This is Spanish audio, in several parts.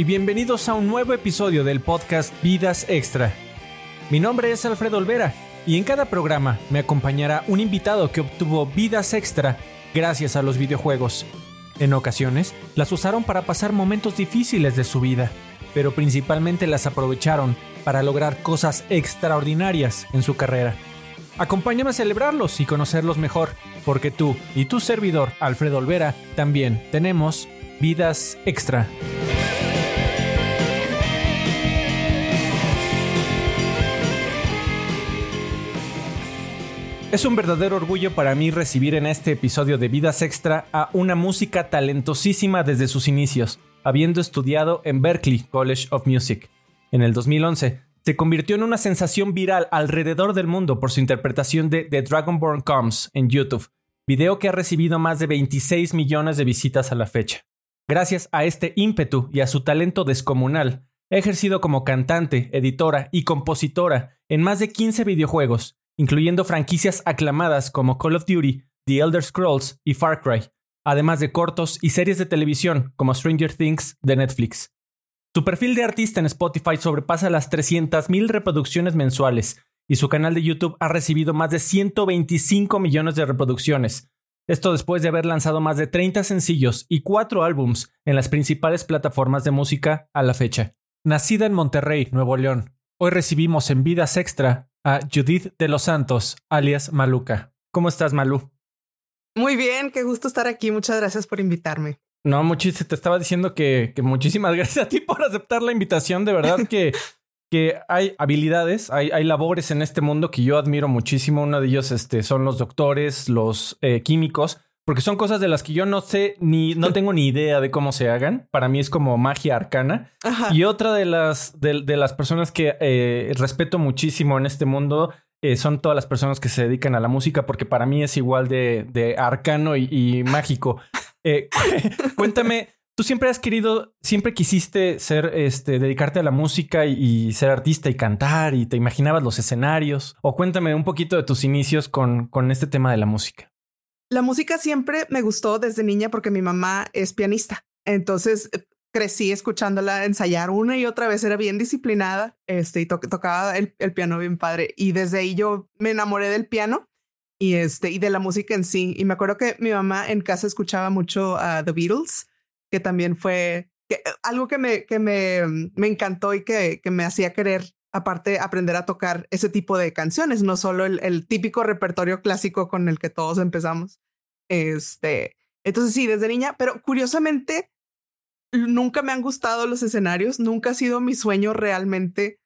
y bienvenidos a un nuevo episodio del podcast Vidas Extra. Mi nombre es Alfredo Olvera y en cada programa me acompañará un invitado que obtuvo vidas extra gracias a los videojuegos. En ocasiones las usaron para pasar momentos difíciles de su vida, pero principalmente las aprovecharon para lograr cosas extraordinarias en su carrera. Acompáñame a celebrarlos y conocerlos mejor, porque tú y tu servidor, Alfredo Olvera, también tenemos vidas extra. Es un verdadero orgullo para mí recibir en este episodio de Vidas Extra a una música talentosísima desde sus inicios, habiendo estudiado en Berklee College of Music. En el 2011, se convirtió en una sensación viral alrededor del mundo por su interpretación de The Dragonborn Comes en YouTube, video que ha recibido más de 26 millones de visitas a la fecha. Gracias a este ímpetu y a su talento descomunal, ha ejercido como cantante, editora y compositora en más de 15 videojuegos, incluyendo franquicias aclamadas como Call of Duty, The Elder Scrolls y Far Cry, además de cortos y series de televisión como Stranger Things de Netflix. Su perfil de artista en Spotify sobrepasa las 300.000 reproducciones mensuales y su canal de YouTube ha recibido más de 125 millones de reproducciones. Esto después de haber lanzado más de 30 sencillos y 4 álbums en las principales plataformas de música a la fecha. Nacida en Monterrey, Nuevo León, hoy recibimos en Vidas Extra a Judith de los Santos, alias Maluca. ¿Cómo estás, Malú? Muy bien, qué gusto estar aquí. Muchas gracias por invitarme. No, muchísimo. Te estaba diciendo que, muchísimas gracias a ti por aceptar la invitación. De verdad que, que hay habilidades, hay, hay, labores en este mundo que yo admiro muchísimo. Uno de ellos este, son los doctores, los eh, químicos, porque son cosas de las que yo no sé ni no tengo ni idea de cómo se hagan. Para mí es como magia arcana. Y otra de las de, las personas que eh, respeto muchísimo en este mundo eh, son todas las personas que se dedican a la música, porque para mí es igual de, de arcano y, mágico. Eh, cuéntame. Tú siempre has querido, siempre quisiste ser, este, dedicarte a la música y, y, ser artista y cantar y te imaginabas los escenarios. O cuéntame un poquito de tus inicios con, con este tema de la música. La música siempre me gustó desde niña porque mi mamá es pianista. Entonces eh, crecí escuchándola ensayar una y otra vez, era bien disciplinada este, y tocaba el, piano bien padre. Y desde ahí yo me enamoré del piano y, este, y de la música en sí. Y me acuerdo que mi mamá en casa escuchaba mucho a The Beatles, que también fue eh, algo que me, que me, me encantó y que, que me hacía querer aparte aprender a tocar ese tipo de canciones, no solo el, típico repertorio clásico con el que todos empezamos. Este, entonces sí, desde niña, pero curiosamente nunca me han gustado los escenarios, nunca ha sido mi sueño realmente.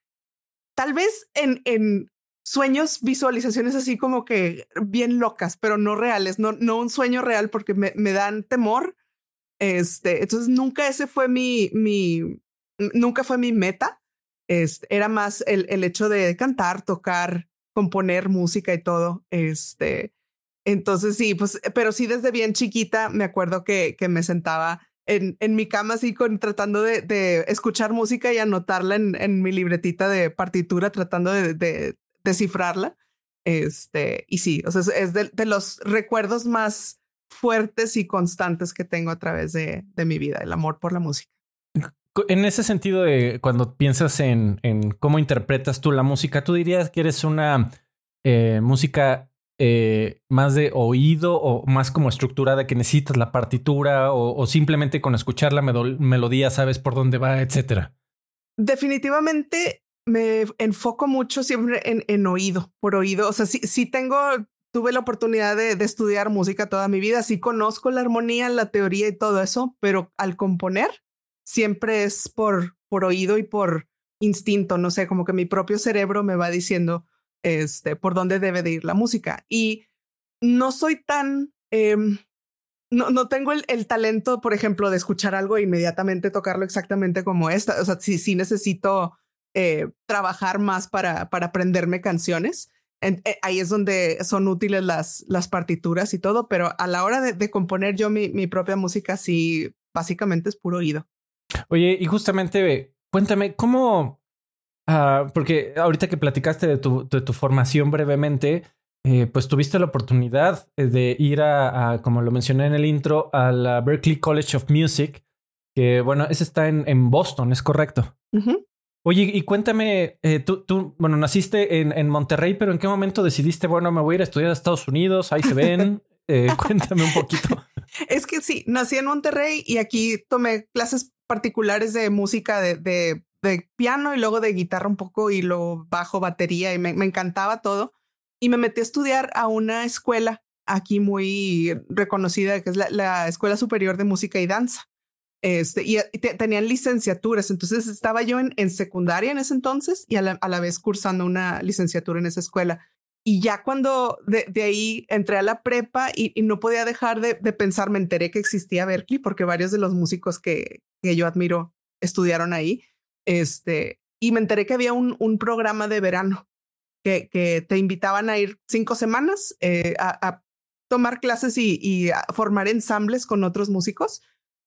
Tal vez en, en sueños, visualizaciones así como que bien locas, pero no reales, no, no un sueño real porque me, me dan temor. Este, entonces nunca ese fue mi, mi, nunca fue mi meta era más el, el hecho de cantar, tocar, componer música y todo. Este, entonces sí, pues, pero sí desde bien chiquita me acuerdo que, que me sentaba en, en mi cama así con tratando de, de escuchar música y anotarla en, en, mi libretita de partitura, tratando de, de descifrarla. Este, y sí, o sea, es de, de, los recuerdos más fuertes y constantes que tengo a través de, de mi vida, el amor por la música en ese sentido de cuando piensas en, cómo interpretas tú la música, ¿tú dirías que eres una eh, música eh, más de oído o más como estructurada que necesitas la partitura o, simplemente con escuchar la melodía sabes por dónde va, etcétera? Definitivamente me enfoco mucho siempre en, en oído, por oído. O sea, sí, sí tengo, tuve la oportunidad de, de estudiar música toda mi vida, sí conozco la armonía, la teoría y todo eso, pero al componer siempre es por, por oído y por instinto, no sé, como que mi propio cerebro me va diciendo este, por dónde debe de ir la música. Y no soy tan, em, no, no tengo el, el, talento, por ejemplo, de escuchar algo e inmediatamente tocarlo exactamente como esta. O sea, sí, sí necesito eh, trabajar más para, para aprenderme canciones. Eh, ahí es donde son útiles las, las partituras y todo, pero a la hora de, de componer yo mi, mi propia música, sí, básicamente es puro oído. Oye, y justamente, cuéntame, ¿cómo? Uh, porque ahorita que platicaste de tu, de tu formación brevemente, eh, pues tuviste la oportunidad de ir a, a, como lo mencioné en el intro, a la Berklee College of Music. Que bueno, ese está en, en Boston, es correcto. Oye, y cuéntame, eh, tú, tú, bueno, naciste en, en, Monterrey, pero ¿en qué momento decidiste, bueno, me voy a ir a estudiar a Estados Unidos? Ahí se ven. Eh, cuéntame un poquito. Es que sí, nací en Monterrey y aquí tomé clases particulares de música de, de, de piano y luego de guitarra un poco y luego bajo batería y me, me encantaba todo. Y me metí a estudiar a una escuela aquí muy reconocida, que es la, la Escuela Superior de Música y Danza. Este, y, tenían licenciaturas, entonces estaba yo en, en secundaria en ese entonces y a la, a la, vez cursando una licenciatura en esa escuela. Y ya cuando de, de ahí entré a la prepa y, y no podía dejar de, de, pensar, me enteré que existía Berkeley porque varios de los músicos que, que yo admiro estudiaron ahí. Este, y me enteré que había un, un programa de verano que, que, te invitaban a ir cinco semanas eh, a, a, tomar clases y, y a formar ensambles con otros músicos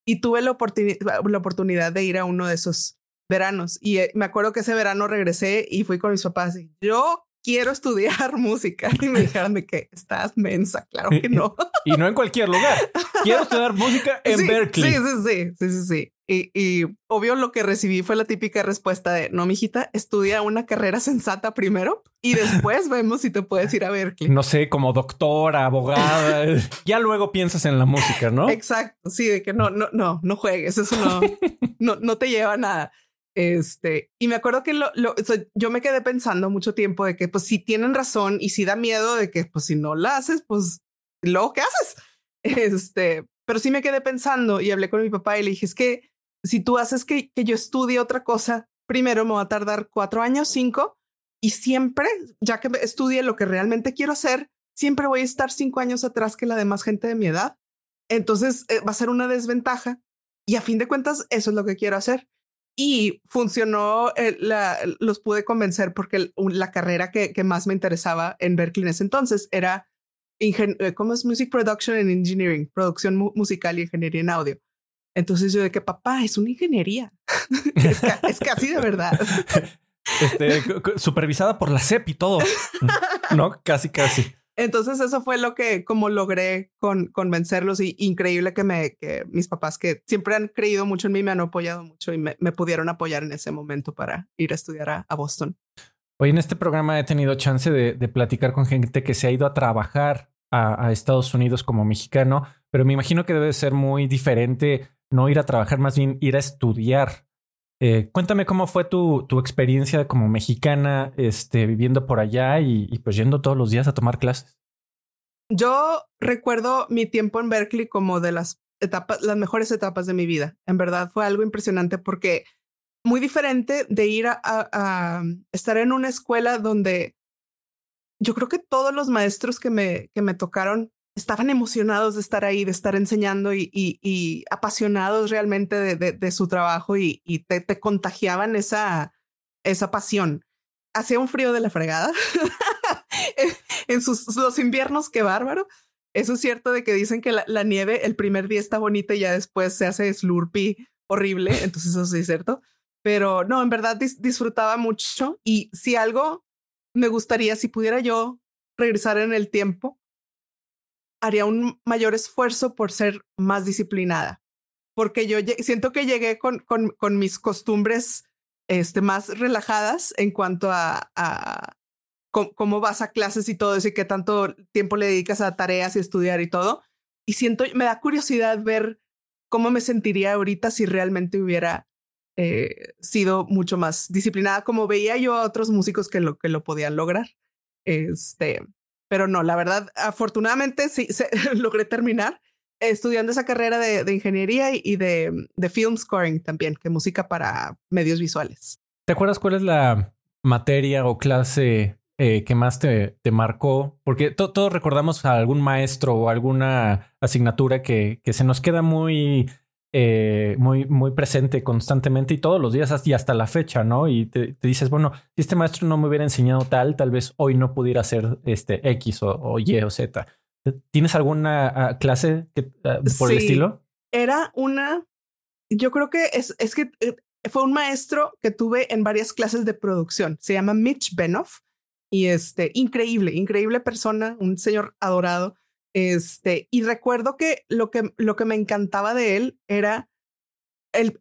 y tuve la, oportun la oportunidad de ir a uno de esos veranos. Y eh, me acuerdo que ese verano regresé y fui con mis papás y yo quiero estudiar música. Y me dijeron de que estás mensa. Claro que no. y no en cualquier lugar. Quiero estudiar música en sí, Berkeley. Sí, sí, sí, sí, sí, sí. Y, y, obvio lo que recibí fue la típica respuesta de no, mijita, estudia una carrera sensata primero y después vemos si te puedes ir a Berkeley. No sé, como doctora, abogada. ya luego piensas en la música, ¿no? Exacto. Sí, de que no, no, no, no juegues. Eso no, no, no te lleva a nada. Este, y me acuerdo que lo, lo, yo me quedé pensando mucho tiempo de que, pues, si tienen razón y si da miedo de que, pues, si no la haces, pues, luego, ¿qué haces? Este, pero sí me quedé pensando y hablé con mi papá y le dije, es que si tú haces que, yo estudie otra cosa, primero me va a tardar cuatro años, cinco, y siempre, ya que estudie lo que realmente quiero hacer, siempre voy a estar cinco años atrás que la demás gente de mi edad. Entonces eh, va a ser una desventaja. Y a fin de cuentas, eso es lo que quiero hacer. Y funcionó, eh, los pude convencer porque la carrera que, más me interesaba en Berkeley en ese entonces era, eh, ¿cómo es? Music Production and Engineering, producción mu musical y ingeniería en audio. Entonces yo de que papá es una ingeniería. es, ca es, casi de verdad. Este, supervisada por la CEP y todo. No, casi, casi. Entonces eso fue lo que como logré con, convencerlos y increíble que me que mis papás que siempre han creído mucho en mí me han apoyado mucho y me, me pudieron apoyar en ese momento para ir a estudiar a, a Boston. Hoy en este programa he tenido chance de, de, platicar con gente que se ha ido a trabajar a, a, Estados Unidos como mexicano, pero me imagino que debe ser muy diferente no ir a trabajar, más bien ir a estudiar. Eh, cuéntame cómo fue tu, tu, experiencia como mexicana, este, viviendo por allá y, y, pues yendo todos los días a tomar clases. Yo recuerdo mi tiempo en Berkeley como de las etapas, las mejores etapas de mi vida. En verdad fue algo impresionante porque muy diferente de ir a, a, a estar en una escuela donde yo creo que todos los maestros que me, que me tocaron estaban emocionados de estar ahí, de estar enseñando y, y, y apasionados realmente de, de, de su trabajo y, y te, te, contagiaban esa, esa pasión. Hacía un frío de la fregada en sus los inviernos, qué bárbaro. Eso es cierto de que dicen que la, la, nieve el primer día está bonita y ya después se hace slurpy horrible. Entonces eso sí es cierto. Pero no, en verdad dis disfrutaba mucho y si algo me gustaría, si pudiera yo regresar en el tiempo, haría un mayor esfuerzo por ser más disciplinada, porque yo siento que llegué con, con, mis costumbres este, más relajadas en cuanto a, a cómo, cómo, vas a clases y todo eso y qué tanto tiempo le dedicas a tareas y estudiar y todo. Y siento, me da curiosidad ver cómo me sentiría ahorita si realmente hubiera eh, sido mucho más disciplinada, como veía yo a otros músicos que lo, que lo podían lograr. Este, pero no, la verdad, afortunadamente sí se, logré terminar estudiando esa carrera de, de ingeniería y de, de, film scoring también, que música para medios visuales. ¿Te acuerdas cuál es la materia o clase eh, que más te, te marcó? Porque to, todos recordamos a algún maestro o alguna asignatura que, que se nos queda muy eh, muy, muy presente constantemente y todos los días y hasta la fecha, ¿no? Y te, te, dices, bueno, si este maestro no me hubiera enseñado tal, tal vez hoy no pudiera hacer este X o, o Y o Z. ¿Tienes alguna uh, clase que, uh, por sí, el estilo? Era una, yo creo que es, es que eh, fue un maestro que tuve en varias clases de producción. Se llama Mitch Benoff y este, increíble, increíble persona, un señor adorado. Este, y recuerdo que lo que, lo que me encantaba de él era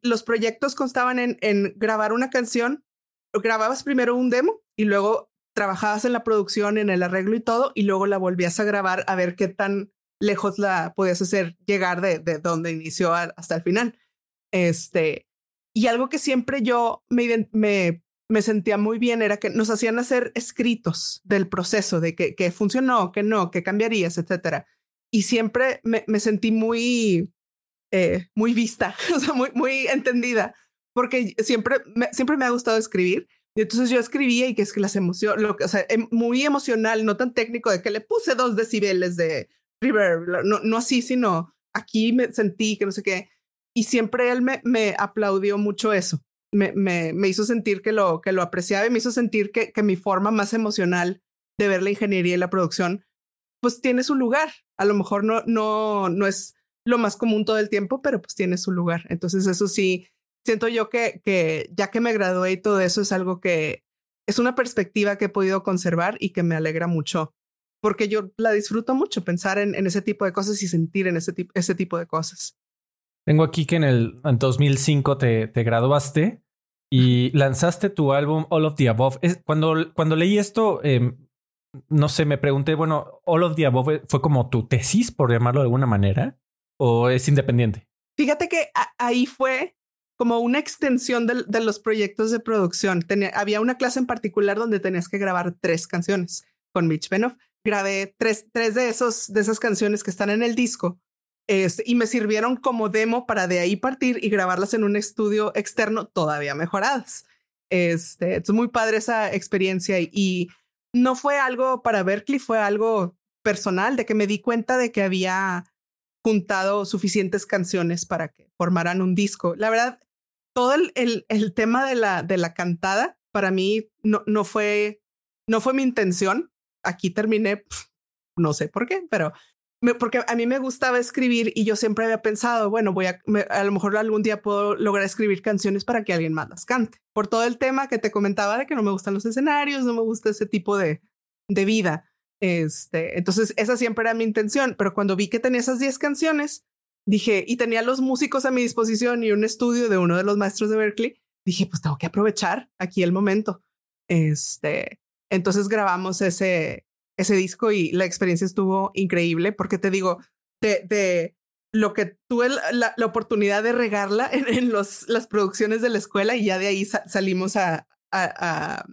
los proyectos constaban en, grabar una canción, grababas primero un demo y luego trabajabas en la producción, en el arreglo y todo, y luego la volvías a grabar a ver qué tan lejos la podías hacer llegar de, de donde inició hasta el final. Este, y algo que siempre yo me, me, sentía muy bien era que nos hacían hacer escritos del proceso, de que, que funcionó, que no, que cambiarías, etcétera. Y siempre me, me sentí muy, eh, muy vista, o sea, muy, muy entendida, porque siempre, siempre me ha gustado escribir y entonces yo escribía y que es que las emociones, o sea, em, muy emocional, no tan técnico de que le puse dos decibeles de reverb, no, no así, sino aquí me sentí que no sé qué. Y siempre él me, me aplaudió mucho eso. Me, me, hizo sentir que lo, que lo apreciaba y me hizo sentir que, que mi forma más emocional de ver la ingeniería y la producción, pues tiene su lugar. A lo mejor no, no, no es lo más común todo el tiempo, pero pues tiene su lugar. Entonces eso sí, siento yo que, que ya que me gradué y todo eso es algo que es una perspectiva que he podido conservar y que me alegra mucho porque yo la disfruto mucho pensar en, en ese tipo de cosas y sentir en ese, ese tipo de cosas. Tengo aquí que en el en 2005 te, te graduaste y lanzaste tu álbum All of the Above. Es, cuando, cuando leí esto, eh, no sé, me pregunté, bueno, All of the Above fue como tu tesis, por llamarlo de alguna manera, o es independiente. Fíjate que ahí fue como una extensión de, de los proyectos de producción. Tenía, había una clase en particular donde tenías que grabar tres canciones con Mitch Benoff. Grabé tres, tres de, esos, de esas canciones que están en el disco este, y me sirvieron como demo para de ahí partir y grabarlas en un estudio externo todavía mejoradas. Este, es muy padre esa experiencia y, no fue algo para Berkeley, fue algo personal de que me di cuenta de que había juntado suficientes canciones para que formaran un disco. La verdad, todo el, el, el, tema de la, de la cantada para mí no, no, fue, no fue mi intención. Aquí terminé, no sé por qué, pero porque a mí me gustaba escribir y yo siempre había pensado, bueno, voy a, me, a lo mejor algún día puedo lograr escribir canciones para que alguien más las cante. Por todo el tema que te comentaba de que no me gustan los escenarios, no me gusta ese tipo de, de vida. Este, entonces esa siempre era mi intención, pero cuando vi que tenía esas 10 canciones, dije, y tenía los músicos a mi disposición y un estudio de uno de los maestros de Berkeley, dije, pues tengo que aprovechar aquí el momento. Este, entonces grabamos ese, ese disco y la experiencia estuvo increíble porque te digo, de, de lo que tuve la, la oportunidad de regarla en, en los, las producciones de la escuela y ya de ahí sa salimos a, a, a,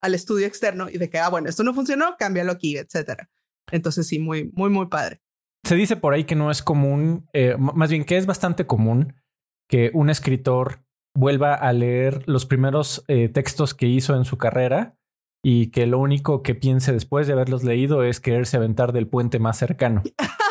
al estudio externo y de que, ah, bueno, esto no funcionó, cámbialo aquí, etcétera. Entonces sí, muy, muy, muy padre se dice por ahí que no es común, eh, más bien que es bastante común que un escritor vuelva a leer los primeros eh, textos que hizo en su carrera y que lo único que piense después de haberlos leído es quererse aventar del puente más cercano.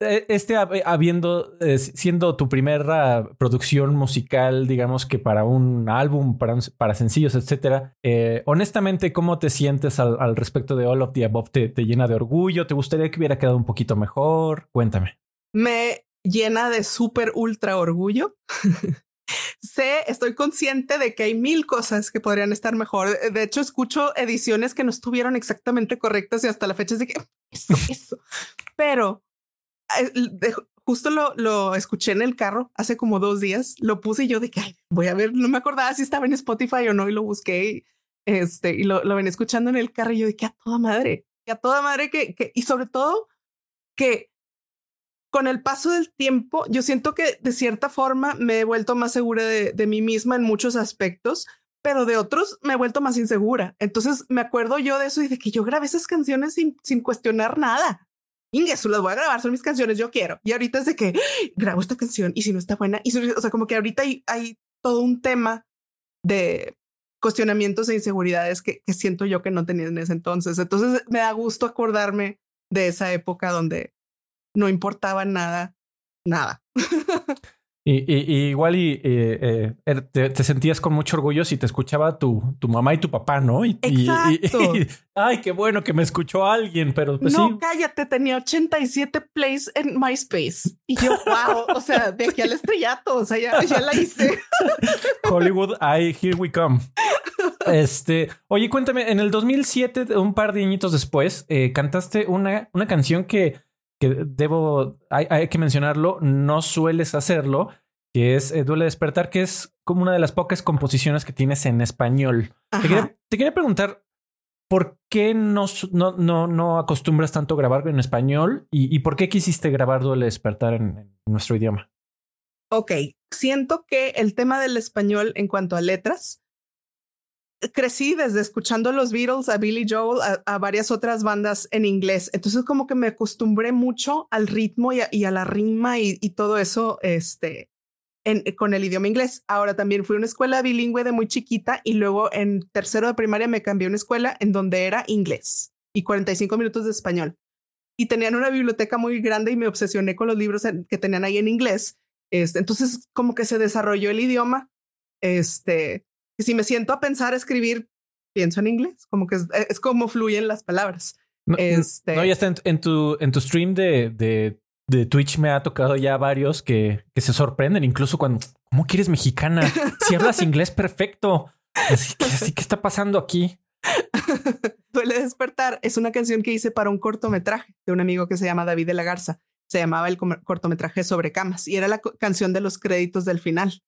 Eh, este habiendo eh, siendo tu primera producción musical, digamos que para un álbum, para, para sencillos, etcétera. Eh, honestamente, ¿cómo te sientes al, al, respecto de All of the Above? ¿Te, ¿Te llena de orgullo? ¿Te gustaría que hubiera quedado un poquito mejor? Cuéntame. Me llena de súper ultra orgullo. sé, estoy consciente de que hay mil cosas que podrían estar mejor. De hecho, escucho ediciones que no estuvieron exactamente correctas y hasta la fecha es de que eso, eso. Pero justo lo, lo escuché en el carro hace como dos días, lo puse y yo de que Ay, voy a ver, no me acordaba si estaba en Spotify o no y lo busqué y, este, y lo, lo venía escuchando en el carro y yo de que a toda madre, que a toda madre que, que, y sobre todo que con el paso del tiempo, yo siento que de cierta forma me he vuelto más segura de, mí misma en muchos aspectos, pero de otros me he vuelto más insegura. Entonces me acuerdo yo de eso y de que yo grabé esas canciones sin, sin cuestionar nada. Ingesu, las voy a grabar, son mis canciones, yo quiero. Y ahorita es de que grabo esta canción y si no está buena, y o sea, como que ahorita hay, hay todo un tema de cuestionamientos e inseguridades que, siento yo que no tenía en ese entonces. Entonces me da gusto acordarme de esa época donde no importaba nada, nada. Y, y, y igual y eh, eh, te, te, sentías con mucho orgullo si te escuchaba tu, tu mamá y tu papá, ¿no? Y, Exacto. Ay, qué bueno que me escuchó alguien, pero pues no, sí. cállate, tenía 87 plays en MySpace. Y yo, wow, o sea, de aquí al estrellato, o sea, ya, ya la hice. Hollywood, I, here we come. Este, oye, cuéntame, en el 2007, un par de añitos después, eh, cantaste una, una canción que que debo, hay, hay, que mencionarlo, no sueles hacerlo. que es eh, Duele Despertar, que es como una de las pocas composiciones que tienes en español. Te quería, preguntar, ¿por qué no, no, no, acostumbras tanto grabar en español y, por qué quisiste grabar Duele Despertar en, nuestro idioma? Ok, siento que el tema del español en cuanto a letras, crecí desde escuchando los Beatles, a Billy Joel, a, varias otras bandas en inglés. Entonces como que me acostumbré mucho al ritmo y a, la rima y, todo eso, este, con el idioma inglés. Ahora también fui a una escuela bilingüe de muy chiquita y luego en tercero de primaria me cambié a una escuela en donde era inglés y 45 minutos de español. Y tenían una biblioteca muy grande y me obsesioné con los libros que tenían ahí en inglés. Este, entonces, como que se desarrolló el idioma. Este, y si me siento a pensar, a escribir, pienso en inglés, como que es, como fluyen las palabras. No, este, no ya está en, tu, en tu stream de, de de Twitch me ha tocado ya varios que, que se sorprenden, incluso cuando, ¿cómo quieres mexicana? Si hablas inglés perfecto. Así que, ¿qué está pasando aquí? Duele despertar. Es una canción que hice para un cortometraje de un amigo que se llama David de la Garza. Se llamaba el cortometraje sobre camas y era la canción de los créditos del final.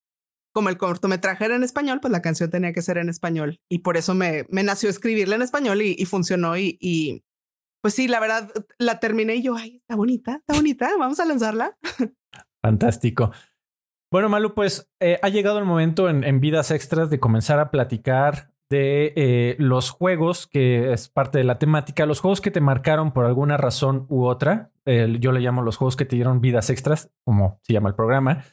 Como el cortometraje era en español, pues la canción tenía que ser en español y por eso me, me nació escribirla en español y, funcionó y, y, pues sí, la verdad, la terminé y yo, ay, está bonita, está bonita, vamos a lanzarla. Fantástico. Bueno, Malu, pues eh, ha llegado el momento en, Vidas Extras de comenzar a platicar de eh, los juegos, que es parte de la temática, los juegos que te marcaron por alguna razón u otra. yo le llamo los juegos que te dieron vidas extras, como se llama el programa.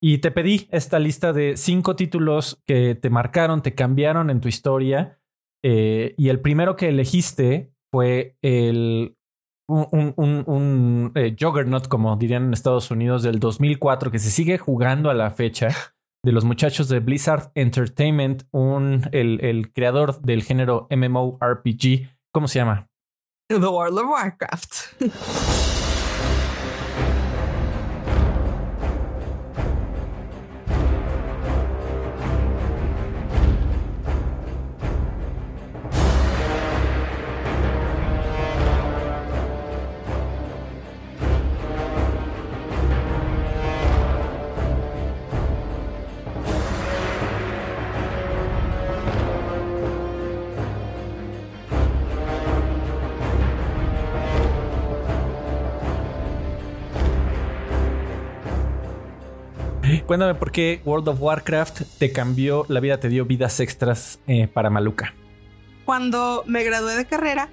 Y te pedí esta lista de cinco títulos que te marcaron, te cambiaron en tu historia. Eh, y el primero que elegiste fue el un, un, un eh, juggernaut, como dirían en Estados Unidos, del 2004, que se sigue jugando a la fecha, de los muchachos de Blizzard Entertainment, un, el, el creador del género MMORPG. ¿Cómo se llama? The World of Warcraft. Cuéntame por qué World of Warcraft te cambió la vida, te dio vidas extras eh, para Maluca. Cuando me gradué de carrera,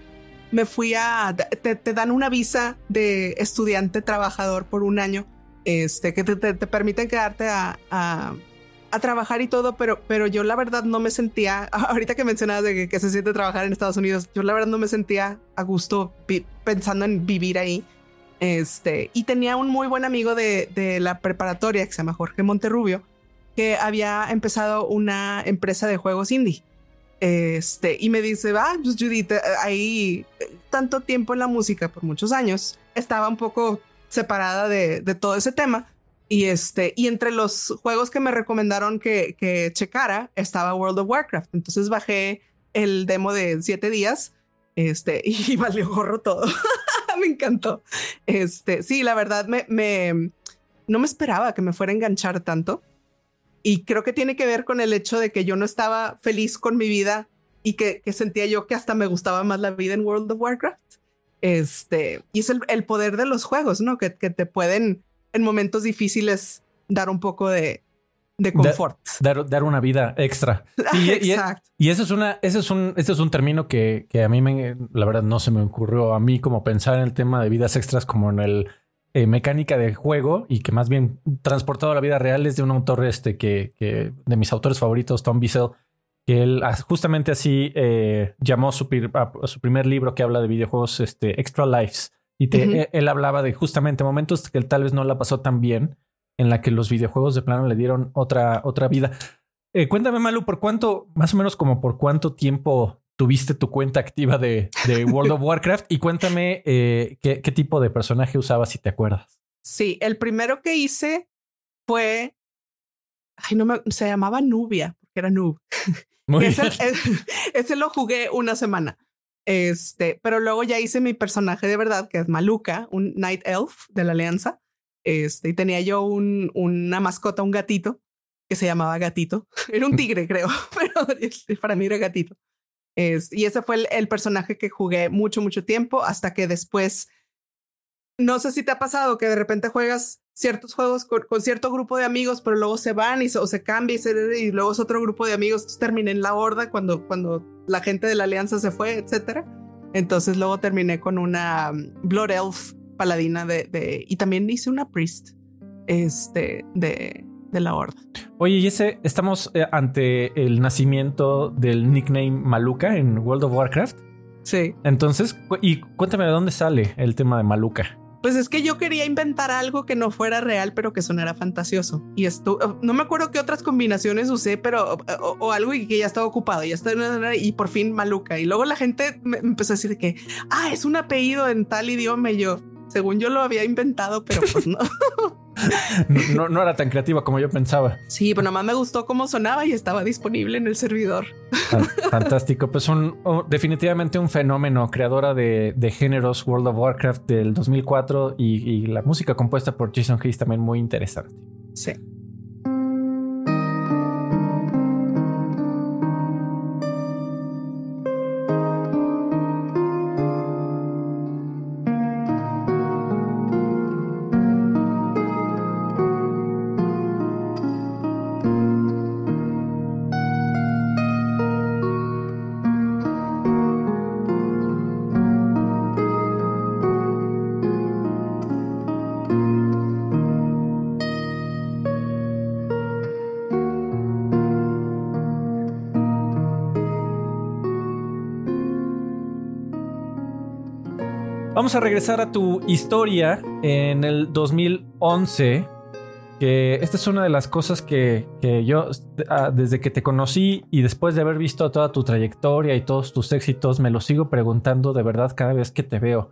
me fui a. Te, dan una visa de estudiante trabajador por un año, este, que te, permiten quedarte a, a, trabajar y todo, pero, pero yo la verdad no me sentía. Ahorita que mencionabas de que, se siente trabajar en Estados Unidos, yo la verdad no me sentía a gusto pensando en vivir ahí. Este, y tenía un muy buen amigo de, la preparatoria que se llama Jorge Monterrubio, que había empezado una empresa de juegos indie. Este, y me dice, ah, pues Judith, eh, ahí tanto tiempo en la música por muchos años, estaba un poco separada de, de, todo ese tema. Y este, y entre los juegos que me recomendaron que, que checara estaba World of Warcraft. Entonces bajé el demo de siete días, este, y valió gorro todo. me encantó. Este, sí, la verdad me, me, no me esperaba que me fuera a enganchar tanto. Y creo que tiene que ver con el hecho de que yo no estaba feliz con mi vida y que, que sentía yo que hasta me gustaba más la vida en World of Warcraft. Este, y es el, el poder de los juegos, ¿no? Que, que, te pueden en momentos difíciles dar un poco de, de confort. Dar, dar, una vida extra. Y, Exacto. Y, eso es una, ese es un, ese es un término que, que, a mí me, la verdad no se me ocurrió a mí como pensar en el tema de vidas extras como en el eh, mecánica de juego y que más bien transportado a la vida real es de un autor este que, que de mis autores favoritos, Tom Bissell, que él justamente así eh, llamó su, su, primer libro que habla de videojuegos, este Extra Lives. Y te, él hablaba de justamente momentos que él tal vez no la pasó tan bien en la que los videojuegos de plano le dieron otra, otra vida. Eh, cuéntame, Malu, por cuánto, más o menos como por cuánto tiempo tuviste tu cuenta activa de, World of Warcraft y cuéntame eh, qué, tipo de personaje usabas si te acuerdas. Sí, el primero que hice fue, ay, no me, se llamaba Nubia, porque era Noob. Muy ese, ese, lo jugué una semana. Este, pero luego ya hice mi personaje de verdad, que es Maluca, un Night Elf de la Alianza. Este, y tenía yo un, una mascota, un gatito que se llamaba Gatito. Era un tigre, creo, pero para mí era Gatito. Es, y ese fue el, el, personaje que jugué mucho, mucho tiempo hasta que después, no sé si te ha pasado que de repente juegas ciertos juegos con, con cierto grupo de amigos, pero luego se van y, o se cambia y, se, y luego es otro grupo de amigos, terminé en la horda cuando, cuando la gente de la alianza se fue, etcétera. Entonces luego terminé con una um, Blood Elf paladina de, de y también hice una priest este de de la horda. Oye, y ese estamos eh, ante el nacimiento del nickname Maluca en World of Warcraft. Sí. Entonces, y cuéntame de dónde sale el tema de Maluca. Pues es que yo quería inventar algo que no fuera real, pero que sonara fantasioso. Y esto, no me acuerdo qué otras combinaciones usé, pero o, algo y que ya estaba ocupado, ya estaba y por fin Maluca. Y luego la gente me empezó a decir que, ah, es un apellido en tal idioma. Y yo, según yo lo había inventado, pero pues no. no, no, era tan creativa como yo pensaba. Sí, pero nomás me gustó cómo sonaba y estaba disponible en el servidor. Fantástico. Pues un, definitivamente un fenómeno creadora de, de, géneros World of Warcraft del 2004 y, y la música compuesta por Jason Hayes también muy interesante. Sí. Vamos a regresar a tu historia en el 2011. Que esta es una de las cosas que, yo, ah, desde que te conocí y después de haber visto toda tu trayectoria y todos tus éxitos, me lo sigo preguntando de verdad cada vez que te veo.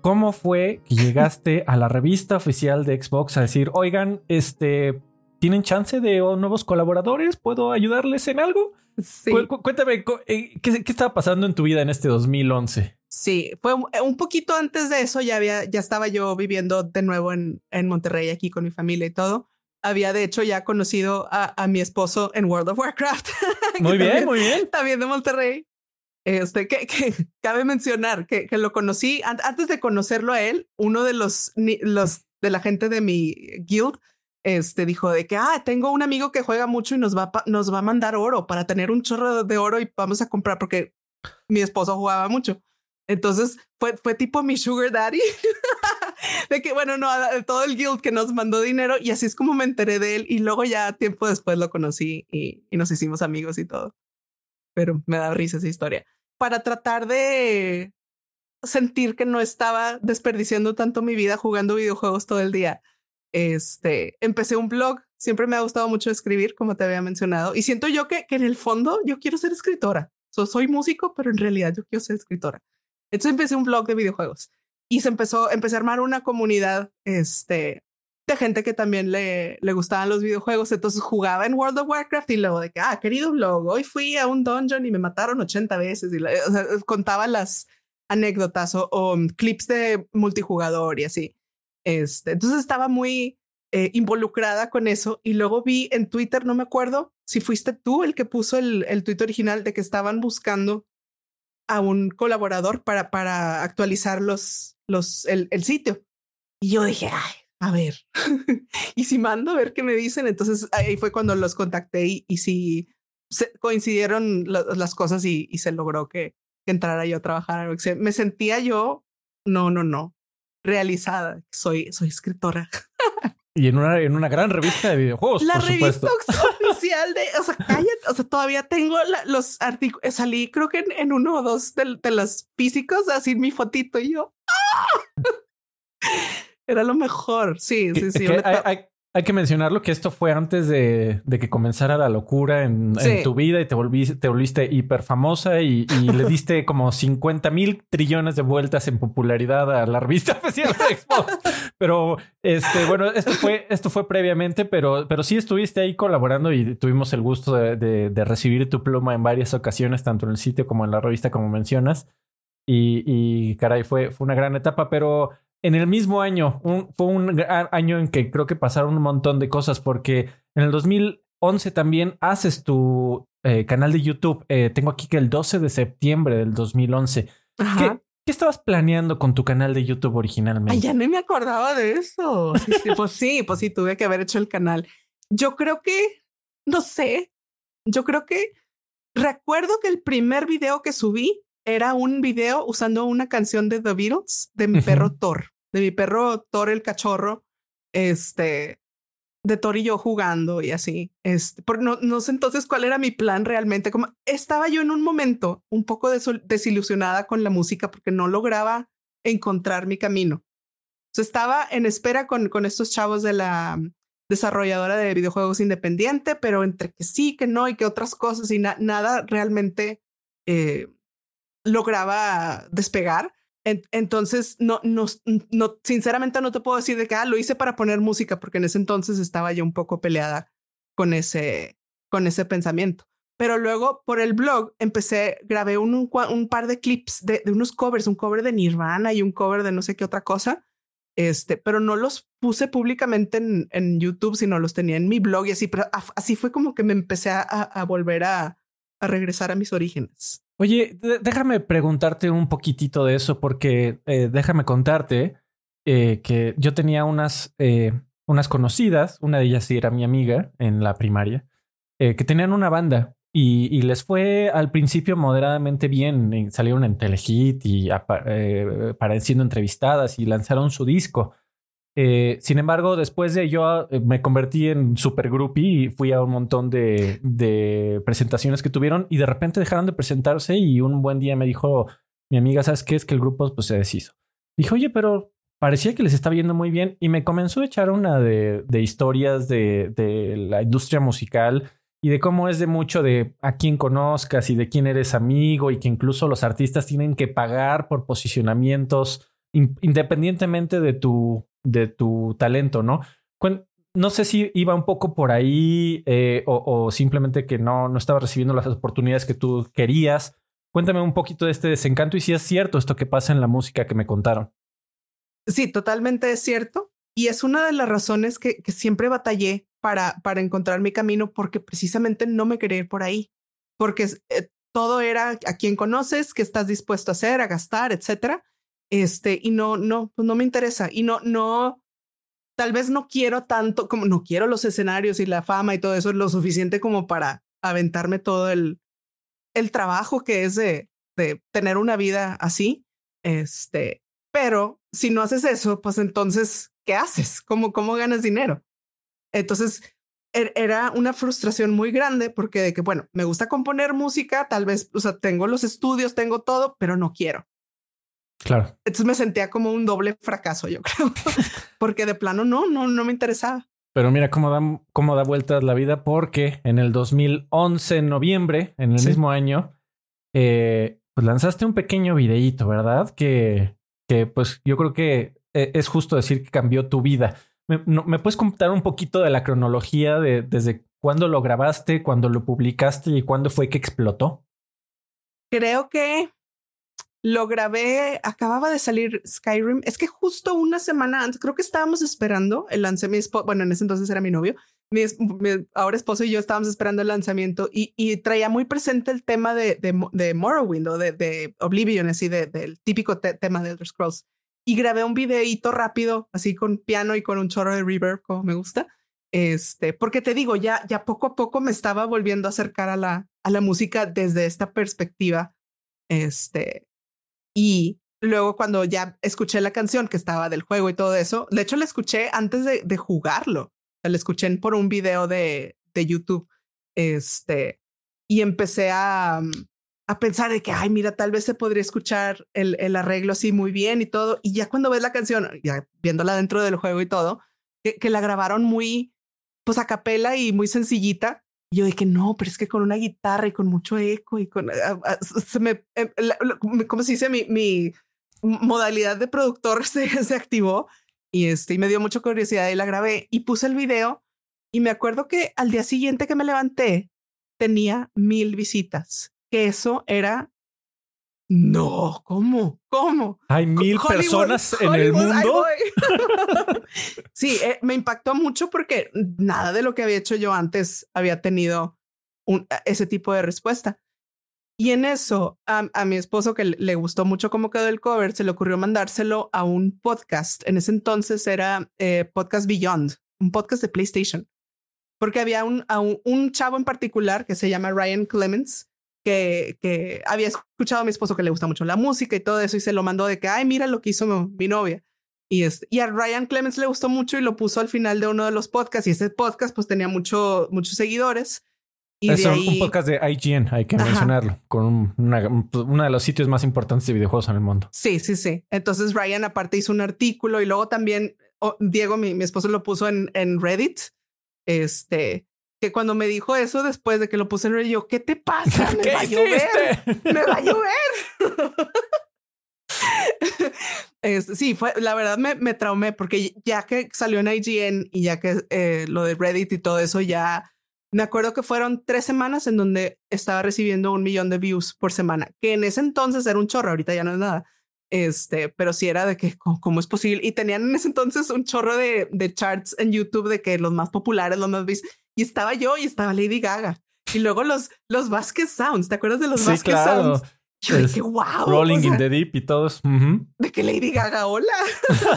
¿Cómo fue que llegaste a la revista oficial de Xbox a decir, oigan, este, ¿tienen chance de nuevos colaboradores? ¿Puedo ayudarles en algo? Sí. cuéntame, eh, ¿qué, ¿qué estaba pasando en tu vida en este 2011? Sí, fue eh, un poquito antes de eso, ya había, ya estaba yo viviendo de nuevo en, en Monterrey aquí con mi familia y todo. Había de hecho ya conocido a, a mi esposo en World of Warcraft. Muy bien, muy bien. También de Monterrey. Este, que, que cabe mencionar que, que, lo conocí antes de conocerlo a él, uno de los, los de la gente de mi guild, este dijo de que, ah, tengo un amigo que juega mucho y nos va, nos va a mandar oro para tener un chorro de oro y vamos a comprar porque mi esposo jugaba mucho. Entonces fue, fue tipo mi sugar daddy. de que, bueno, no, todo el guild que nos mandó dinero y así es como me enteré de él y luego ya tiempo después lo conocí y, y nos hicimos amigos y todo. Pero me da risa esa historia. Para tratar de sentir que no estaba desperdiciando tanto mi vida jugando videojuegos todo el día, este, empecé un blog. Siempre me ha gustado mucho escribir, como te había mencionado, y siento yo que, que en el fondo yo quiero ser escritora. soy músico, pero en realidad yo quiero ser escritora. Entonces empecé un blog de videojuegos y se empezó, empecé a armar una comunidad este, de gente que también le, le gustaban los videojuegos. Entonces jugaba en World of Warcraft y luego de que, ah, querido blog, hoy fui a un dungeon y me mataron 80 veces. Y o sea, contaba las anécdotas o, clips de multijugador y así. Este, entonces estaba muy eh, involucrada con eso y luego vi en Twitter, no me acuerdo si fuiste tú el que puso el, el tweet original de que estaban buscando a un colaborador para, para actualizar los, los, el, el sitio. Y yo dije, ay, a ver, y si mando a ver qué me dicen, entonces ahí fue cuando los contacté y, y si se coincidieron las cosas y, y, se logró que, que, entrara yo a trabajar. Me sentía yo, no, no, no, realizada. Soy, soy escritora. Y en una, en una gran revista de videojuegos. La por revista de, o sea, cállate, o sea, todavía tengo los artículos, eh, salí creo que en, uno o dos de, de, los físicos, así mi fotito y yo. ¡ah! Era lo mejor. Sí, sí, sí. Hay que mencionarlo que esto fue antes de, que comenzara la locura en, tu vida y te volviste, te volviste hiper famosa y, le diste como 50 mil trillones de vueltas en popularidad a la revista oficial de Xbox. Pero este, bueno, esto fue, esto fue previamente, pero, pero sí estuviste ahí colaborando y tuvimos el gusto de, recibir tu pluma en varias ocasiones, tanto en el sitio como en la revista, como mencionas. Y, y caray, fue, fue una gran etapa, pero en el mismo año, fue un año en que creo que pasaron un montón de cosas porque en el 2011 también haces tu eh, canal de YouTube. Eh, tengo aquí que el 12 de septiembre del 2011. ¿Qué, ¿Qué, estabas planeando con tu canal de YouTube originalmente? Ay, ya no me acordaba de eso. pues sí, pues sí, tuve que haber hecho el canal. Yo creo que, no sé, yo creo que recuerdo que el primer video que subí era un video usando una canción de The Beatles de mi perro Thor, de mi perro Thor el cachorro, este, de Thor y yo jugando y así. Este, por, no, no sé entonces cuál era mi plan realmente. Como estaba yo en un momento un poco desilusionada con la música porque no lograba encontrar mi camino. estaba en espera con, con estos chavos de la desarrolladora de videojuegos independiente, pero entre que sí, que no y que otras cosas y nada realmente eh, lograba despegar. entonces, no, no, no, sinceramente no te puedo decir de que ah, lo hice para poner música, porque en ese entonces estaba yo un poco peleada con ese, con ese pensamiento. Pero luego por el blog empecé, grabé un, un, par de clips de, unos covers, un cover de Nirvana y un cover de no sé qué otra cosa. Este, pero no los puse públicamente en, YouTube, sino los tenía en mi blog y así, así fue como que me empecé a, volver a regresar a mis orígenes. Oye, déjame preguntarte un poquitito de eso, porque eh, déjame contarte eh, que yo tenía unas, eh, unas conocidas, una de ellas sí era mi amiga en la primaria, que tenían una banda y, les fue al principio moderadamente bien. Salieron en Telehit y apareciendo entrevistadas y lanzaron su disco. Eh, sin embargo, después de yo eh, me convertí en super groupie y fui a un montón de, presentaciones que tuvieron y de repente dejaron de presentarse y un buen día me dijo mi amiga, ¿sabes qué? Es que el grupo pues, se deshizo. Dijo, oye, pero parecía que les estaba viendo muy bien y me comenzó a echar una de, historias de, de, la industria musical y de cómo es de mucho de a quién conozcas y de quién eres amigo y que incluso los artistas tienen que pagar por posicionamientos independientemente de tu de tu talento, ¿no? No sé si iba un poco por ahí eh, o, simplemente que no, no estaba recibiendo las oportunidades que tú querías. Cuéntame un poquito de este desencanto y si es cierto esto que pasa en la música que me contaron. Sí, totalmente es cierto. Y es una de las razones que, siempre batallé para, para encontrar mi camino porque precisamente no me quería ir por ahí. Porque eh, todo era a quien conoces, qué estás dispuesto a hacer, a gastar, etcétera. Este, y no, no, pues no me interesa. Y no, no, tal vez no quiero tanto, como no quiero los escenarios y la fama y todo eso, lo suficiente como para aventarme todo el, el trabajo que es de, de tener una vida así. Este, pero si no haces eso, pues entonces, ¿qué haces? ¿Cómo, cómo ganas dinero? Entonces, er, era una frustración muy grande porque de que, bueno, me gusta componer música, tal vez, o sea, tengo los estudios, tengo todo, pero no quiero. Claro. Entonces me sentía como un doble fracaso, yo creo, porque de plano no, no, no me interesaba. Pero mira cómo da, cómo da vueltas la vida, porque en el 2011, en noviembre, en el mismo año, eh, pues lanzaste un pequeño videíto, ¿verdad? Que, que pues yo creo que eh, es justo decir que cambió tu vida. ¿Me, ¿Me, puedes contar un poquito de la cronología de desde cuándo lo grabaste, cuándo lo publicaste y cuándo fue que explotó? Creo que lo grabé, acababa de salir Skyrim. Es que justo una semana antes, creo que estábamos esperando el lanzamiento. Bueno, en ese entonces era mi novio. Mi, ahora esposo y yo estábamos esperando el lanzamiento y, traía muy presente el tema de, de, Morrowind o de, Oblivion, así del típico tema de Elder Scrolls. Y grabé un videíto rápido, así con piano y con un chorro de reverb, como me gusta. Este, porque te digo, ya, ya poco a poco me estaba volviendo a acercar a la, a la música desde esta perspectiva, este, y luego cuando ya escuché la canción que estaba del juego y todo eso, de hecho la escuché antes de, jugarlo. La escuché por un video de, de YouTube. Este, y empecé a, mm, a pensar de que, ay, mira, tal vez se podría escuchar el, el, arreglo así muy bien y todo. Y ya cuando ves la canción, ya viéndola dentro del juego y todo, que, que la grabaron muy, pues a capela y muy sencillita, y yo dije, no, pero es que con una guitarra y con mucho eco y con, ah, ah, se me, em, ¿cómo se dice? Mi, mi modalidad de productor se, se activó y, este, y me dio mucha curiosidad y la grabé y puse el video y me acuerdo que al día siguiente que me levanté tenía mil visitas, que eso era no, ¿cómo? ¿Cómo? Hay mil personas en el mundo. sí, eh, me impactó mucho porque nada de lo que había hecho yo antes había tenido un, ese tipo de respuesta. Y en eso, a, mi esposo, que le gustó mucho cómo quedó el cover, se le ocurrió mandárselo a un podcast. En ese entonces era eh, Podcast Beyond, un podcast de PlayStation. Porque había un, un, chavo en particular que se llama Ryan Clements, que, que había escuchado a mi esposo que le gusta mucho la música y todo eso, y se lo mandó de que, ay, mira lo que hizo mi, novia. Y, este, y a Ryan Clements le gustó mucho y lo puso al final de uno de los podcasts. Y ese podcast pues tenía mucho, muchos seguidores es un podcast de IGN, hay que mencionarlo, con uno de los sitios más importantes de videojuegos en el mundo. Sí, sí, sí. Entonces Ryan aparte hizo un artículo y luego también Diego, mi, mi, esposo, lo puso en, en Reddit. Este, que cuando me dijo eso después de que lo puse en Reddit, yo, ¿qué te pasa? Me va a llover. Me va a llover. sí, fue la verdad me, me traumé porque ya que salió en IGN y ya que eh, lo de Reddit y todo eso ya me acuerdo que fueron tres semanas en donde estaba recibiendo un millón de views por semana, que en ese entonces era un chorro, ahorita ya no es nada. Este, pero sí era de que cómo, es posible. Y tenían en ese entonces un chorro de, de charts en YouTube de que los más populares, los más vistos. Y estaba yo y estaba Lady Gaga. Y luego los, los Vasquez Sounds. ¿Te acuerdas de los sí, Vasquez Sounds? Yo dije, wow. Rolling in the Deep y todos. De que Lady Gaga, hola.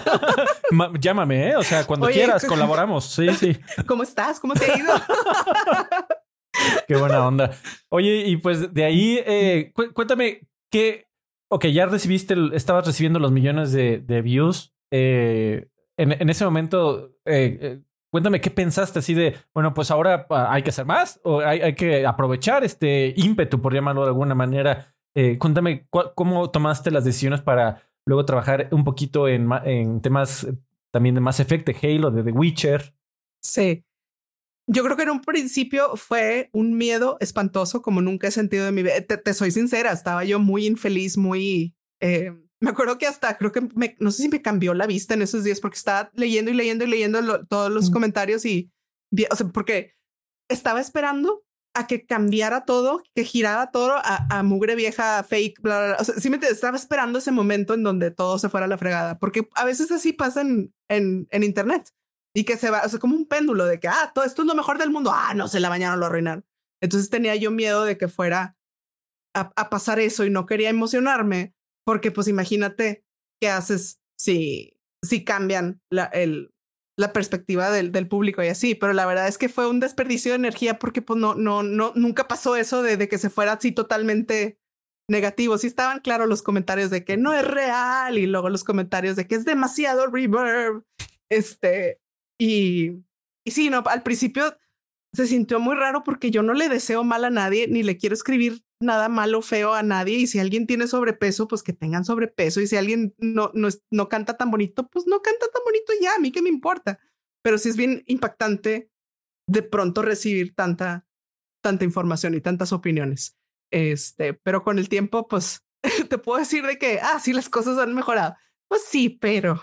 llámame, ¿eh? O sea, cuando quieras, colaboramos. Sí, sí. ¿Cómo estás? ¿Cómo te ha ido? Qué buena onda. Oye, y pues de ahí, eh, cuéntame qué. Ok, ya recibiste, estabas recibiendo los millones de, de views. Eh, en, en, ese momento, eh, eh, cuéntame qué pensaste así de, bueno, pues ahora ah, hay que hacer más o hay, hay que aprovechar este ímpetu, por llamarlo de alguna manera eh, cuéntame cómo tomaste las decisiones para luego trabajar un poquito en, en temas eh, también de Mass Effect, de Halo, de The Witcher. Sí. Yo creo que en un principio fue un miedo espantoso como nunca he sentido en mi vida. Te, soy sincera, estaba yo muy infeliz, muy... Eh, me acuerdo que hasta creo que me, no sé si me cambió la vista en esos días porque estaba leyendo y leyendo y leyendo todos los comentarios y, o sea, porque estaba esperando a que cambiara todo, que girara todo a, mugre vieja fake, bla, bla, O sea, sí me estaba esperando ese momento en donde todo se fuera a la fregada, porque a veces así pasa en, en, Internet y que se va, o sea, como un péndulo de que, ah, todo esto es lo mejor del mundo, ah, no, se la bañaron, lo arruinaron. Entonces tenía yo miedo de que fuera a, a pasar eso y no quería emocionarme, porque pues imagínate qué haces si, si cambian la, el, la perspectiva del, del, público y así, pero la verdad es que fue un desperdicio de energía porque pues no, no, no, nunca pasó eso de, de que se fuera así totalmente negativo. Sí estaban claros los comentarios de que no es real y luego los comentarios de que es demasiado reverb. Este, y, y sí, no, al principio se sintió muy raro porque yo no le deseo mal a nadie ni le quiero escribir nada malo feo a nadie y si alguien tiene sobrepeso pues que tengan sobrepeso y si alguien no no, no canta tan bonito pues no canta tan bonito ya a mí qué me importa. Pero sí es bien impactante de pronto recibir tanta tanta información y tantas opiniones. Este pero con el tiempo pues te puedo decir de que ah sí las cosas han mejorado. Pues sí pero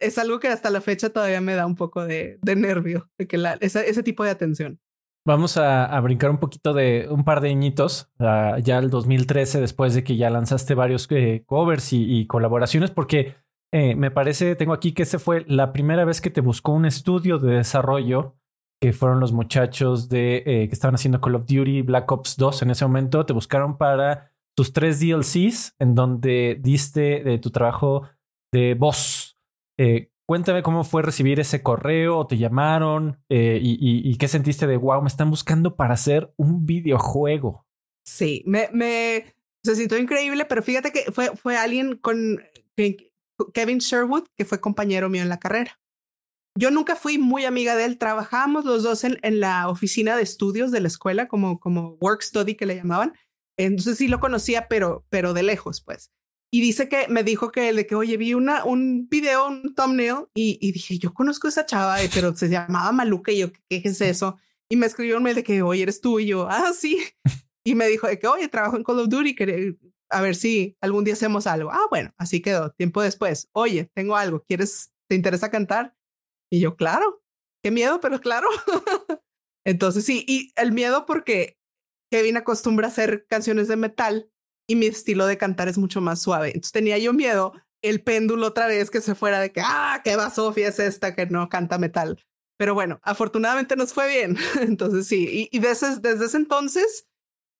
es algo que hasta la fecha todavía me da un poco de, de nervio, de que la, ese, tipo de atención. Vamos a, brincar un poquito de un par de añitos, ya el 2013, después de que ya lanzaste varios eh, covers y, colaboraciones, porque eh, me parece, tengo aquí que ese fue la primera vez que te buscó un estudio de desarrollo, que fueron los muchachos de eh, que estaban haciendo Call of Duty Black Ops 2 en ese momento, te buscaron para tus tres DLCs, en donde diste tu trabajo de voz cuéntame cómo fue recibir ese correo, te llamaron eh, y, qué sentiste de wow, me están buscando para hacer un videojuego. Sí, me, me se sintió increíble, pero fíjate que fue, fue alguien con Kevin Sherwood, que fue compañero mío en la carrera. Yo nunca fui muy amiga de él, trabajábamos los dos en, en la oficina de estudios de la escuela, como, como work study que le llamaban. Entonces sí lo conocía, pero, pero de lejos, pues. Y dice que me dijo que de que, oye, vi una, un video, un thumbnail y, y dije, yo conozco a esa chava, eh, pero se llamaba Maluca y yo, ¿qué, es eso? Y me escribió un mail de que, oye, eres tú y yo, ah, sí. Y me dijo de que, oye, trabajo en Call of Duty, que, a ver si algún día hacemos algo. Ah, bueno, así quedó. Tiempo después, oye, tengo algo, ¿quieres, te interesa cantar? Y yo, claro, qué miedo, pero claro. Entonces sí, y el miedo porque Kevin acostumbra a hacer canciones de metal y mi estilo de cantar es mucho más suave. Entonces tenía yo miedo el péndulo otra vez que se fuera de que, ah, qué va Sofía es esta que no canta metal. Pero bueno, afortunadamente nos fue bien. Entonces sí, y, desde, desde ese entonces,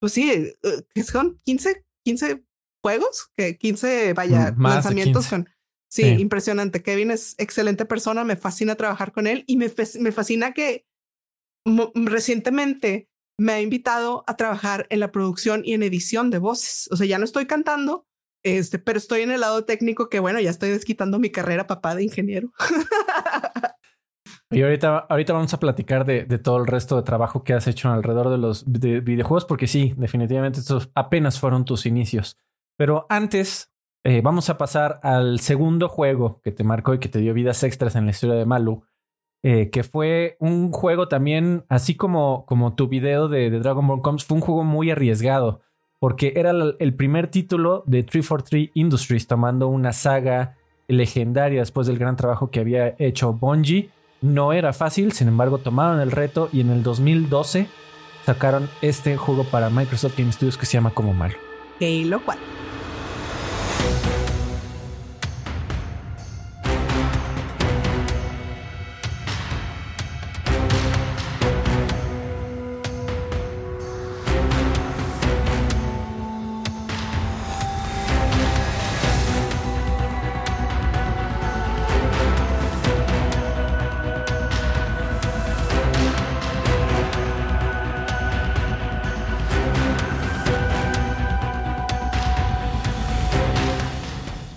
pues sí, eh, son 15, 15 juegos, que 15, vaya, mm, lanzamientos con... Sí, impresionante. Kevin es excelente persona, me fascina trabajar con él y me, me fascina que recientemente me ha invitado a trabajar en la producción y en edición de voces. O sea, ya no estoy cantando, este, pero estoy en el lado técnico que bueno, ya estoy desquitando mi carrera papá de ingeniero. Y ahorita, ahorita vamos a platicar de, todo el resto de trabajo que has hecho alrededor de los videojuegos, porque sí, definitivamente estos apenas fueron tus inicios. Pero antes, eh, vamos a pasar al segundo juego que te marcó y que te dio vidas extras en la historia de Malu, eh, que fue un juego también, así como, como tu video de, Dragon Ball Coms, fue un juego muy arriesgado, porque era el primer título de 343 Industries, tomando una saga legendaria después del gran trabajo que había hecho Bungie. No era fácil, sin embargo, tomaron el reto y en el 2012 sacaron este juego para Microsoft Game Studios que se llama como Mario. Halo 4.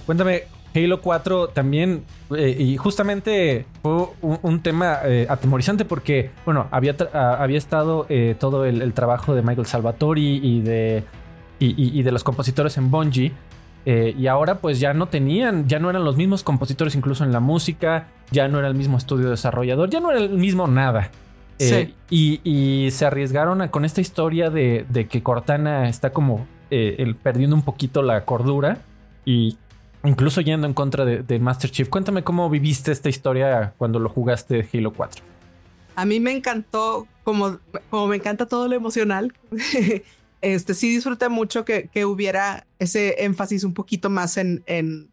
Cuéntame, Halo 4 también, eh, y justamente fue un, tema eh, atemorizante porque, bueno, había, había estado eh, todo el, trabajo de Michael Salvatori y de, y, de los compositores en Bungie. y ahora pues ya no tenían, ya no eran los mismos compositores incluso en la música, ya no era el mismo estudio desarrollador, ya no era el mismo nada. Sí. y, se arriesgaron con esta historia de, que Cortana está como perdiendo un poquito la cordura y incluso yendo en contra de, Master Chief. Cuéntame cómo viviste esta historia cuando lo jugaste Halo 4. A mí me encantó, como, como me encanta todo lo emocional. este sí disfruté mucho que, que, hubiera ese énfasis un poquito más en, en,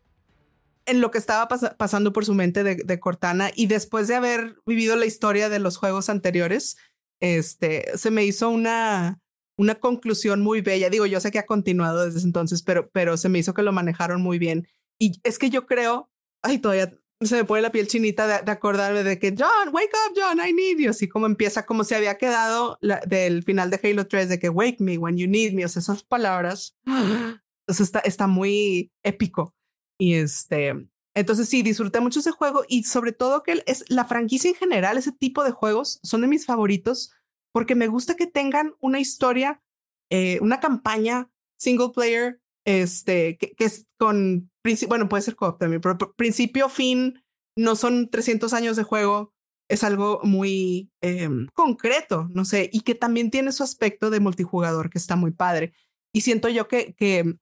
en lo que estaba pasando por su mente de, Cortana. Y después de haber vivido la historia de los juegos anteriores, este se me hizo una una conclusión muy bella. Digo, yo sé que ha continuado desde entonces, pero, pero se me hizo que lo manejaron muy bien. Y es que yo creo, ay, todavía se me pone la piel chinita de, acordarme de que John, wake up, John, I need you. Así como empieza, como se había quedado del final de Halo 3 de que wake me when you need me. O sea, esas palabras, eso está, está muy épico. Y este, entonces sí, disfruté mucho ese juego y sobre todo que es la franquicia en general, ese tipo de juegos son de mis favoritos porque me gusta que tengan una historia, eh, una campaña single player, este, que, es con, bueno, puede ser co también, pero principio, fin, no son 300 años de juego, es algo muy em, concreto, no sé, y que también tiene su aspecto de multijugador que está muy padre. Y siento yo que, que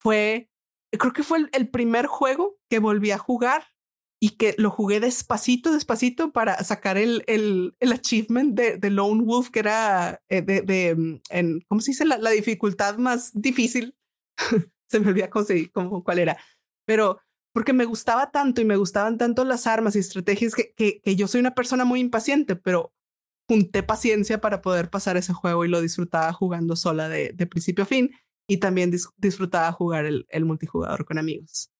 fue, creo que fue el primer juego que volví a jugar y que lo jugué despacito, despacito para sacar el, el, el achievement de, de, Lone Wolf, que era eh, de, de mm, en, ¿cómo se dice? La, la dificultad más difícil. se me olvidó cómo, cuál era, pero porque me gustaba tanto y me gustaban tanto las armas y estrategias que, que, que yo soy una persona muy impaciente, pero junté paciencia para poder pasar ese juego y lo disfrutaba jugando sola de, de principio a fin y también disfrutaba jugar el, el multijugador con amigos.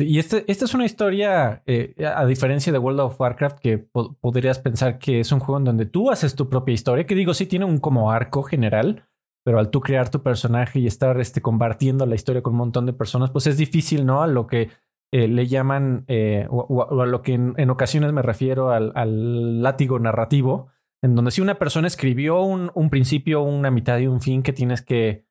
Y este, esta es una historia, eh, a diferencia de World of Warcraft, que podrías pensar que es un juego en donde tú haces tu propia historia, que digo, sí tiene un como arco general, pero al tú crear tu personaje y estar este, compartiendo la historia con un montón de personas, pues es difícil, ¿no? A lo que eh, le llaman, eh, o, a lo que en, ocasiones me refiero al, látigo narrativo, en donde si una persona escribió un principio, una mitad y un fin que tienes que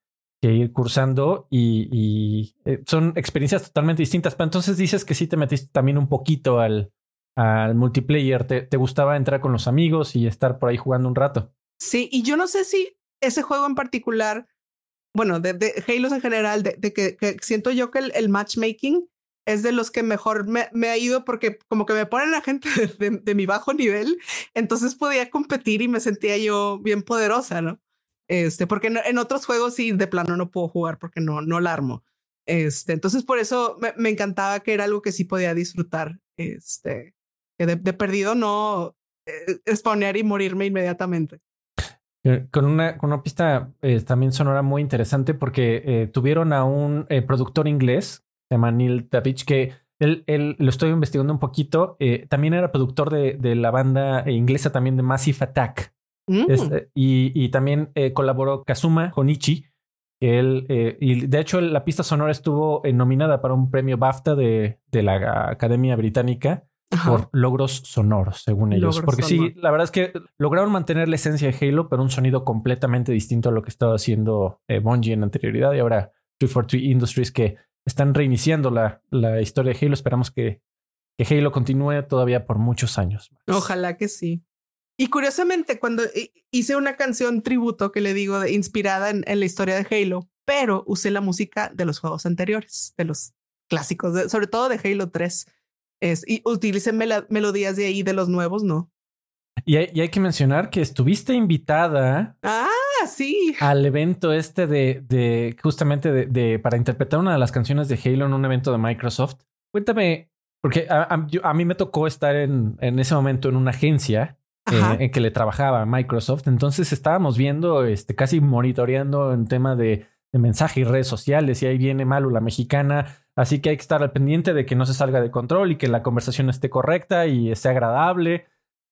ir cursando y, eh, son experiencias totalmente distintas. Pero entonces dices que sí te metiste también un poquito al, al multiplayer. ¿Te, ¿Te, gustaba entrar con los amigos y estar por ahí jugando un rato? Sí, y yo no sé si ese juego en particular, bueno, de, Halo en general, de, que, siento yo que el, matchmaking es de los que mejor me, ha ido porque como que me ponen a gente de, mi bajo nivel, entonces podía competir y me sentía yo bien poderosa, ¿no? Este, porque en, otros juegos sí, de plano no puedo jugar porque no, no la armo. Este, entonces por eso me, encantaba que era algo que sí podía disfrutar. Este, que de, perdido no exponer y morirme inmediatamente. Eh, con una, con una pista eh, también sonora muy interesante porque eh, tuvieron a un productor inglés, se llama Neil Davich, que él, él, lo estoy investigando un poquito. también era productor de, de, la banda inglesa también de Massive Attack. Mm. Este, y, y, también colaboró Kazuma Honichi. Que él, y de hecho, la pista sonora estuvo nominada para un premio BAFTA de, de la Academia Británica por logros sonoros, según ellos. Porque sí, la verdad es que lograron mantener la esencia de Halo, pero un sonido completamente distinto a lo que estaba haciendo eh, Bungie en anterioridad y ahora 343 Industries que están reiniciando la, la historia de Halo. Esperamos que, que Halo continúe todavía por muchos años. Ojalá que sí. Y curiosamente, cuando hice una canción tributo que le digo de, inspirada en, la historia de Halo, pero usé la música de los juegos anteriores, de los clásicos, sobre todo de Halo 3 es, y utilicen melodías de ahí de los nuevos, no. Y hay, que mencionar que estuviste invitada. Ah, sí. Al evento este de, de justamente de, para interpretar una de las canciones de Halo en un evento de Microsoft. Cuéntame, porque a, mí me tocó estar en, en, ese momento en una agencia eh, en que le trabajaba Microsoft. Entonces estábamos viendo, este, casi monitoreando en tema de, de mensaje y redes sociales. Y ahí viene Malu, la mexicana Así que hay que estar al pendiente de que no se salga de control y que la conversación esté correcta y esté agradable.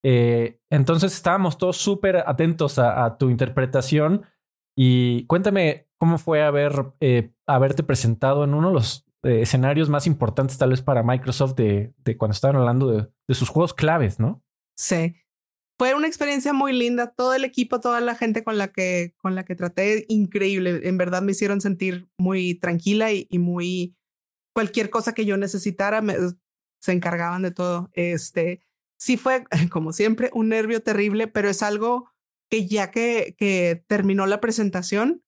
Eh, entonces estábamos todos súper atentos a, tu interpretación y cuéntame cómo fue haber, eh, haberte presentado en uno de los eh, escenarios más importantes tal vez para Microsoft de, cuando estaban hablando de, de, sus juegos claves, ¿no? Sí. Fue una experiencia muy linda. Todo el equipo, toda la gente con la que, con la que traté, increíble. En verdad me hicieron sentir muy tranquila y muy cualquier cosa que yo necesitara, se encargaban de todo. Este, sí fue, como siempre, un nervio terrible, pero es algo que ya que, que terminó la presentación,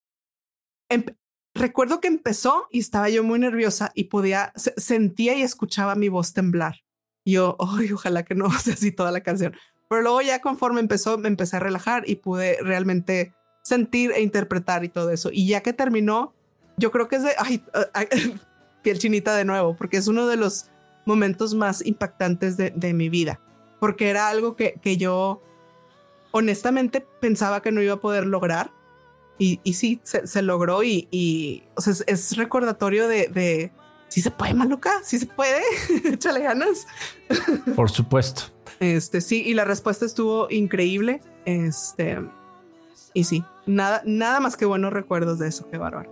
recuerdo que empezó y estaba yo muy nerviosa y podía, sentía y escuchaba mi voz temblar. yo, ojalá que no sea así toda la canción. Pero luego ya conforme empezó, me empecé a relajar y pude realmente sentir e interpretar y todo eso. Y ya que terminó, yo creo que es de, ay, piel chinita de nuevo, porque es uno de los momentos más impactantes de, mi vida, porque era algo que, que, yo honestamente pensaba que no iba a poder lograr. Y, y sí, se, logró y, o sea, es, recordatorio de, de si se puede, maluca, si se puede, échale ganas. Por supuesto. Este sí, y la respuesta estuvo increíble. Este, y sí, nada, nada más que buenos recuerdos de eso, qué bárbaro.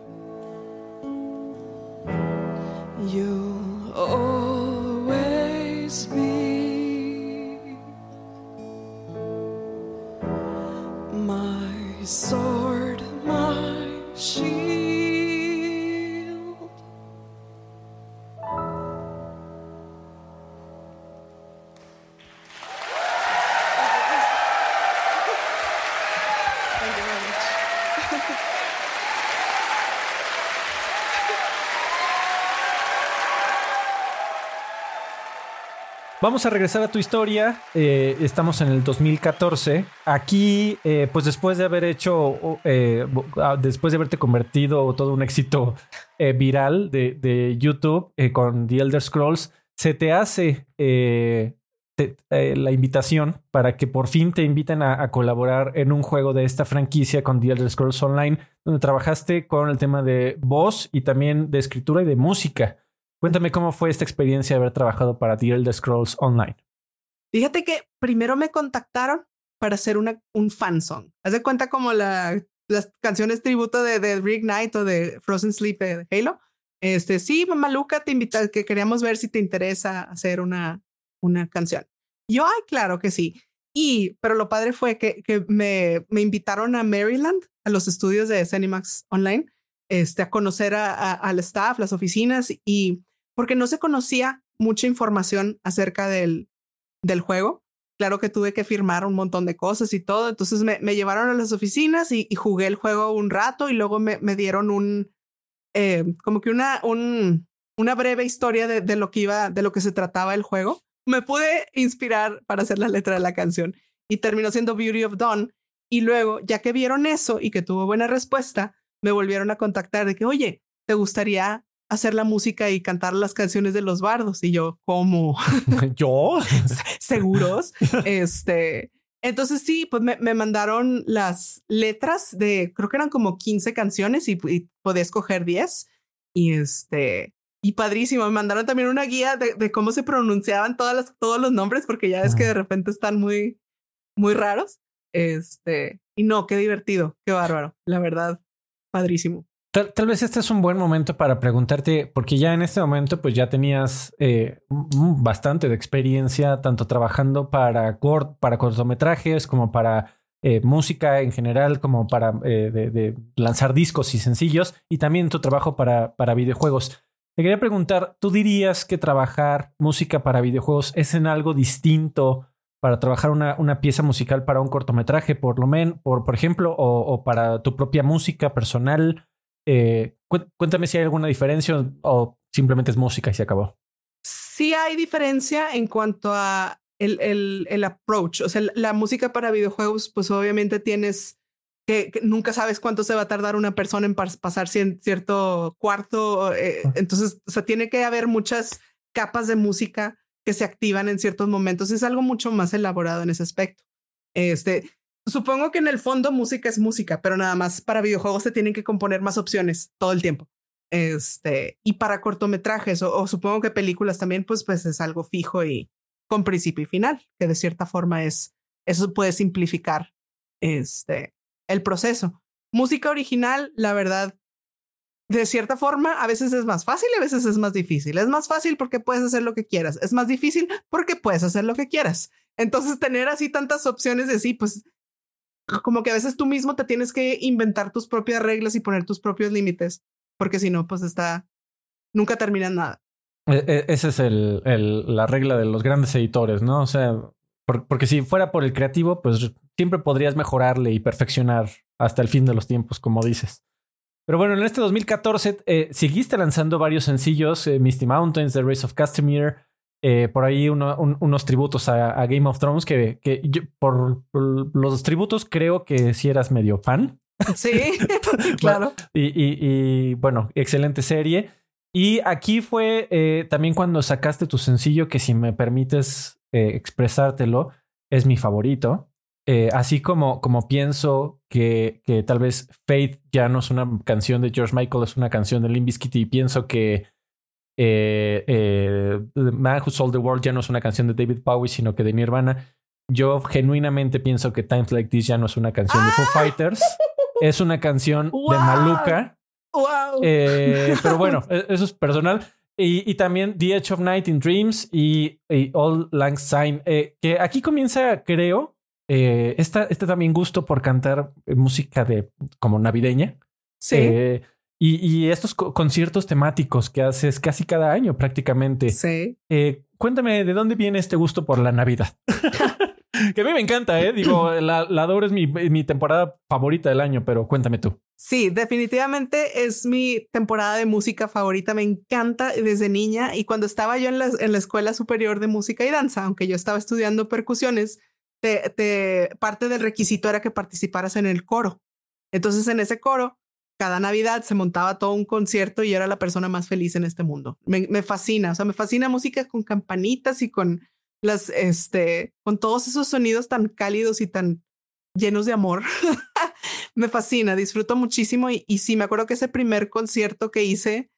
Vamos a regresar a tu historia. Eh, estamos en el 2014. Aquí, eh, pues después de haber hecho, eh, ah, después de haberte convertido todo un éxito viral de, YouTube con The Elder Scrolls, se te hace la invitación para que por fin te inviten a, a, colaborar en un juego de esta franquicia con The Elder Scrolls Online, donde trabajaste con el tema de voz y también de escritura y de música. Cuéntame cómo fue esta experiencia de haber trabajado para The Elder Scrolls Online. Fíjate que primero me contactaron para hacer una, un fan song. Haz de cuenta como la, las canciones tributo de, de Rick Knight o de Frozen Sleep de Halo. Este, sí, mamá Luca, te invita, que queríamos ver si te interesa hacer una, una canción. Yo, ay, claro que sí. Y, pero lo padre fue que, que me, me invitaron a Maryland, a los estudios de Cinemax Online, este, a conocer a, al staff, las oficinas y porque no se conocía mucha información acerca del, del juego. Claro que tuve que firmar un montón de cosas y todo. Entonces me, llevaron a las oficinas y, jugué el juego un rato y luego me, me dieron un, eh, como que una, un, una breve historia de, de, lo que iba, de lo que se trataba el juego. Me pude inspirar para hacer la letra de la canción y terminó siendo Beauty of Dawn. Y luego, ya que vieron eso y que tuvo buena respuesta, me volvieron a contactar de que, oye, ¿te gustaría hacer la música y cantar las canciones de los bardos? Y yo, ¿cómo? ¿Yo? ¿Seguros? este, entonces sí, pues me, mandaron las letras de, creo que eran como 15 canciones y, podía escoger 10. Y este, y padrísimo, me mandaron también una guía de, cómo se pronunciaban todas las, todos los nombres, porque ya es que de repente están muy, muy raros. Este, y no, qué divertido, qué bárbaro, la verdad, padrísimo. Tal, vez este es un buen momento para preguntarte, porque ya en este momento pues ya tenías eh, bastante de experiencia, tanto trabajando para, para cortometrajes como para eh, música en general, como para eh, de, lanzar discos y sencillos, y también tu trabajo para, para videojuegos. Te quería preguntar, ¿tú dirías que trabajar música para videojuegos es en algo distinto para trabajar una, una pieza musical para un cortometraje, por lo menos, por, por ejemplo, o para tu propia música personal? Eh, cuéntame si hay alguna diferencia o simplemente es música y se acabó. Sí hay diferencia en cuanto a el, el, el approach. O sea, la música para videojuegos, pues obviamente tienes que, nunca sabes cuánto se va a tardar una persona en pasar cierto cuarto. Eh, entonces, o sea, tiene que haber muchas capas de música que se activan en ciertos momentos. Es algo mucho más elaborado en ese aspecto. Este, Supongo que en el fondo música es música, pero nada más para videojuegos se tienen que componer más opciones todo el tiempo. Este, y para cortometrajes o, supongo que películas también, pues, pues es algo fijo y con principio y final, que de cierta forma es, eso puede simplificar este, el proceso. Música original, la verdad, de cierta forma, a veces es más fácil y a veces es más difícil. Es más fácil porque puedes hacer lo que quieras. Es más difícil porque puedes hacer lo que quieras. Entonces, tener así tantas opciones de sí, pues como que a veces tú mismo te tienes que inventar tus propias reglas y poner tus propios límites, porque si no, pues está, nunca termina nada. E, e, esa es el, la regla de los grandes editores, ¿no? O sea, porque si fuera por el creativo, pues siempre podrías mejorarle y perfeccionar hasta el fin de los tiempos, como dices. Pero bueno, en este 2014 eh, seguiste lanzando varios sencillos, eh, Misty Mountains, The Race of Castamere, eh, por ahí unos tributos a, Game of Thrones que, que por, los tributos creo que si eras medio fan. Sí, claro. y, bueno, excelente serie. Y aquí fue eh, también cuando sacaste tu sencillo, que si me permites eh, expresártelo, es mi favorito. así como, como pienso que, que, tal vez Faith ya no es una canción de George Michael, es una canción de Limp Bizkit y pienso que eh, eh, Man Who Sold the World ya no es una canción de David Bowie, sino que de Nirvana. Yo genuinamente pienso que Times Like This ya no es una canción de Foo ¡Ah! Fighters, es una canción de Maluca. Eh, pero bueno, e-, eso es personal. Y, también The Edge of Night in Dreams y, All Lang Syne, eh, que aquí comienza, creo, eh, este también gusto por cantar música de como navideña. Sí. Y, estos conciertos temáticos que haces casi cada año prácticamente. Sí. Eh, cuéntame, ¿de dónde viene este gusto por la Navidad? que a mí me encanta, ¿eh? Digo, la, la es mi, mi, temporada favorita del año, pero cuéntame tú. Sí, definitivamente es mi temporada de música favorita. Me encanta desde niña y cuando estaba yo en la, en la Escuela Superior de Música y Danza, aunque yo estaba estudiando percusiones, te, parte del requisito era que participaras en el coro. Entonces, en ese coro cada Navidad se montaba todo un concierto y era la persona más feliz en este mundo. Me, fascina, o sea, me fascina música con campanitas y con las, este, con todos esos sonidos tan cálidos y tan llenos de amor. me fascina, disfruto muchísimo y, y, sí, me acuerdo que ese primer concierto que hice,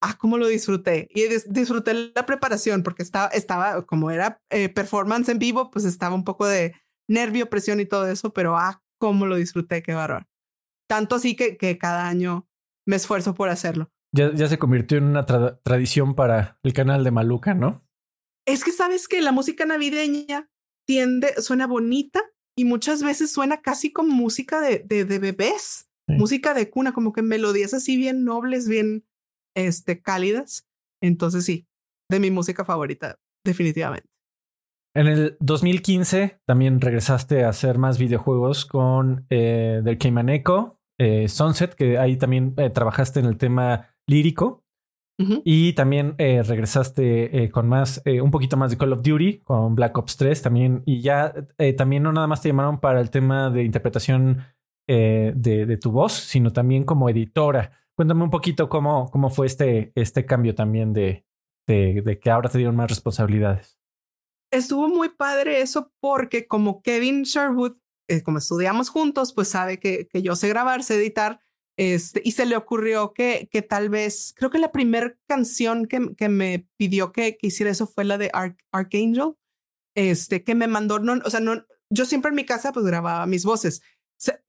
ah, cómo lo disfruté y disfruté la preparación porque estaba, estaba, como era eh, performance en vivo, pues estaba un poco de nervio, presión y todo eso, pero ah, cómo lo disfruté, qué bárbaro. Tanto así que, que cada año me esfuerzo por hacerlo. Ya, ya se convirtió en una tradición para el canal de Maluca, ¿no? Es que sabes que la música navideña tiende, suena bonita y muchas veces suena casi como música de, de, bebés, música de cuna, como que melodías así bien nobles, bien este, cálidas. Entonces sí, de mi música favorita, definitivamente. En el 2015 también regresaste a hacer más videojuegos con eh, The Cayman Echo, eh, Sunset, que ahí también eh, trabajaste en el tema lírico. Y también eh, regresaste con más, un poquito más de Call of Duty, con Black Ops 3 también. Y ya también no nada más te llamaron para el tema de interpretación de, tu voz, sino también como editora. Cuéntame un poquito cómo, cómo fue este, este cambio también de, de, que ahora te dieron más responsabilidades. Estuvo muy padre eso porque como Kevin Sherwood, como estudiamos juntos, pues sabe que, que yo sé grabar, sé editar este, y se le ocurrió que, que tal vez, creo que la primera canción que, que, me pidió que, hiciera eso fue la de Archangel, este, que me mandó, no, o sea, no, yo siempre en mi casa pues grababa mis voces.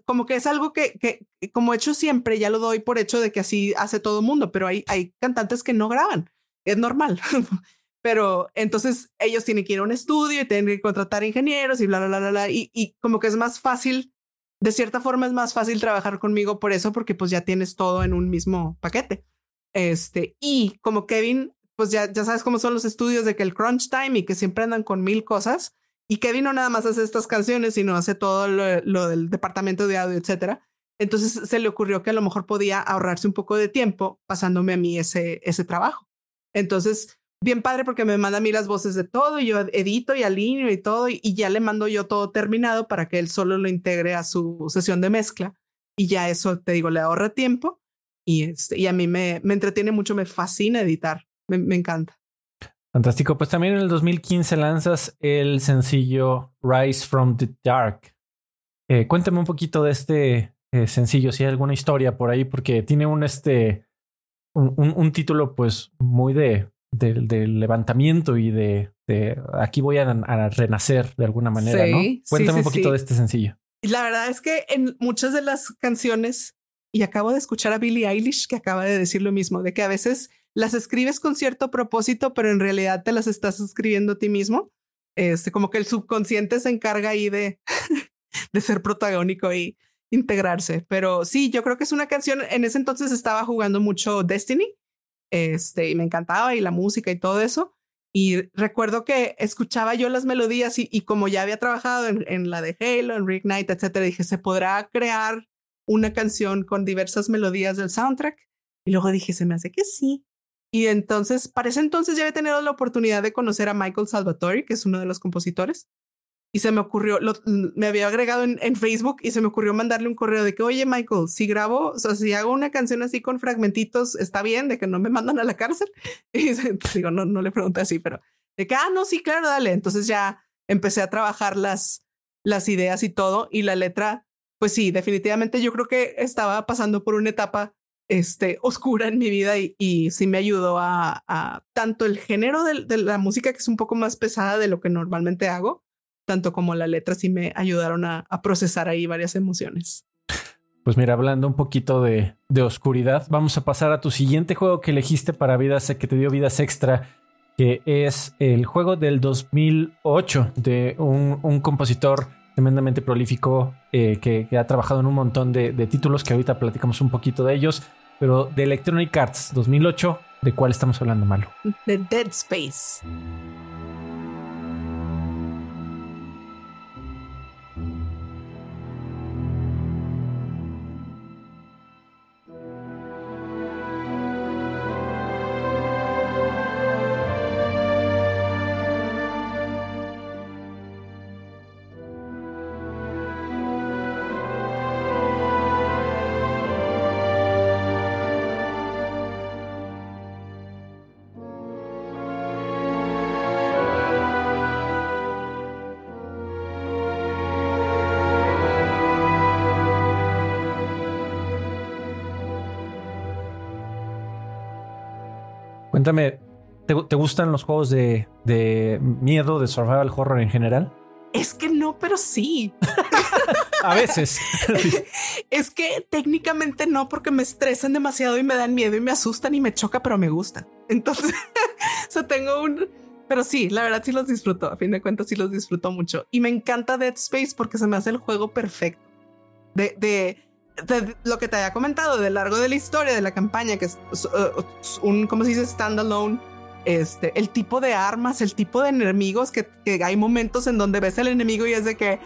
como que es algo que, que, como he hecho siempre, ya lo doy por hecho de que así hace todo el mundo, pero hay, hay cantantes que no graban, es normal. pero entonces ellos tienen que ir a un estudio y tienen que contratar ingenieros y bla, bla, bla, bla, y, y como que es más fácil de cierta forma es más fácil trabajar conmigo por eso, porque pues ya tienes todo en un mismo paquete. Este, y como Kevin, pues ya, ya sabes cómo son los estudios de que el crunch time y que siempre andan con mil cosas. Y Kevin no nada más hace estas canciones, sino hace todo lo, del departamento de audio, etcétera. Entonces se le ocurrió que a lo mejor podía ahorrarse un poco de tiempo pasándome a mí ese, ese trabajo. Entonces bien padre porque me manda a mí las voces de todo y yo edito y alineo y todo y, ya le mando yo todo terminado para que él solo lo integre a su sesión de mezcla y ya eso te digo le ahorra tiempo y este y a mí me, me entretiene mucho me fascina editar me, me, encanta. Fantástico. Pues también en el 2015 lanzas el sencillo Rise from the Dark. Eh, cuéntame un poquito de este eh, sencillo si hay alguna historia por ahí porque tiene un este un, un título pues muy de del, levantamiento y de, aquí voy a, renacer de alguna manera, ¿no? Cuéntame un poquito de este sencillo. La verdad es que en muchas de las canciones, y acabo de escuchar a Billie Eilish que acaba de decir lo mismo, de que a veces las escribes con cierto propósito, pero en realidad te las estás escribiendo a ti mismo. Este, como que el subconsciente se encarga ahí de, de ser protagónico y integrarse. Pero sí, yo creo que es una canción. En ese entonces estaba jugando mucho Destiny este, y me encantaba y la música y todo eso. Y recuerdo que escuchaba yo las melodías y, y como ya había trabajado en, en, la de Halo, en Reignite, etcétera, dije, ¿se podrá crear una canción con diversas melodías del soundtrack? Y luego dije, se me hace que sí. Y entonces, para ese entonces ya había tenido la oportunidad de conocer a Michael Salvatore, que es uno de los compositores y se me ocurrió, me había agregado en, Facebook y se me ocurrió mandarle un correo de que, oye, Michael, si grabo, o sea, si hago una canción así con fragmentitos, está bien, de que no me mandan a la cárcel. Y digo, no, no le pregunté así, pero de que, ah, no, sí, claro, dale. Entonces ya empecé a trabajar las, las ideas y todo y la letra, pues sí, definitivamente yo creo que estaba pasando por una etapa este, oscura en mi vida y, y sí me ayudó a, a tanto el género de la música, que es un poco más pesada de lo que normalmente hago, tanto como la letra sí me ayudaron a, procesar ahí varias emociones. Pues mira, hablando un poquito de, oscuridad, vamos a pasar a tu siguiente juego que elegiste para vidas, que te dio vidas extra, que es el juego del 2008 de un, compositor tremendamente prolífico eh, que, ha trabajado en un montón de, de, títulos que ahorita platicamos un poquito de ellos, pero de Electronic Arts 2008, ¿de cuál estamos hablando, Malo? De Dead Space. Cuéntame, ¿te, gustan los juegos de, miedo, de survival horror en general? Es que no, pero sí. A veces. es que técnicamente no, porque me estresan demasiado y me dan miedo y me asustan y me choca, pero me gustan. Entonces, o sea, tengo un... Pero sí, la verdad sí los disfruto. A fin de cuentas sí los disfruto mucho. Y me encanta Dead Space porque se me hace el juego perfecto. De, de lo que te había comentado, de largo de la historia de la campaña, que es uh, un, ¿cómo se dice? Standalone. Este, el tipo de armas, el tipo de enemigos que, que hay momentos en donde ves al enemigo y es de que,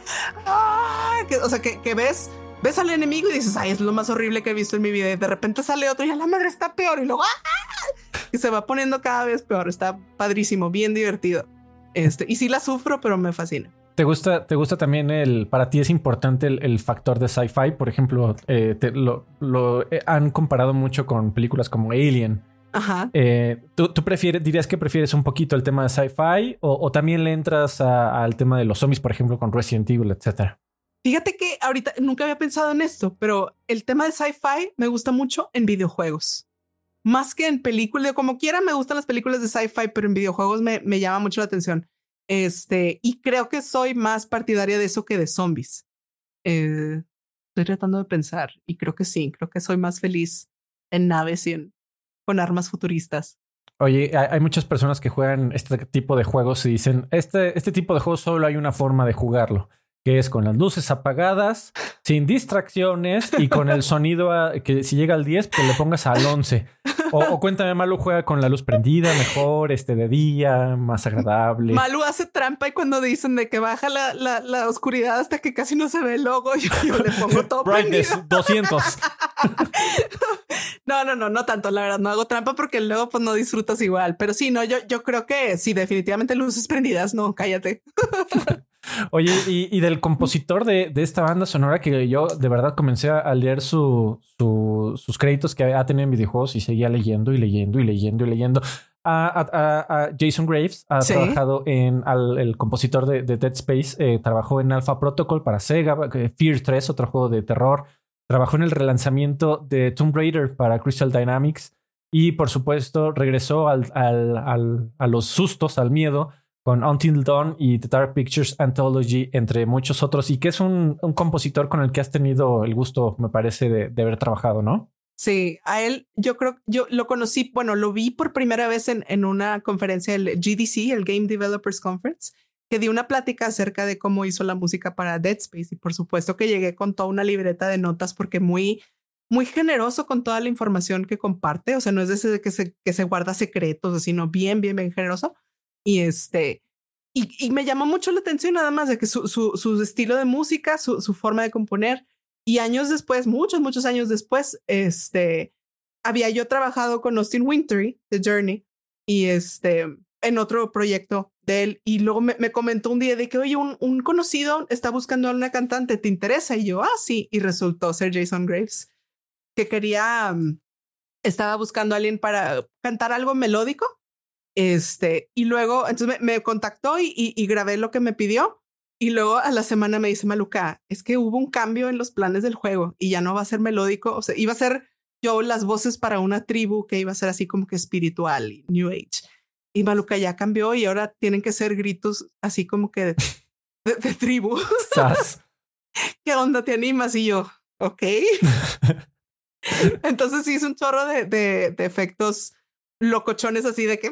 ¡ah! o sea, que, que, ves, ves al enemigo y dices, ay, es lo más horrible que he visto en mi vida. Y de repente sale otro y a la madre está peor. Y luego, ¡ah! que se va poniendo cada vez peor. Está padrísimo, bien divertido. Este, y sí la sufro, pero me fascina. ¿Te gusta, te gusta también el, para ti es importante el, factor de sci-fi? Por ejemplo, eh, lo, lo eh, han comparado mucho con películas como Alien. Ajá. Eh, ¿tú, prefieres, dirías que prefieres un poquito el tema de sci-fi o, también le entras al tema de los zombies, por ejemplo, con Resident Evil, etcétera? Fíjate que ahorita nunca había pensado en esto, pero el tema de sci-fi me gusta mucho en videojuegos. Más que en películas, como quiera me gustan las películas de sci-fi, pero en videojuegos me, me llama mucho la atención. Este, y creo que soy más partidaria de eso que de zombies. Eh, estoy tratando de pensar y creo que sí, creo que soy más feliz en naves y en, con armas futuristas. Oye, hay, muchas personas que juegan este tipo de juegos y dicen, este, este tipo de juegos solo hay una forma de jugarlo que es con las luces apagadas, sin distracciones y con el sonido que si llega al 10, pues le pongas al 11. O, cuéntame, Malu juega con la luz prendida, mejor, este de día, más agradable. Malu hace trampa y cuando dicen de que baja la, la, oscuridad hasta que casi no se ve el logo, yo, le pongo todo Brightness 200. no, no, no, no tanto, la verdad, no hago trampa porque luego pues no disfrutas igual. Pero sí, no, yo, yo creo que sí, definitivamente luces prendidas, no, cállate. Oye, y, del compositor de, esta banda sonora que yo de verdad comencé a leer sus créditos que ha tenido en videojuegos y seguía leyendo y leyendo y leyendo y leyendo. A, Jason Graves ha trabajado en el compositor de, Dead Space, eh, trabajó en Alpha Protocol para Sega, eh, Fear 3, otro juego de terror. Trabajó en el relanzamiento de Tomb Raider para Crystal Dynamics y por supuesto regresó al, a los sustos, al miedo con Until Dawn y The Dark Pictures Anthology, entre muchos otros, y que es un, compositor con el que has tenido el gusto, me parece, de, haber trabajado, ¿no? Sí, a él yo creo, yo lo conocí, bueno, lo vi por primera vez en, en una conferencia del GDC, el Game Developers Conference, que di una plática acerca de cómo hizo la música para Dead Space y por supuesto que llegué con toda una libreta de notas porque muy, muy generoso con toda la información que comparte, o sea, no es de ese que se, que se guarda secretos, sino bien, bien, bien generoso y este, y, me llamó mucho la atención nada más de que su, su, estilo de música, su, su, forma de componer. Y años después, muchos, muchos años después, este, había yo trabajado con Austin Wintory, The Journey, y este, en otro proyecto de él. Y luego me, me comentó un día de que, oye, un, un, conocido está buscando a una cantante, ¿te interesa? Y yo, ah, sí. Y resultó ser Jason Graves, que quería, mm, estaba buscando a alguien para cantar algo melódico este, y luego, entonces me, contactó y, y, grabé lo que me pidió. Y luego a la semana me dice Maluca, es que hubo un cambio en los planes del juego y ya no va a ser melódico. O sea, iba a ser yo las voces para una tribu que iba a ser así como que espiritual y New Age. Y Maluca ya cambió y ahora tienen que ser gritos así como que de, de, tribu. ¿Qué onda te animas? Y yo, ok. Entonces hice un chorro de, de, de efectos locochones así de que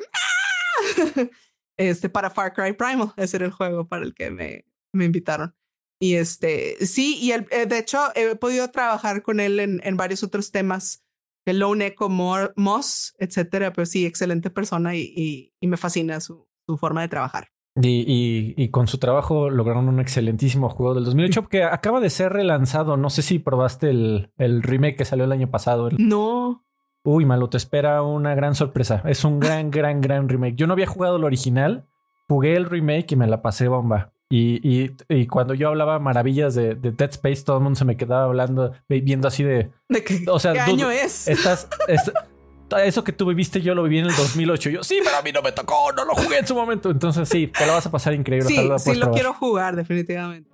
este para Far Cry Primal. Ese era el juego para el que me, me invitaron. Y este, sí, y el, eh, de hecho he podido trabajar con él en, en varios otros temas, el Lone Echo, Moss, etcétera. Pero sí, excelente persona y, y, me fascina su, su, forma de trabajar. Y, y, y, con su trabajo lograron un excelentísimo juego del 2008 que acaba de ser relanzado. No sé si probaste el, el remake que salió el año pasado. No. Uy, malo, te espera una gran sorpresa. Es un gran, gran, gran remake. Yo no había jugado el original, jugué el remake y me la pasé bomba. Y, y, cuando yo hablaba maravillas de, Dead Space, todo el mundo se me quedaba hablando, viendo así de... ¿De qué, o sea, ¿qué año es? Estás, eso que tú viviste yo lo viví en el 2008. Yo, sí, pero a mí no me tocó, no lo jugué en su momento. Entonces sí, te lo vas a pasar increíble. Sí, sí lo quiero jugar, definitivamente.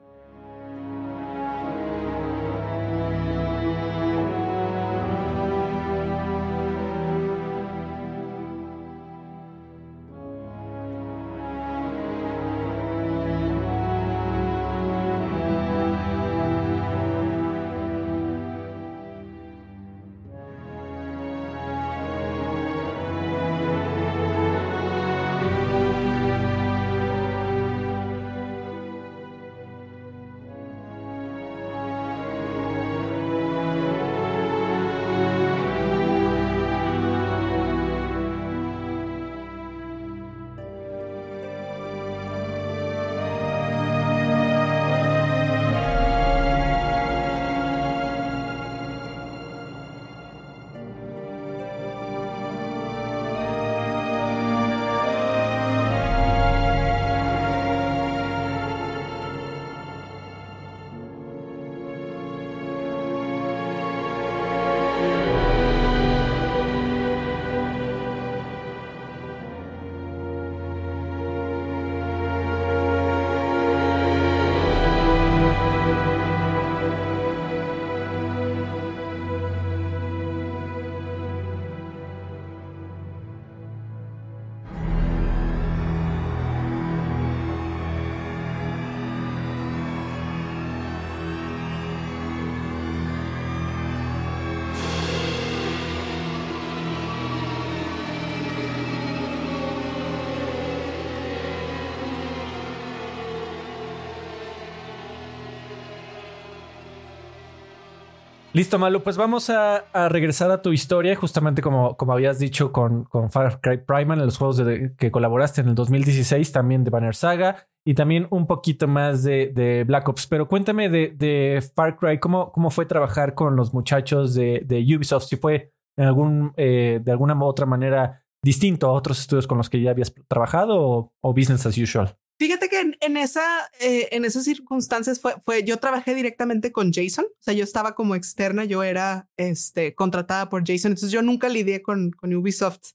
Listo, Malu, pues vamos a, regresar a tu historia, justamente como, como habías dicho con, Far Cry Primal, en los juegos de, que colaboraste en el 2016, también de Banner Saga y también un poquito más de, Black Ops. Pero cuéntame de, Far Cry, ¿cómo, ¿cómo fue trabajar con los muchachos de, Ubisoft? Si fue en algún, eh, de alguna u otra manera distinto a otros estudios con los que ya habías trabajado o business as usual. Fíjate que en, esa, eh, en esas circunstancias fue, fue, yo trabajé directamente con Jason, o sea, yo estaba como externa, yo era este, contratada por Jason, entonces yo nunca lidié con, con Ubisoft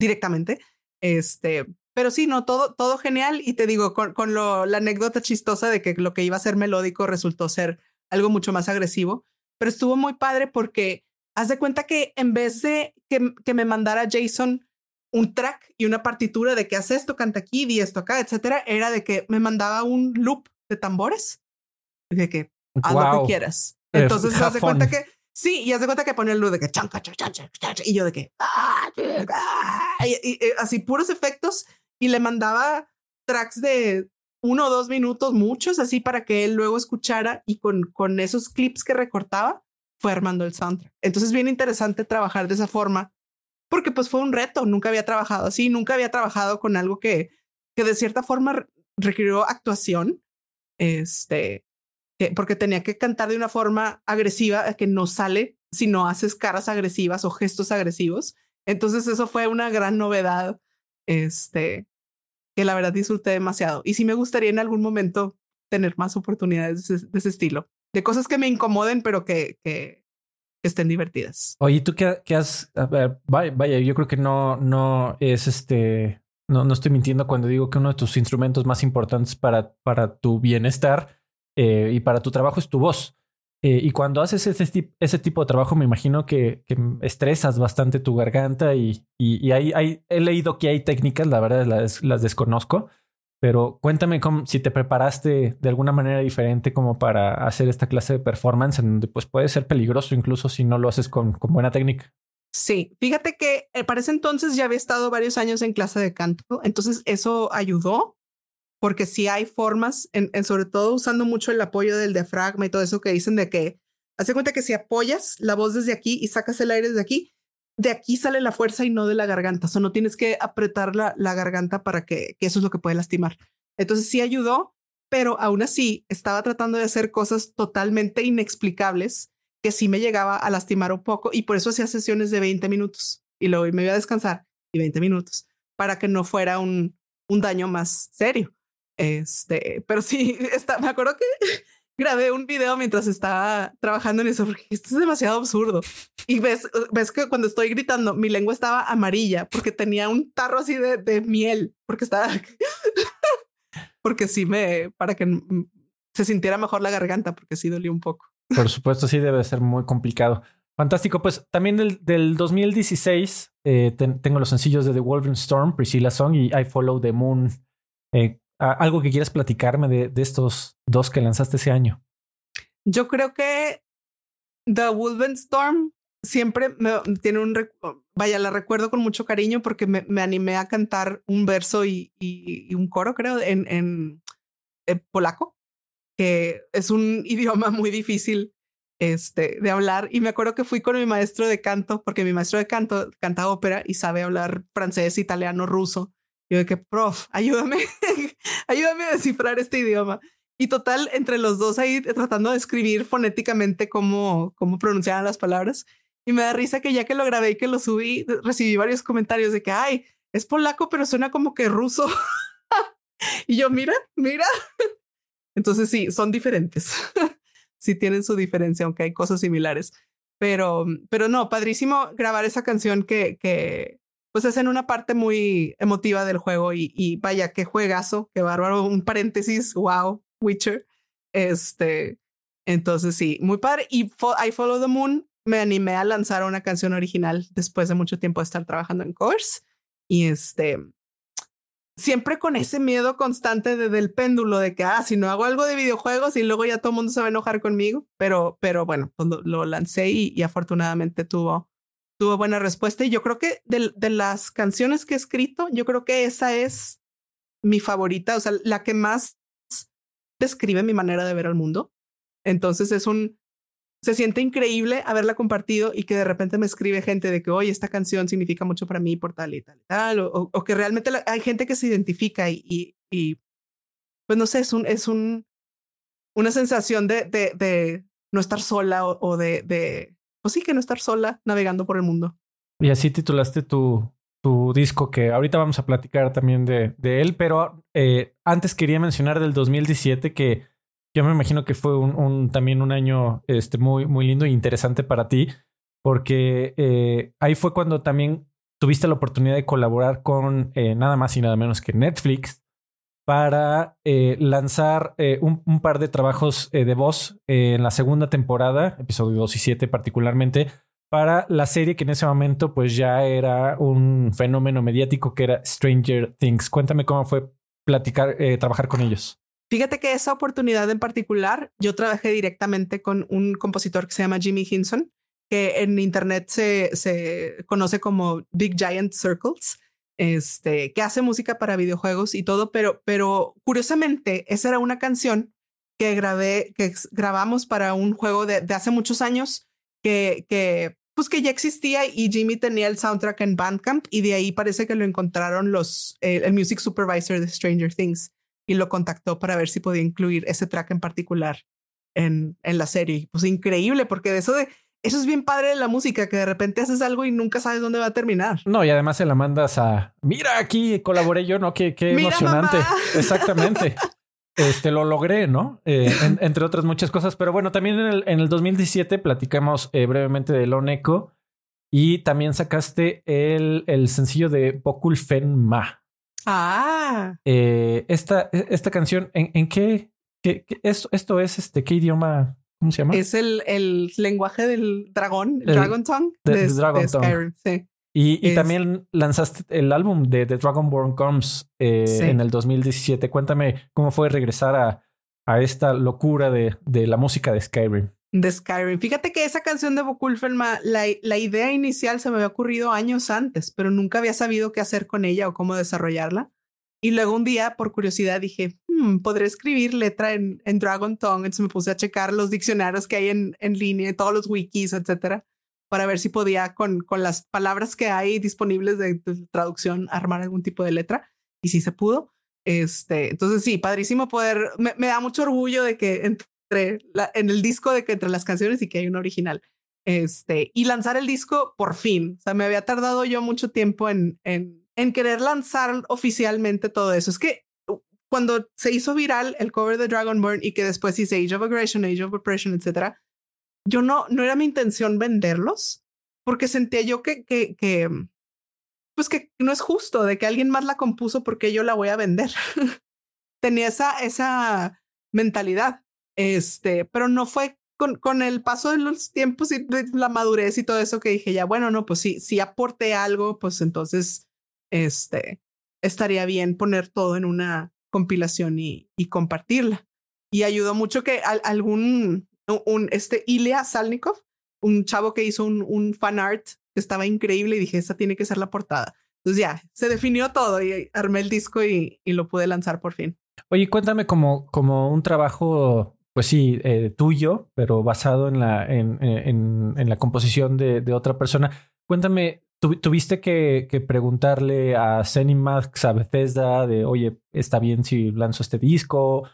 directamente, este, pero sí, no, todo, todo genial y te digo, con, con lo, la anécdota chistosa de que lo que iba a ser melódico resultó ser algo mucho más agresivo, pero estuvo muy padre porque haz de cuenta que en vez de que, que me mandara Jason un track y una partitura de que hace esto, canta aquí, di esto acá, etcétera, era de que me mandaba un loop de tambores de que haz lo que quieras. Entonces, se hace cuenta que sí, y hace cuenta que pone el loop de que chanca, chanca, chanca, y yo de que ah, y, así puros efectos y le mandaba tracks de uno o dos minutos, muchos así para que él luego escuchara y con, con esos clips que recortaba fue armando el soundtrack. Entonces, bien interesante trabajar de esa forma porque pues fue un reto, nunca había trabajado así, nunca había trabajado con algo que, que de cierta forma requirió actuación, este, porque tenía que cantar de una forma agresiva que no sale si no haces caras agresivas o gestos agresivos. Entonces eso fue una gran novedad, este, que la verdad disfruté demasiado. Y sí me gustaría en algún momento tener más oportunidades de ese, estilo, de cosas que me incomoden, pero que, que, estén divertidas. Oye, ¿tú qué, has? vaya, yo creo que no, no es este, no, no estoy mintiendo cuando digo que uno de tus instrumentos más importantes para, para tu bienestar eh, y para tu trabajo es tu voz. Eh, y cuando haces ese, ese, tipo de trabajo, me imagino que, estresas bastante tu garganta y, y, hay, he leído que hay técnicas, la verdad las, las desconozco, pero cuéntame cómo, si te preparaste de alguna manera diferente como para hacer esta clase de performance en donde pues puede ser peligroso incluso si no lo haces con, con buena técnica. Sí, fíjate que eh, para ese entonces ya había estado varios años en clase de canto, entonces eso ayudó porque sí hay formas, en, sobre todo usando mucho el apoyo del diafragma y todo eso que dicen de que hace cuenta que si apoyas la voz desde aquí y sacas el aire desde aquí, de aquí sale la fuerza y no de la garganta. O sea, no tienes que apretar la, la garganta para que, que, eso es lo que puede lastimar. Entonces sí ayudó, pero aún así estaba tratando de hacer cosas totalmente inexplicables que sí me llegaba a lastimar un poco y por eso hacía sesiones de 20 minutos y luego me iba a descansar y 20 minutos para que no fuera un, un daño más serio. Este, pero sí, está, me acuerdo que grabé un video mientras estaba trabajando en eso, porque es demasiado absurdo. Y ves, ves que cuando estoy gritando, mi lengua estaba amarilla porque tenía un tarro así de, de miel, porque estaba, porque sí me, para que se sintiera mejor la garganta, porque sí dolió un poco. Por supuesto, sí debe ser muy complicado. Fantástico. Pues también del, del 2016 eh, tengo los sencillos de The Wolverine Storm, Priscilla Song y I Follow the Moon. Eh, algo que quieras platicarme de, de, estos dos que lanzaste ese año. Yo creo que The Wolven Storm siempre me, tiene un, vaya, la recuerdo con mucho cariño porque me, me animé a cantar un verso y, y, un coro, creo, en, en, polaco, que es un idioma muy difícil este, de hablar. Y me acuerdo que fui con mi maestro de canto, porque mi maestro de canto canta ópera y sabe hablar francés, italiano, ruso. Yo de que, prof, ayúdame, ayúdame a descifrar este idioma. Y total, entre los dos ahí tratando de escribir fonéticamente cómo, cómo pronunciaban las palabras. Y me da risa que ya que lo grabé y que lo subí, recibí varios comentarios de que, ay, es polaco, pero suena como que ruso. y yo, mira, mira. Entonces sí, son diferentes. sí tienen su diferencia, aunque hay cosas similares. Pero, pero no, padrísimo grabar esa canción que, que, pues es en una parte muy emotiva del juego y, vaya, qué juegazo, qué bárbaro, un paréntesis, wow, Witcher. Este, entonces sí, muy padre. Y I Follow the Moon me animé a lanzar una canción original después de mucho tiempo de estar trabajando en covers y este, siempre con ese miedo constante de, del péndulo de que, ah, si no hago algo de videojuegos y luego ya todo el mundo se va a enojar conmigo, pero, pero bueno, cuando lo lancé y afortunadamente tuvo tuvo buena respuesta y yo creo que de, de, las canciones que he escrito, yo creo que esa es mi favorita, o sea, la que más describe mi manera de ver al mundo. Entonces es un, se siente increíble haberla compartido y que de repente me escribe gente de que, oye, esta canción significa mucho para mí por tal y tal y tal, o, o que realmente hay gente que se identifica y, y, pues no sé, es un, es un, una sensación de, de, de no estar sola o, de, de, pues sí, que no estar sola navegando por el mundo. Y así titulaste tu, tu disco, que ahorita vamos a platicar también de, de él, pero eh, antes quería mencionar del 2017 que yo me imagino que fue un, también un año este, muy, muy lindo e interesante para ti, porque eh, ahí fue cuando también tuviste la oportunidad de colaborar con eh, nada más y nada menos que Netflix para eh, lanzar un, un, par de trabajos de voz en la segunda temporada, episodio 2 y 7 particularmente, para la serie que en ese momento pues ya era un fenómeno mediático que era Stranger Things. Cuéntame cómo fue platicar, trabajar con ellos. Fíjate que esa oportunidad en particular, yo trabajé directamente con un compositor que se llama Jimmy Hinson, que en internet se, se conoce como Big Giant Circles, este, que hace música para videojuegos y todo, pero, pero curiosamente, esa era una canción que grabé, que grabamos para un juego de, hace muchos años que, que, pues que ya existía y Jimmy tenía el soundtrack en Bandcamp y de ahí parece que lo encontraron los, el music supervisor de Stranger Things y lo contactó para ver si podía incluir ese track en particular en, en la serie. Pues increíble, porque de eso de eso es bien padre de la música, que de repente haces algo y nunca sabes dónde va a terminar. No, y además se la mandas a mira aquí colaboré yo, no qué, qué emocionante. Exactamente. Este lo logré, ¿no? Eh, entre otras muchas cosas. Pero bueno, también en el, en el 2017 platicamos eh, brevemente de Loneco y también sacaste el, el sencillo de Bokul Fen Ma. Ah. Eh, esta, e, esta canción, ¿en, en qué, qué, esto, esto, es este, qué idioma? ¿Cómo se llama? Es el, el lenguaje del dragón, el, Dragon Tongue de, Dragon Tongue. sí. Y, y también lanzaste el álbum de The Dragonborn Comes eh, en el 2017. Cuéntame cómo fue regresar a, a esta locura de, de la música de Skyrim de Skyrim. Fíjate que esa canción de Bokulfelma, la, la idea inicial se me había ocurrido años antes, pero nunca había sabido qué hacer con ella o cómo desarrollarla. Y luego un día, por curiosidad, dije, hmm, podré escribir letra en, en Dragon Tongue. Entonces me puse a checar los diccionarios que hay en, en línea, todos los wikis, etcétera, para ver si podía, con, con las palabras que hay disponibles de, traducción, armar algún tipo de letra. Y sí se pudo. Este, entonces sí, padrísimo poder, me, me da mucho orgullo de que en el disco de que entre las canciones y que hay un original. Este, y lanzar el disco por fin. O sea, me había tardado yo mucho tiempo en, en querer lanzar oficialmente todo eso. Es que cuando se hizo viral el cover de Dragonborn y que después hice Age of Aggression, Age of Oppression, etcétera, yo no, no era mi intención venderlos porque sentía yo que, que, que, pues que no es justo de que alguien más la compuso porque yo la voy a vender. Tenía esa, esa mentalidad. Este, pero no fue con, con el paso de los tiempos y la madurez y todo eso que dije ya, bueno, no, pues sí, si aporté algo, pues entonces, este, estaría bien poner todo en una compilación y, y compartirla. Y ayudó mucho que algún, un, este Ilya Salnikov, un chavo que hizo un, un fan art estaba increíble y dije, esta tiene que ser la portada. Entonces ya, se definió todo y armé el disco y, y lo pude lanzar por fin. Oye, cuéntame como, como un trabajo pues sí, eh, tuyo, pero basado en la, en, en la composición de, de, otra persona. Cuéntame, ¿tuviste que, preguntarle a Max, a Bethesda, de, oye, ¿está bien si lanzo este disco?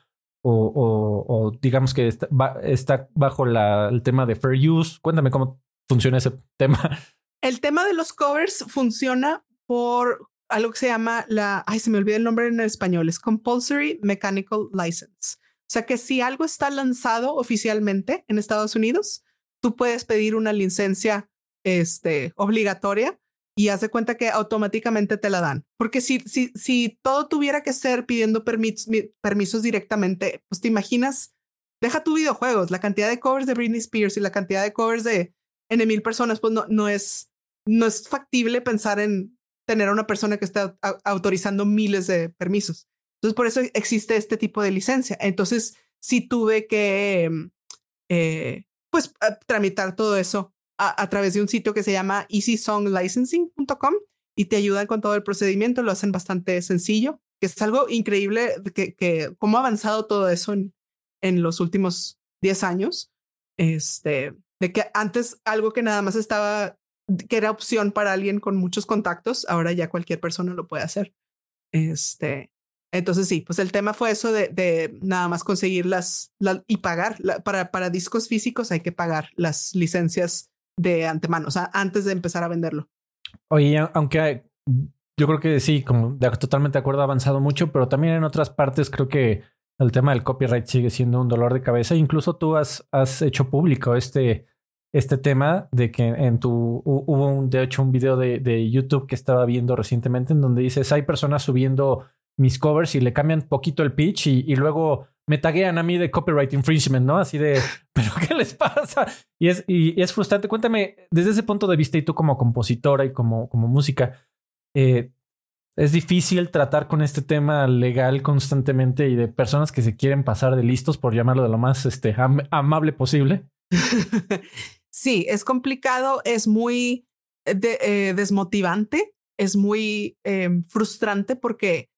O, digamos que está, bajo el tema de Fair Use. Cuéntame cómo funciona ese tema. El tema de los covers funciona por algo que se llama la, ay, se me olvida el nombre en español, es Compulsory Mechanical License. O sea que si algo está lanzado oficialmente en Estados Unidos, tú puedes pedir una licencia este, obligatoria y haz de cuenta que automáticamente te la dan. Porque si, si, si todo tuviera que ser pidiendo permisos directamente, pues te imaginas, deja tu videojuegos, la cantidad de covers de Britney Spears y la cantidad de covers de N mil personas, pues no, no, es, no es factible pensar en tener a una persona que esté autorizando miles de permisos. Entonces, por eso existe este tipo de licencia. Entonces, sí tuve que, eh, pues, tramitar todo eso a, través de un sitio que se llama easysonglicensing.com y te ayudan con todo el procedimiento, lo hacen bastante sencillo, que es algo increíble que, que cómo ha avanzado todo eso en, en los últimos 10 años. Este, de que antes algo que nada más estaba, que era opción para alguien con muchos contactos, ahora ya cualquier persona lo puede hacer. Este, entonces sí, pues el tema fue eso de, de nada más conseguir las, y pagar para, para discos físicos hay que pagar las licencias de antemano, o sea, antes de empezar a venderlo. Oye, aunque yo creo que sí, como totalmente de acuerdo, ha avanzado mucho, pero también en otras partes creo que el tema del copyright sigue siendo un dolor de cabeza. Incluso tú has, has hecho público este, este tema de que en tu hubo un, de hecho un video de, de YouTube que estaba viendo recientemente en donde dices hay personas subiendo mis covers y le cambian poquito el pitch y, luego me taguean a mí de copyright infringement, ¿no? Así de, ¿pero qué les pasa? Y es, y, es frustrante. Cuéntame, desde ese punto de vista y tú como compositora y como, como música, eh, es difícil tratar con este tema legal constantemente y de personas que se quieren pasar de listos, por llamarlo de lo más este, amable posible. sí, es complicado, es muy eh, desmotivante, es muy em, frustrante porque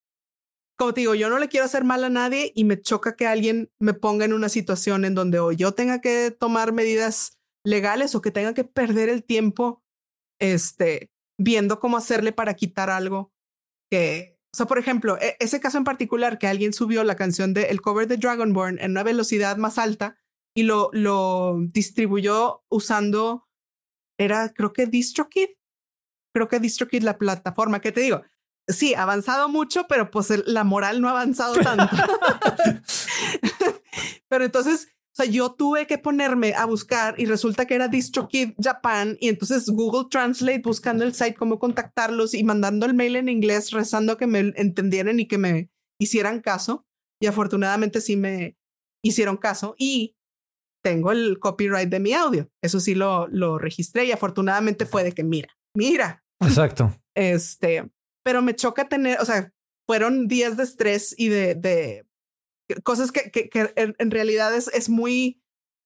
como te digo, yo no le quiero hacer mal a nadie y me choca que alguien me ponga en una situación en donde o yo tenga que tomar medidas legales o que tenga que perder el tiempo este, viendo cómo hacerle para quitar algo que, o sea, por ejemplo, e, ese caso en particular que alguien subió la canción del cover de Dragonborn en una velocidad más alta y lo, lo distribuyó usando, era creo que DistroKid, creo que DistroKid la plataforma, que te digo, sí, avanzado mucho, pero pues la moral no ha avanzado tanto. pero entonces, o sea, yo tuve que ponerme a buscar y resulta que era DistroKid Japan y entonces Google Translate buscando el site, cómo contactarlos y mandando el mail en inglés, rezando que me entendieran y que me hicieran caso. Y afortunadamente sí me hicieron caso y tengo el copyright de mi audio. Eso sí lo, lo registré y afortunadamente fue de que mira, mira. Exacto. Este, pero me choca tener, o sea, fueron días de estrés y de, de cosas que, que, que en, realidad es, es, muy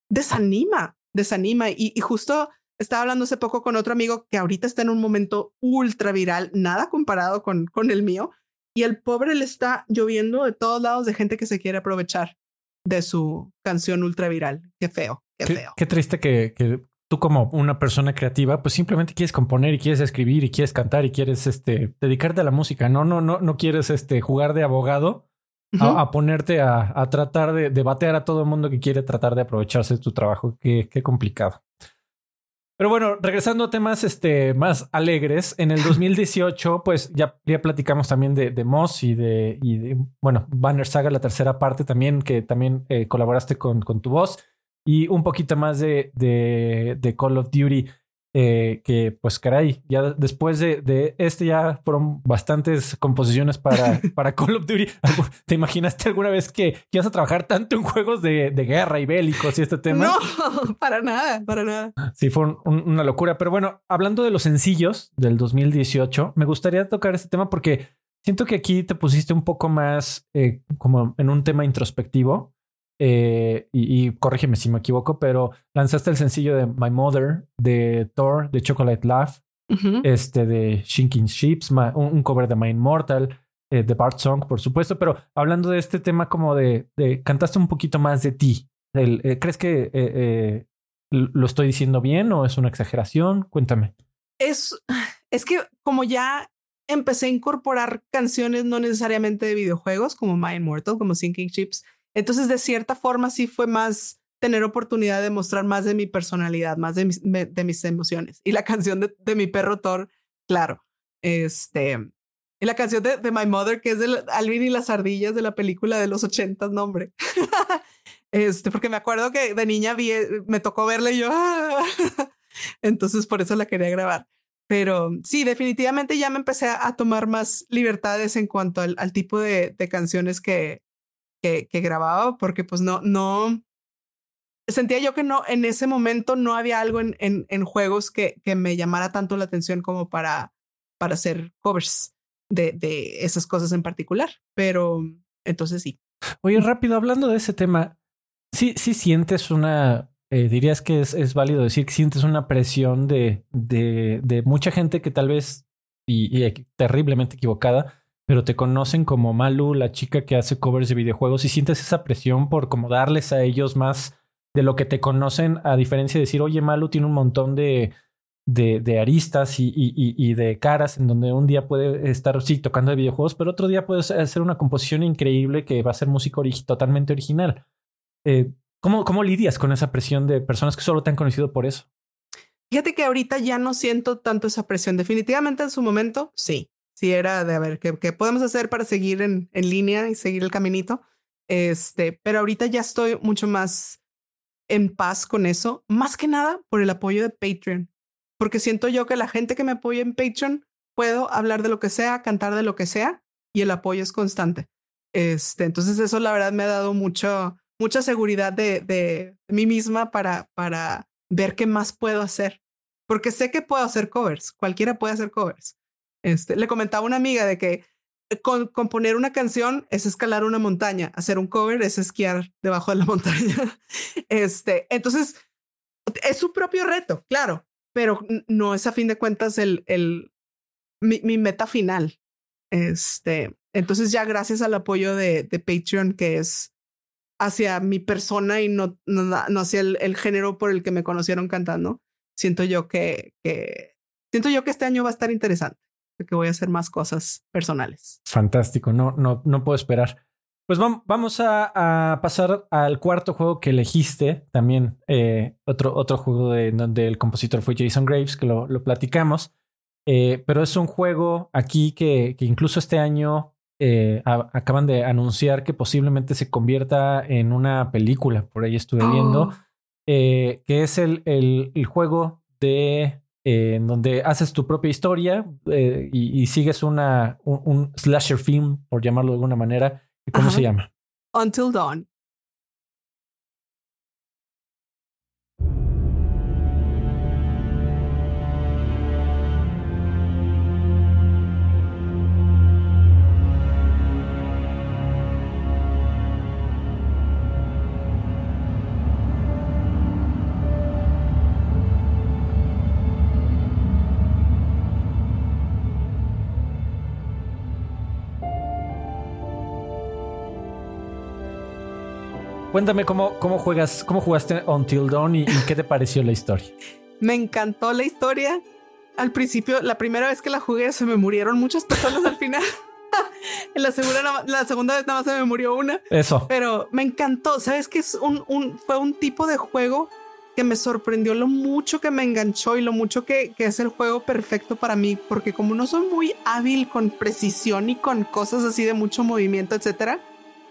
desanima, desanima. Y, y, justo estaba hablando hace poco con otro amigo que ahorita está en un momento ultra viral, nada comparado con, con el mío. Y el pobre le está lloviendo de todos lados de gente que se quiere aprovechar de su canción ultra viral. Qué feo, qué, feo. Qué triste que, que tú como una persona creativa, pues simplemente quieres componer y quieres escribir y quieres cantar y quieres este, dedicarte a la música. No, no, no, no quieres este, jugar de abogado a, ponerte a, a tratar de, de, batear a todo el mundo que quiere tratar de aprovecharse de tu trabajo. Qué, qué complicado. Pero bueno, regresando a temas este, más alegres, en el 2018, pues ya, ya platicamos también de, de Moss y de, y de, bueno, Banner Saga, la tercera parte también, que también eh, colaboraste con, con tu voz y un poquito más de, de, Call of Duty. Eh, que pues caray, ya después de, de, este ya fueron bastantes composiciones para, para Call of Duty. ¿Te imaginaste alguna vez que, ibas a trabajar tanto en juegos de, de, guerra y bélicos y este tema? No, para nada, para nada. Sí, fue una locura. Pero bueno, hablando de los sencillos del 2018, me gustaría tocar este tema porque siento que aquí te pusiste un poco más eh, como en un tema introspectivo. Eh, y, corrígeme si me equivoco, pero lanzaste el sencillo de My Mother, de Thor, de Chocolate Love, este de Shinking Ships, un, cover de My Immortal, eh, de Bart Song, por supuesto, pero hablando de este tema como de, de cantaste un poquito más de ti. Eh, ¿Crees que lo estoy diciendo bien o es una exageración? Cuéntame. Es, es que como ya empecé a incorporar canciones no necesariamente de videojuegos como My Immortal, como Sinking Ships, entonces, de cierta forma, sí fue más tener oportunidad de mostrar más de mi personalidad, más de mis, de mis emociones. Y la canción de, de, mi perro Thor, claro. Este, y la canción de, de My Mother, que es de Alvin y las ardillas de la película de los ochentas, nombre. este, porque me acuerdo que de niña vi, me tocó verla y yo, ¡ah! entonces por eso la quería grabar. Pero sí, definitivamente ya me empecé a, tomar más libertades en cuanto al, tipo de, canciones que, que, grababa porque pues no, no, sentía yo que no, en ese momento no había algo en, en, en juegos que, que, me llamara tanto la atención como para, para hacer covers de, de esas cosas en particular. Pero entonces sí. Oye, rápido, hablando de ese tema, sí, sí sientes una, eh, dirías que es, es, válido decir que sientes una presión de, de, de mucha gente que tal vez, y, y terriblemente equivocada, pero te conocen como Malu, la chica que hace covers de videojuegos y sientes esa presión por como darles a ellos más de lo que te conocen, a diferencia de decir, oye, Malu tiene un montón de, de, aristas y, y, de caras en donde un día puede estar, sí, tocando de videojuegos, pero otro día puede hacer una composición increíble que va a ser música totalmente original. Eh, ¿cómo, ¿Cómo lidias con esa presión de personas que solo te han conocido por eso? Fíjate que ahorita ya no siento tanto esa presión. Definitivamente en su momento, sí. Sí, era de a ver qué, podemos hacer para seguir en, en, línea y seguir el caminito. Este, pero ahorita ya estoy mucho más en paz con eso, más que nada por el apoyo de Patreon porque siento yo que la gente que me apoya en Patreon puedo hablar de lo que sea, cantar de lo que sea y el apoyo es constante. Este, entonces eso la verdad me ha dado mucho, mucha seguridad de, de mí misma para, para ver qué más puedo hacer. Porque sé que puedo hacer covers, cualquiera puede hacer covers. Este, le comentaba a una amiga de que con, componer una canción es escalar una montaña, hacer un cover es esquiar debajo de la montaña. Este, entonces es su propio reto, claro, pero no es a fin de cuentas el, el, mi, meta final. Este, entonces ya gracias al apoyo de, de Patreon, que es hacia mi persona y no, no, no hacia el, el, género por el que me conocieron cantando, siento yo que, siento yo que este año va a estar interesante, que voy a hacer más cosas personales. Fantástico, no, no, no puedo esperar. Pues vamos a, pasar al cuarto juego que elegiste, también eh, otro, otro juego de donde el compositor fue Jason Graves, que lo, platicamos, eh, pero es un juego aquí que, incluso este año eh, acaban de anunciar que posiblemente se convierta en una película, por ahí estuve viendo, oh. que es el, el, juego de en donde haces tu propia historia y, sigues una, un slasher film, por llamarlo de alguna manera ¿Cómo se llama? Until Dawn. Cuéntame cómo, cómo juegas, cómo jugaste Until Dawn y, qué te pareció la historia. Me encantó la historia. Al principio, la primera vez que la jugué, se me murieron muchas personas al final. en la segunda, la segunda vez nada más se me murió una. Eso. Pero me encantó. Sabes que es un, un, fue un tipo de juego que me sorprendió lo mucho que me enganchó y lo mucho que, que es el juego perfecto para mí, porque como no soy muy hábil con precisión y con cosas así de mucho movimiento, etcétera,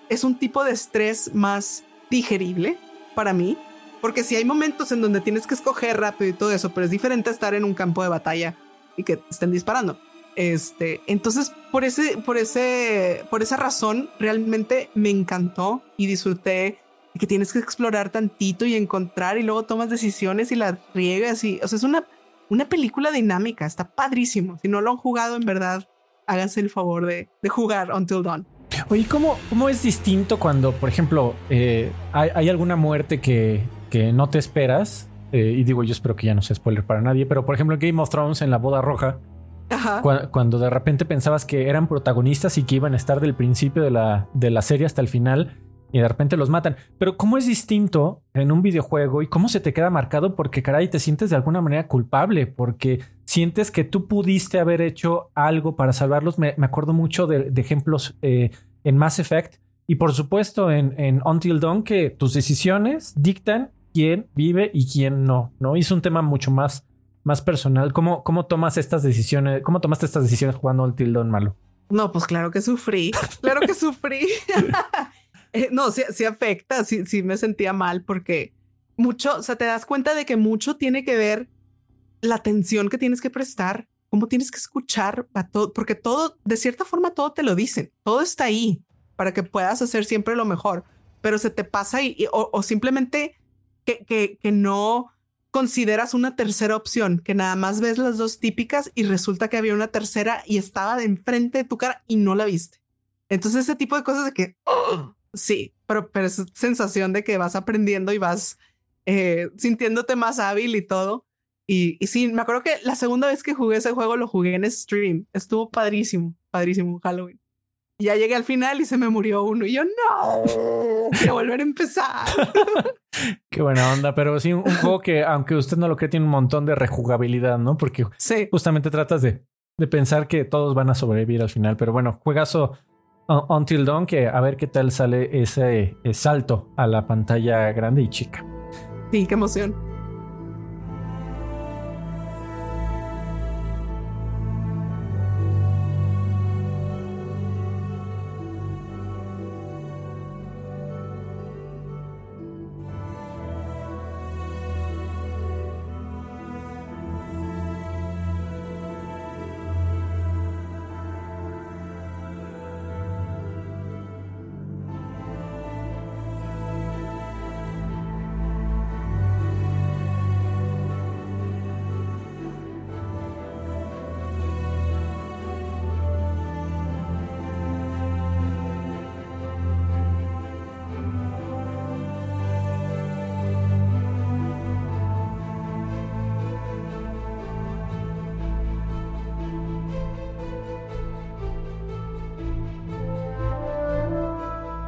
es un tipo de estrés más digerible para mí, porque si hay momentos en donde tienes que escoger rápido y todo eso, pero es diferente estar en un campo de batalla y que estén disparando. Este, entonces por ese, por ese, por esa razón realmente me encantó y disfruté que tienes que explorar tantito y encontrar y luego tomas decisiones y las riegas y, o sea, es una, una película dinámica, está padrísimo. Si no lo han jugado, en verdad, háganse el favor de, de jugar Until Dawn. Oye, ¿cómo, ¿cómo es distinto cuando, por ejemplo, eh, hay, alguna muerte que, que no te esperas? Eh, y digo, yo espero que ya no sea spoiler para nadie, pero por ejemplo, en Game of Thrones, en la boda roja, cuando de repente pensabas que eran protagonistas y que iban a estar del principio de la, de la serie hasta el final, y de repente los matan. Pero ¿cómo es distinto en un videojuego y cómo se te queda marcado? Porque caray, te sientes de alguna manera culpable, porque sientes que tú pudiste haber hecho algo para salvarlos. Me, acuerdo mucho de, ejemplos eh, en Mass Effect y por supuesto en, Until Dawn que tus decisiones dictan quién vive y quién no, ¿no? Y es un tema mucho más, más personal. ¿Cómo, ¿Cómo tomas estas decisiones? ¿Cómo tomaste estas decisiones jugando Until Dawn, Malo? No, pues claro que sufrí. Claro que sufrí. Eh, no, sí, sí afecta, sí, sí me sentía mal porque mucho, o sea, te das cuenta de que mucho tiene que ver la atención que tienes que prestar, cómo tienes que escuchar, a todo, porque todo, de cierta forma, todo te lo dicen, todo está ahí para que puedas hacer siempre lo mejor, pero se te pasa y, o, simplemente que, que, no consideras una tercera opción, que nada más ves las dos típicas y resulta que había una tercera y estaba de enfrente de tu cara y no la viste. Entonces ese tipo de cosas de que, Sí, pero, pero es sensación de que vas aprendiendo y vas eh, sintiéndote más hábil y todo. Y, y, sí, me acuerdo que la segunda vez que jugué ese juego lo jugué en stream. Estuvo padrísimo, padrísimo Halloween. ya llegué al final y se me murió uno y yo no, quiero volver a empezar. Qué buena onda, pero sí, un, juego que, aunque usted no lo cree, tiene un montón de rejugabilidad, ¿no? Porque justamente tratas de, de, pensar que todos van a sobrevivir al final. Pero bueno, juegazo Until Dawn, que a ver qué tal sale ese salto a la pantalla grande y chica. Sí, qué emoción.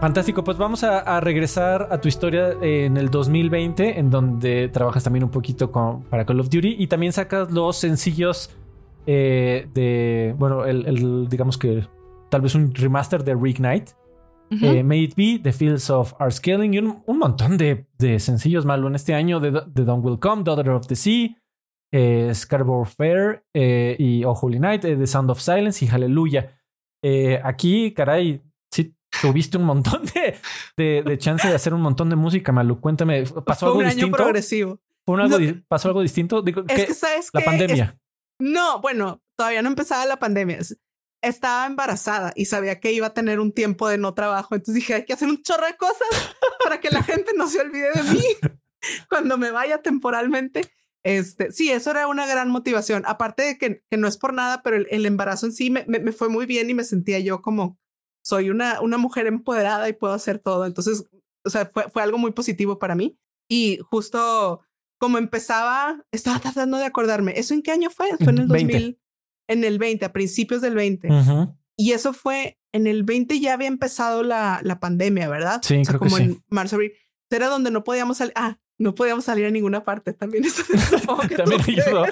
Fantástico, pues vamos a, regresar a tu historia en el 2020, en donde trabajas también un poquito con, para Call of Duty y también sacas los sencillos eh, de, bueno, el, digamos que tal vez un remaster de Reignite, eh, May It Be, The Fields of Our Scaling y un, montón de, sencillos malo en este año de, de Don't Will Come, Daughter of the Sea, eh, Scarborough Fair y Oh Holy Night, The Sound of Silence y Hallelujah. aquí, caray, tuviste un montón de, de, chance de hacer un montón de música, Malu. Cuéntame, ¿pasó algo distinto? progresivo. ¿Pasó algo distinto? Digo, es que, ¿sabes La pandemia. no, bueno, todavía no empezaba la pandemia. Estaba embarazada y sabía que iba a tener un tiempo de no trabajo. Entonces dije, hay que hacer un chorro de cosas para que la gente no se olvide de mí cuando me vaya temporalmente. Este, sí, eso era una gran motivación. Aparte de que, que no es por nada, pero el, embarazo en sí me, me, fue muy bien y me sentía yo como soy una, una mujer empoderada y puedo hacer todo. Entonces, o sea, fue, fue algo muy positivo para mí. Y justo como empezaba, estaba tratando de acordarme, ¿eso en qué año fue? Fue en el 2000, en el 20, a principios del 20. Y eso fue, en el 20 ya había empezado la, la pandemia, ¿verdad? Sí, creo como que en marzo, abril. Era donde no podíamos salir. Ah, no podíamos salir a ninguna parte. También eso También ayudó.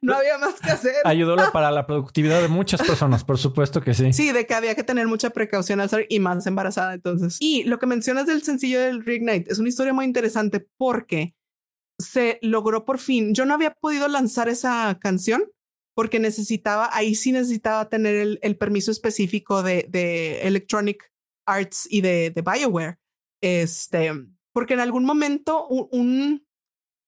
No había más que hacer. Ayudó para la productividad de muchas personas, por supuesto que sí. Sí, de que había que tener mucha precaución al salir y más embarazada entonces. Y lo que mencionas del sencillo del Reignite es una historia muy interesante porque se logró por fin. Yo no había podido lanzar esa canción porque necesitaba, ahí sí necesitaba tener el, permiso específico de, de, Electronic Arts y de, de BioWare. Este, porque en algún momento un,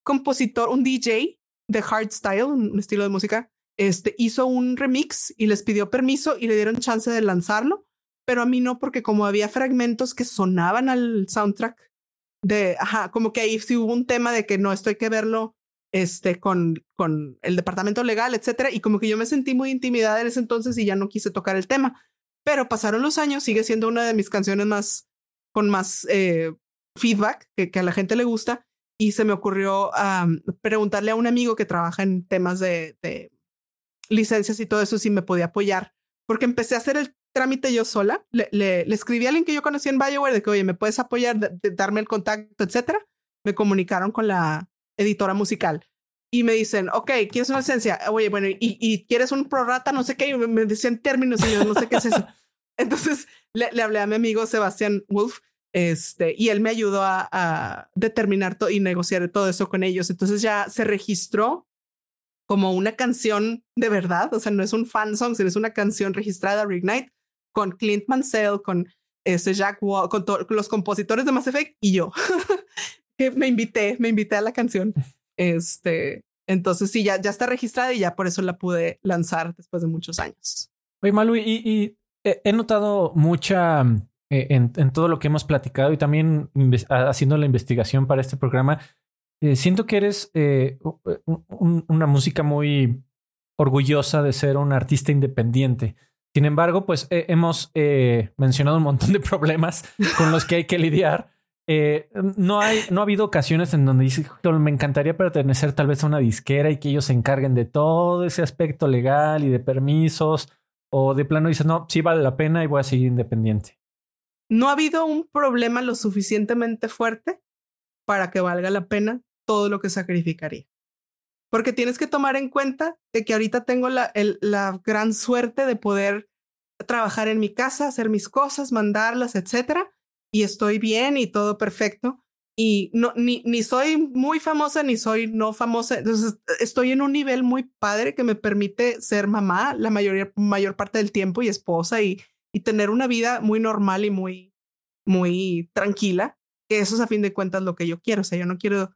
compositor, un DJ de hardstyle, un estilo de música, este, hizo un remix y les pidió permiso y le dieron chance de lanzarlo, pero a mí no, porque como había fragmentos que sonaban al soundtrack de, ajá, como que ahí hubo un tema de que no, esto hay que verlo este, con, con el departamento legal, etcétera, y como que yo me sentí muy intimidada en ese entonces y ya no quise tocar el tema. Pero pasaron los años, sigue siendo una de mis canciones más, con más eh, feedback que, a la gente le gusta y se me ocurrió preguntarle a un amigo que trabaja en temas de, licencias y todo eso si me podía apoyar, porque empecé a hacer el trámite yo sola. Le, le, escribí a alguien que yo conocí en Bioware de que, oye, ¿me puedes apoyar, darme el contacto, etcétera? Me comunicaron con la editora musical y me dicen, ok, ¿quieres una licencia? Oye, bueno, ¿y, quieres un prorata? No sé qué. Y me decían términos y yo no sé qué es eso. Entonces le, le hablé a mi amigo Sebastián Wolf este, y él me ayudó a, determinar todo y negociar todo eso con ellos. Entonces ya se registró como una canción de verdad, o sea, no es un fan song, sino es una canción registrada Reignite con Clint Mansell, con este Jack Wall, con, los compositores de Mass Effect y yo. que me invité, me invité a la canción. Este, entonces sí, ya, ya está registrada y ya por eso la pude lanzar después de muchos años. Oye, Malu, y he notado mucha eh, en, todo lo que hemos platicado y también haciendo la investigación para este programa, eh, siento que eres eh, una música muy orgullosa de ser un artista independiente. Sin embargo, pues hemos mencionado un montón de problemas con los que hay que lidiar. no, hay, no ha habido ocasiones en donde dices, me encantaría pertenecer tal vez a una disquera y que ellos se encarguen de todo ese aspecto legal y de permisos, o de plano dices, no, sí vale la pena y voy a seguir independiente no ha habido un problema lo suficientemente fuerte para que valga la pena todo lo que sacrificaría. Porque tienes que tomar en cuenta de que ahorita tengo la, gran suerte de poder trabajar en mi casa, hacer mis cosas, mandarlas, etcétera, y estoy bien y todo perfecto. Y no, ni, ni soy muy famosa ni soy no famosa. Entonces estoy en un nivel muy padre que me permite ser mamá la mayoría, mayor parte del tiempo y esposa y, y tener una vida muy normal y muy, muy tranquila. Que eso es a fin de cuentas lo que yo quiero. O sea, yo no quiero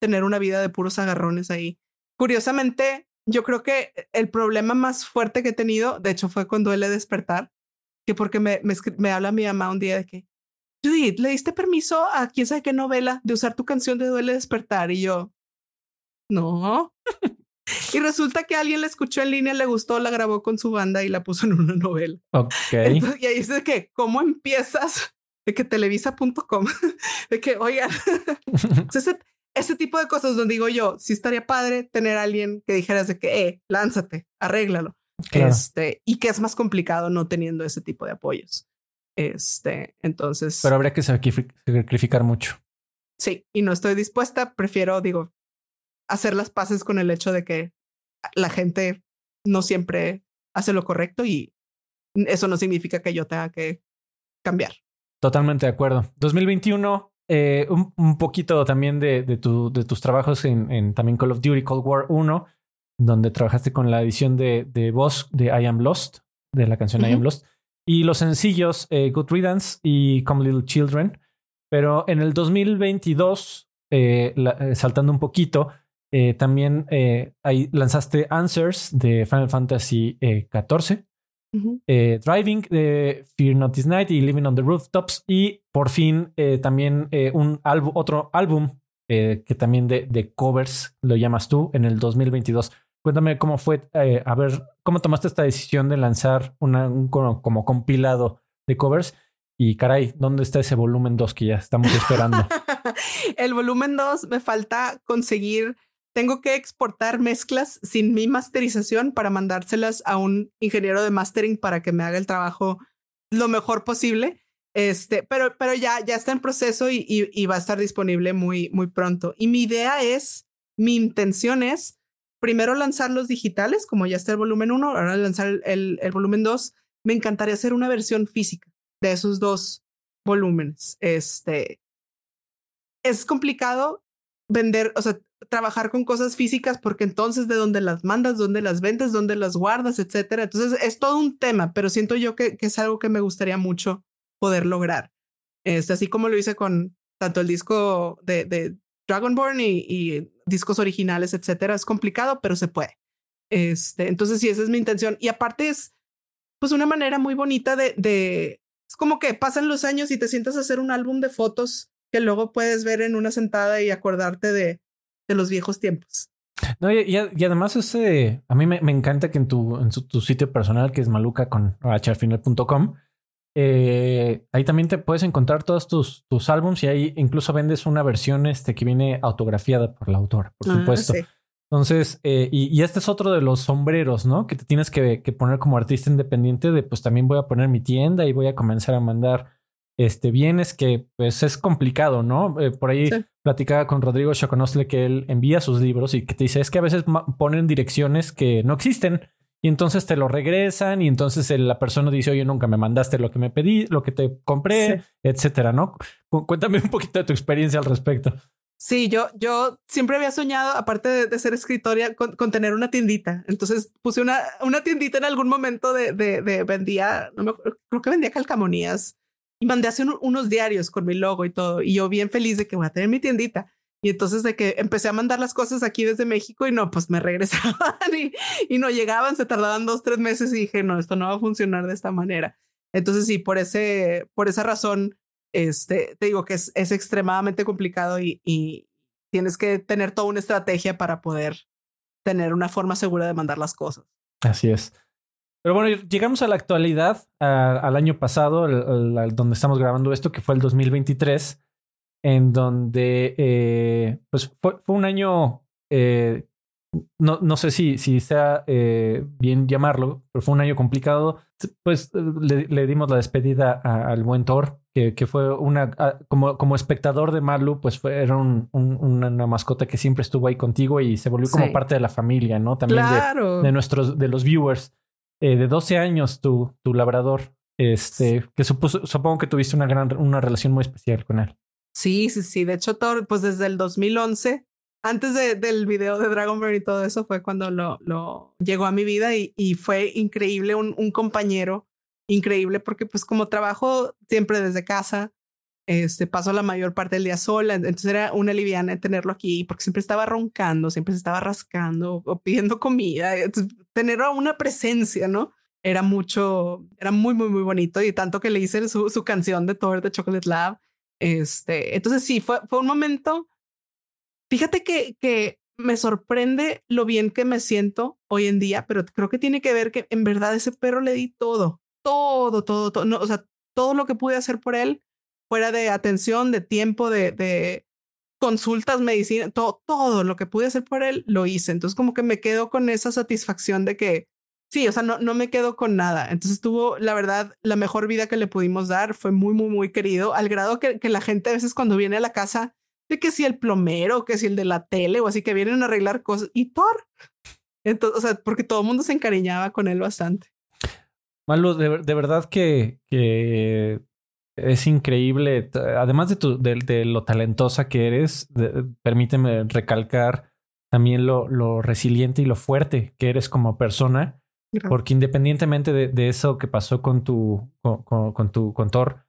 tener una vida de puros agarrones ahí. Curiosamente, yo creo que el problema más fuerte que he tenido, de hecho, fue cuando duele despertar, que porque me, me, me habla mi mamá un día de que, Judith, ¿le diste permiso a quién sabe qué novela de usar tu canción de Duele despertar? Y yo, no. Y resulta que alguien la escuchó en línea, le gustó, la grabó con su banda y la puso en una novela. Ok. y ahí dice que, ¿cómo empiezas? De que televisa.com, de que, oigan, ese, ese tipo de cosas donde digo yo, sí estaría padre tener a alguien que dijeras de que, eh, lánzate, arréglalo. Este, y que es más complicado no teniendo ese tipo de apoyos. Este, entonces. Pero habría que sacrificar mucho. Sí, y no estoy dispuesta. Prefiero, digo, hacer las paces con el hecho de que la gente no siempre hace lo correcto y eso no significa que yo tenga que cambiar. Totalmente de acuerdo. 2021, eh, un, poquito también de, de, tu, de tus trabajos en, en, también Call of Duty Cold War 1, donde trabajaste con la edición de, de voz de I Am Lost, de la canción I Am Lost. Y los sencillos eh, Good Riddance y Come Little Children. Pero en el 2022, eh, eh, saltando un poquito, también ahí lanzaste Answers de Final Fantasy XIV. Driving de Fear Not This Night y Living on the Rooftops. Y por fin también un álbum, otro álbum que también de, de, covers lo llamas tú en el 2022. Cuéntame cómo fue, eh, a ver, cómo tomaste esta decisión de lanzar una, un como, compilado de covers y caray, ¿dónde está ese volumen 2 que ya estamos esperando? El volumen 2 me falta conseguir, tengo que exportar mezclas sin mi masterización para mandárselas a un ingeniero de mastering para que me haga el trabajo lo mejor posible. Este, pero, pero ya, ya está en proceso y, y, y va a estar disponible muy, muy pronto. Y mi idea es, mi intención es primero lanzar los digitales, como ya está el volumen 1, ahora lanzar el, el, volumen 2. Me encantaría hacer una versión física de esos dos volúmenes. Este es complicado vender, o sea, trabajar con cosas físicas porque entonces de dónde las mandas, dónde las vendes, dónde las guardas, etcétera. Entonces es todo un tema, pero siento yo que, que es algo que me gustaría mucho poder lograr. Es así como lo hice con tanto el disco de, de Dragonborn y, y, discos originales, etcétera. Es complicado, pero se puede. Este, entonces, sí, esa es mi intención. Y aparte es, pues, una manera muy bonita de, de, es como que pasan los años y te sientas a hacer un álbum de fotos que luego puedes ver en una sentada y acordarte de, de los viejos tiempos. No, y, y, además ese, a mí me, me, encanta que en tu, en tu sitio personal, que es maluca con eh, ahí también te puedes encontrar todos tus, tus álbums y ahí incluso vendes una versión este, que viene autografiada por la autora, por ah, supuesto. Entonces, eh, y, este es otro de los sombreros, ¿no? Que te tienes que, poner como artista independiente de, pues también voy a poner mi tienda y voy a comenzar a mandar este, bienes que pues es complicado, ¿no? Eh, por ahí platicaba con Rodrigo Chaconosle que él envía sus libros y que te dice, es que a veces ponen direcciones que no existen y entonces te lo regresan y entonces la persona dice, oye, nunca me mandaste lo que me pedí, lo que te compré, etcétera, ¿no? Cuéntame un poquito de tu experiencia al respecto. Sí, yo, yo siempre había soñado, aparte de, ser escritora, con, tener una tiendita. Entonces puse una, una tiendita en algún momento de, de, vendía, no me, creo que vendía calcamonías y mandé hacer unos diarios con mi logo y todo. Y yo bien feliz de que voy a tener mi tiendita. Y entonces de que empecé a mandar las cosas aquí desde México y no, pues me regresaban y, y no llegaban, se tardaban dos, tres meses y dije, no, esto no va a funcionar de esta manera. Entonces sí, por, ese, por esa razón, este, te digo que es, es extremadamente complicado y, y tienes que tener toda una estrategia para poder tener una forma segura de mandar las cosas. Así es. Pero bueno, llegamos a la actualidad, al año pasado, donde estamos grabando esto, que fue el 2023 en donde eh, pues fue, un año eh, no, no sé si, si sea eh, bien llamarlo, pero fue un año complicado. Pues le, dimos la despedida al buen Thor, que, que fue una, como, como espectador de Marlu, pues fue, era un, una, mascota que siempre estuvo ahí contigo y se volvió como parte de la familia, ¿no? También de, de, nuestros, de los viewers. Eh, de 12 años, tu, tu labrador, este, que supuso, supongo que tuviste una gran, una relación muy especial con él. Sí, sí, sí. De hecho, Thor, pues desde el 2011 antes de, del video de Dragonberry y todo eso fue cuando lo, lo llegó a mi vida y, y fue increíble, un, un, compañero increíble porque pues como trabajo siempre desde casa, este, paso la mayor parte del día sola, entonces era una liviana tenerlo aquí porque siempre estaba roncando, siempre se estaba rascando o pidiendo comida, tener una presencia, ¿no? Era mucho, era muy, muy, muy bonito y tanto que le hice su, su canción de Thor de Chocolate Lab. Este, entonces sí, fue, fue un momento Fíjate que, que me sorprende lo bien que me siento hoy en día, pero creo que tiene que ver que en verdad ese perro le di todo, todo, todo, todo, no, o sea, todo lo que pude hacer por él, fuera de atención, de tiempo, de, de consultas, medicina, todo, todo lo que pude hacer por él, lo hice. Entonces como que me quedo con esa satisfacción de que, sí, o sea, no, no me quedo con nada. Entonces tuvo, la verdad, la mejor vida que le pudimos dar, fue muy, muy, muy querido, al grado que, que la gente a veces cuando viene a la casa que si el plomero, que si el de la tele o así que vienen a arreglar cosas y Thor. Entonces, o sea, porque todo el mundo se encariñaba con él bastante. Malo, de, verdad que, que, es increíble. Además de, tu, de, lo talentosa que eres, permíteme recalcar también lo, lo, resiliente y lo fuerte que eres como persona. Porque independientemente de, eso que pasó con tu, con, con tu, con Thor,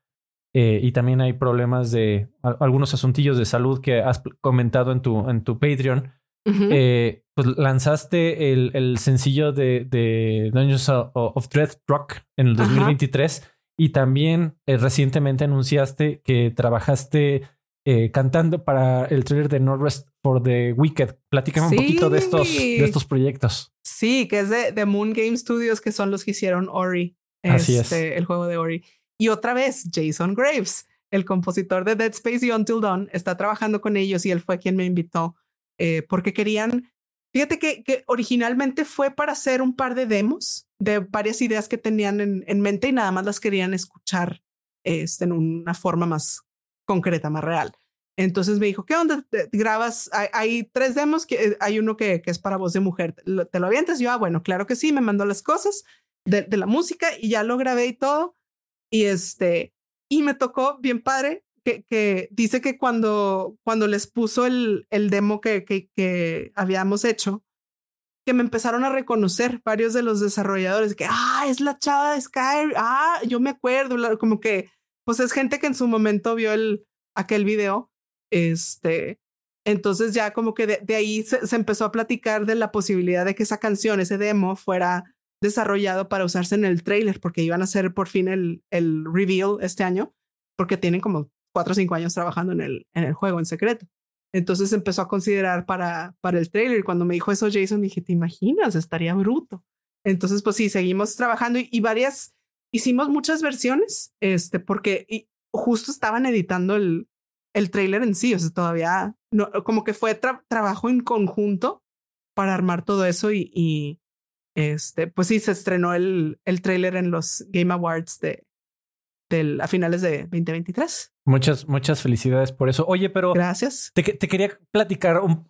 eh, y también hay problemas de algunos asuntillos de salud que has comentado en tu, en tu Patreon. eh, pues lanzaste el, el sencillo de, de, Dungeons of Dread Rock en el 2023 y también eh, recientemente anunciaste que trabajaste eh, cantando para el trailer de Northwest for the Wicked. Platícame un poquito de estos, de estos proyectos. Sí, que es de, de Moon Game Studios, que son los que hicieron Ori. Así es. Este, el juego de Ori. Y otra vez, Jason Graves, el compositor de Dead Space y Until Dawn, está trabajando con ellos y él fue quien me invitó eh, porque querían, fíjate que, que, originalmente fue para hacer un par de demos de varias ideas que tenían en, en mente y nada más las querían escuchar este, en una forma más concreta, más real. Entonces me dijo, ¿qué onda? ¿Grabas? Hay, tres demos, que eh, hay uno que, que, es para voz de mujer. ¿Te lo avientas? Yo, ah, bueno, claro que sí, me mandó las cosas de, de la música y ya lo grabé y todo. Y este, y me tocó bien padre que, que dice que cuando, cuando les puso el, el demo que, que, que habíamos hecho, que me empezaron a reconocer varios de los desarrolladores, que, ah, es la chava de Skyrim, ah, yo me acuerdo, como que, pues es gente que en su momento vio el, aquel video, este, entonces ya como que de, ahí se, se, empezó a platicar de la posibilidad de que esa canción, ese demo, fuera desarrollado para usarse en el trailer, porque iban a hacer por fin el, el reveal este año, porque tienen como cuatro o cinco años trabajando en el, en el juego en secreto. Entonces empezó a considerar para, para el trailer. Y cuando me dijo eso Jason, dije, ¿te imaginas? Estaría bruto. Entonces, pues sí, seguimos trabajando y, varias, hicimos muchas versiones, este, porque justo estaban editando el, el trailer en sí, o sea, todavía, no, como que fue trabajo en conjunto para armar todo eso y, y, este, pues sí, se estrenó el, el tráiler en los Game Awards de, del, a finales de 2023. Muchas, muchas felicidades por eso. Oye, pero... Gracias. Te, te quería platicar, un,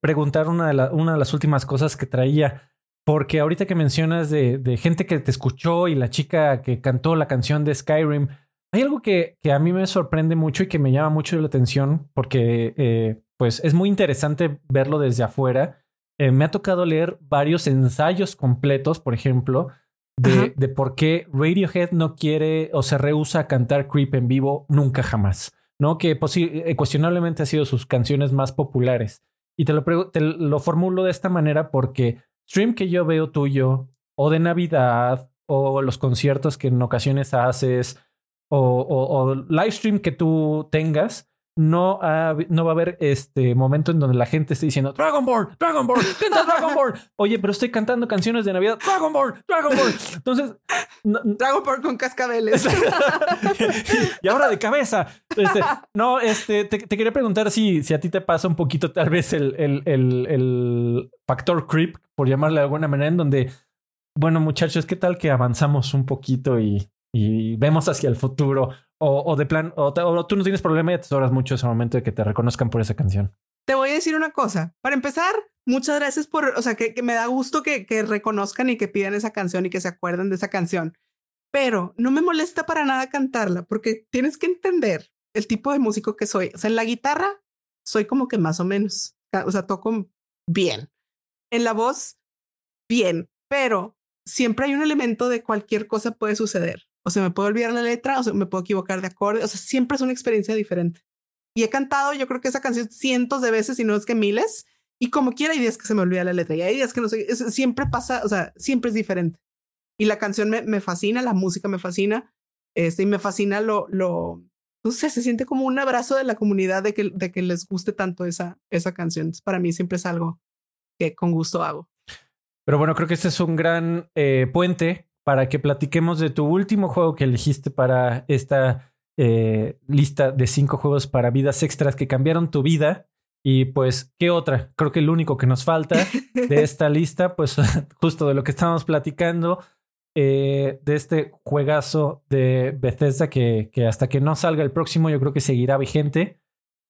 preguntar una de, la, una de las últimas cosas que traía. Porque ahorita que mencionas de, de, gente que te escuchó y la chica que cantó la canción de Skyrim, hay algo que, que a mí me sorprende mucho y que me llama mucho la atención porque eh, pues es muy interesante verlo desde afuera eh, me ha tocado leer varios ensayos completos, por ejemplo, de, por qué Radiohead no quiere o se rehúsa a cantar Creep en vivo nunca jamás, ¿no? Que eh, cuestionablemente ha sido sus canciones más populares. Y te lo, lo formulo de esta manera porque stream que yo veo tuyo, o de Navidad, o los conciertos que en ocasiones haces, o, o, o live stream que tú tengas, no, no va a haber este momento en donde la gente esté diciendo Dragonborn, Dragonborn, canta Dragonborn. Oye, pero estoy cantando canciones de Navidad. Dragonborn, Dragonborn. Entonces, Dragonborn con cascabeles. y ahora de cabeza. Este, no, este, te, quería preguntar si, si a ti te pasa un poquito tal vez el, el, el, el factor creep, por llamarle de alguna manera, en donde, bueno, muchachos, ¿qué tal que avanzamos un poquito y, y vemos hacia el futuro? O, de plan, o, tú no tienes problema y te sobras mucho ese momento de que te reconozcan por esa canción. Te voy a decir una cosa. Para empezar, muchas gracias por, o sea, que, me da gusto que, que, reconozcan y que pidan esa canción y que se acuerden de esa canción. Pero no me molesta para nada cantarla porque tienes que entender el tipo de músico que soy. O sea, en la guitarra soy como que más o menos, o sea, toco bien. En la voz, bien, pero siempre hay un elemento de cualquier cosa puede suceder o se me puede olvidar la letra, o se me puedo equivocar de acorde, o sea, siempre es una experiencia diferente. Y he cantado, yo creo que esa canción cientos de veces, y no es que miles, y como quiera hay días que se me olvida la letra, y hay días que no sé, siempre pasa, o sea, siempre es diferente. Y la canción me, me fascina, la música me fascina, este, y me fascina lo, lo, no sé, se siente como un abrazo de la comunidad de que, de que les guste tanto esa, esa canción. para mí siempre es algo que con gusto hago. Pero bueno, creo que este es un gran eh, puente para que platiquemos de tu último juego que elegiste para esta eh, lista de cinco juegos para vidas extras que cambiaron tu vida. Y pues, ¿qué otra? Creo que el único que nos falta de esta lista, pues justo de lo que estábamos platicando, eh, de este juegazo de Bethesda que, que, hasta que no salga el próximo yo creo que seguirá vigente.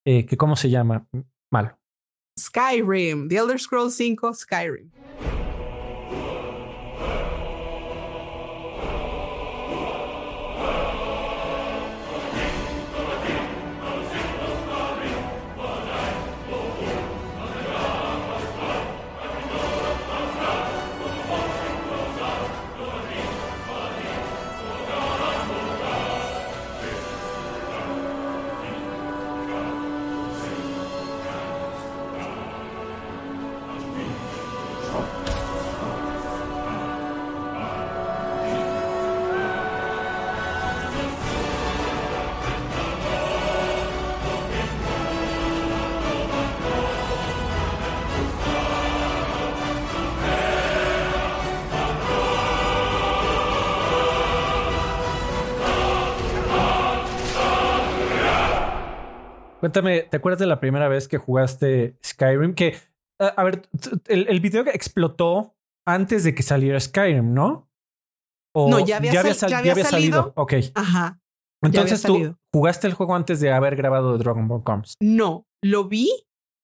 Eh, que ¿Cómo se llama? Malo. Skyrim, The Elder Scrolls 5, Skyrim. Cuéntame, ¿te acuerdas de la primera vez que jugaste Skyrim? Que, a, ver, el, el, video explotó antes de que saliera Skyrim, ¿no? no, ya había, salido. Ok. Ajá. Entonces tú jugaste el juego antes de haber grabado Dragon Ball Coms. No, lo vi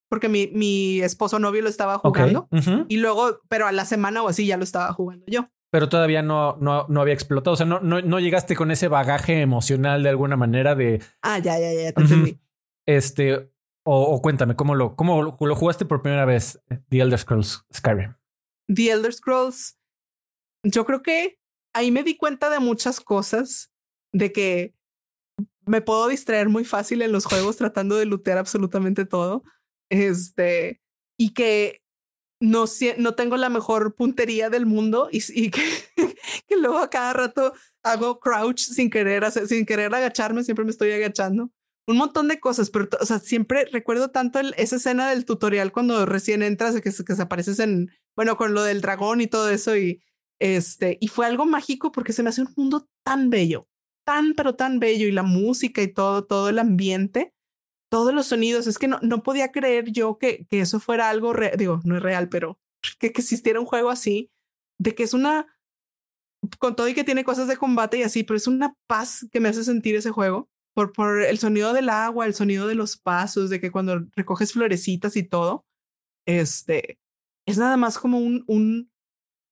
porque mi, mi esposo novio lo estaba jugando y luego, pero a la semana o así ya lo estaba jugando yo. Pero todavía no, no, no había explotado. O sea, no, no, no llegaste con ese bagaje emocional de alguna manera de. Ah, ya, ya, ya, te entendí. Este, o, cuéntame, ¿cómo lo, ¿cómo lo jugaste por primera vez The Elder Scrolls Skyrim? The Elder Scrolls, yo creo que ahí me di cuenta de muchas cosas, de que me puedo distraer muy fácil en los juegos tratando de lootear absolutamente todo. Este, y que no, no tengo la mejor puntería del mundo y, y que, que, luego a cada rato hago crouch sin querer, sin querer agacharme, siempre me estoy agachando un montón de cosas, pero o sea, siempre recuerdo tanto esa escena del tutorial cuando recién entras, que, que se apareces en, bueno, con lo del dragón y todo eso y este, y fue algo mágico porque se me hace un mundo tan bello, tan, pero tan bello y la música y todo, todo el ambiente, todos los sonidos, es que no, no podía creer yo que, que eso fuera algo, digo, no es real, pero que, que existiera un juego así, de que es una, con todo y que tiene cosas de combate y así, pero es una paz que me hace sentir ese juego por, por el sonido del agua, el sonido de los pasos, de que cuando recoges florecitas y todo, este, es nada más como un, un,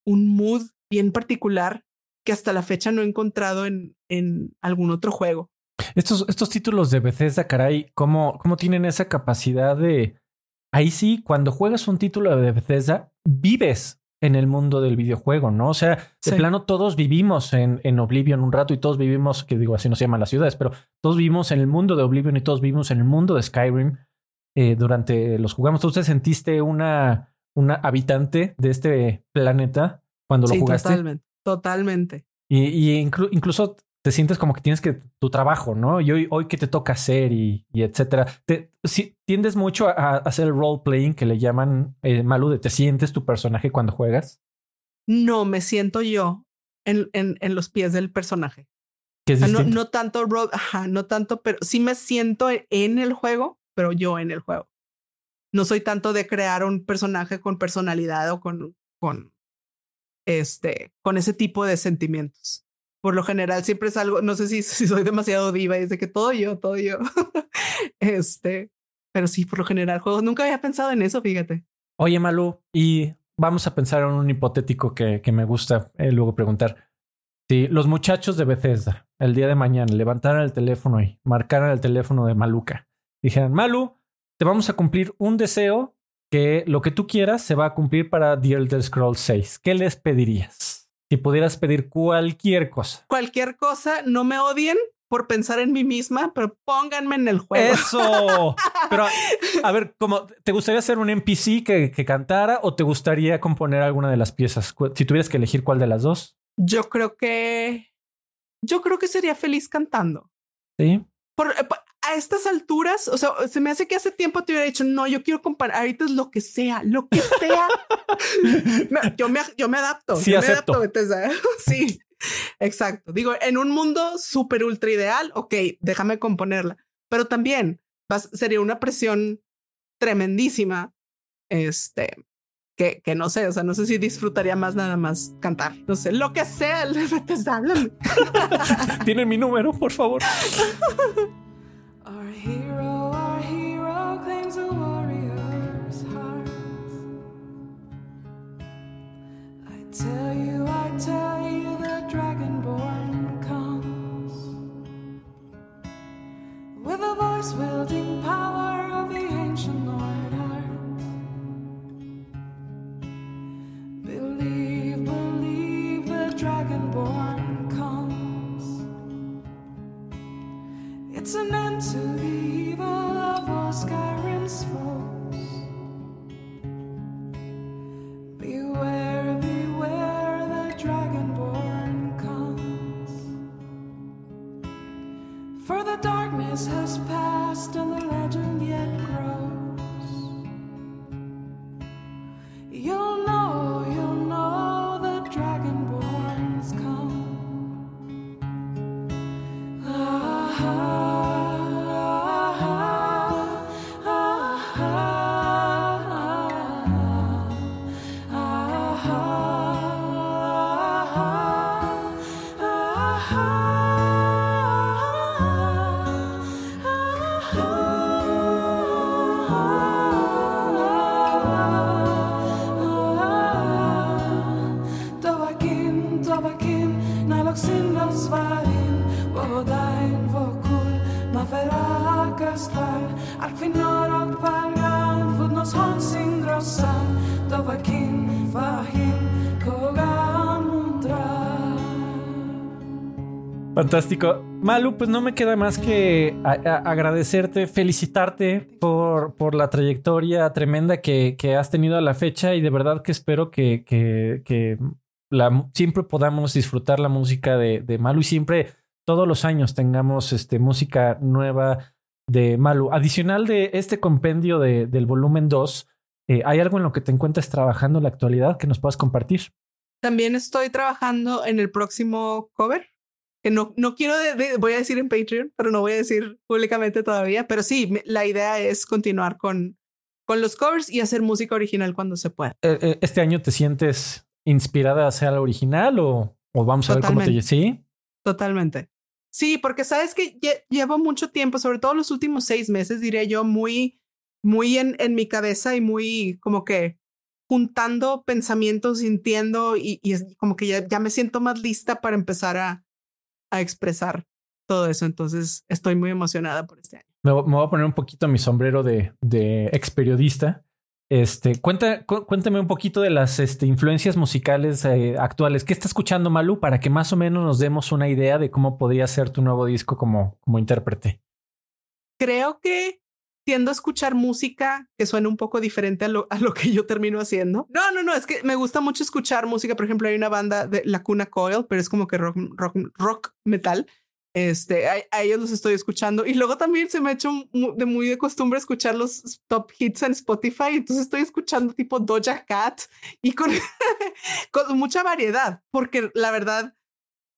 un mood bien particular que hasta la fecha no he encontrado en, en algún otro juego. Estos, estos títulos de Bethesda, caray, ¿cómo, ¿cómo tienen esa capacidad de... Ahí sí, cuando juegas un título de Bethesda, vives en el mundo del videojuego, ¿no? O sea, de plano todos vivimos en, en, Oblivion un rato y todos vivimos, que digo, así no se llaman las ciudades, pero todos vivimos en el mundo de Oblivion y todos vivimos en el mundo de Skyrim eh, durante los jugamos. ¿Tú te sentiste una, una habitante de este planeta cuando lo jugaste? Totalmente, totalmente. Y, y incluso te sientes como que tienes que tu trabajo, ¿no? Y hoy, hoy qué te toca hacer y, etcétera. Te, si, tiendes mucho a, hacer el role playing que le llaman eh, Malu de te sientes tu personaje cuando juegas. No, me siento yo en, en, en los pies del personaje. no, no, tanto role, ajá, no tanto, pero sí me siento en el juego, pero yo en el juego. No soy tanto de crear un personaje con personalidad o con, con, este, con ese tipo de sentimientos por lo general siempre es algo, no sé si, soy demasiado diva y es de que todo yo, todo yo. este, pero sí, por lo general juegos. Nunca había pensado en eso, fíjate. Oye, Malu, y vamos a pensar en un hipotético que, que me gusta eh, luego preguntar. Si los muchachos de Bethesda el día de mañana levantaran el teléfono y marcaran el teléfono de Maluca, dijeran, Malu, te vamos a cumplir un deseo que lo que tú quieras se va a cumplir para The Elder Scrolls 6. ¿Qué les pedirías? Si pudieras pedir cualquier cosa. Cualquier cosa, no me odien por pensar en mí misma, pero pónganme en el juego. Eso. Pero a ver, ¿cómo te gustaría ser un NPC que, que, cantara o te gustaría componer alguna de las piezas? Si tuvieras que elegir cuál de las dos. Yo creo que yo creo que sería feliz cantando. Sí. Por, eh, a estas alturas, o sea, se me hace que hace tiempo te hubiera dicho, no, yo quiero comparar, ahorita es lo que sea, lo que sea. yo, me, yo me adapto. Sí, yo me adapto, sí, exacto. Digo, en un mundo súper ultra ideal, ok, déjame componerla. Pero también sería una presión tremendísima. Este, que, que, no sé, o sea, no sé si disfrutaría más nada más cantar. No sé, lo que sea, háblame. Tienen mi número, por favor. Earth's wielding power. Fantástico. Malu, pues no me queda más que agradecerte, felicitarte por, por la trayectoria tremenda que, has tenido a la fecha y de verdad que espero que, que, siempre podamos disfrutar la música de, Malu y siempre, todos los años, tengamos este, música nueva de Malu. Adicional de este compendio de, del volumen 2, eh, ¿hay algo en lo que te encuentres trabajando en la actualidad que nos puedas compartir? También estoy trabajando en el próximo cover que no, no quiero, voy a decir en Patreon, pero no voy a decir públicamente todavía, pero sí, la idea es continuar con, con los covers y hacer música original cuando se pueda. Eh, eh, ¿Este año te sientes inspirada a hacer la original o, o vamos a ver cómo te... Sí. Totalmente. Sí, porque sabes que llevo mucho tiempo, sobre todo los últimos seis meses, diría yo, muy, muy en, en mi cabeza y muy como que juntando pensamientos, sintiendo y, y como que ya, ya me siento más lista para empezar a, a expresar todo eso. Entonces estoy muy emocionada por este año. Me, voy a poner un poquito mi sombrero de, de ex periodista. Este, cuenta, cuéntame un poquito de las este, influencias musicales eh, actuales. ¿Qué está escuchando Malu para que más o menos nos demos una idea de cómo podría ser tu nuevo disco como, como intérprete? Creo que tiendo a escuchar música que suena un poco diferente a lo, a lo que yo termino haciendo. No, no, no, es que me gusta mucho escuchar música. Por ejemplo, hay una banda de La Cuna Coil, pero es como que rock, rock, rock metal. Este, a, a ellos los estoy escuchando. Y luego también se me ha hecho de muy de costumbre escuchar los top hits en Spotify. Entonces estoy escuchando tipo Doja Cat y con, con mucha variedad, porque la verdad,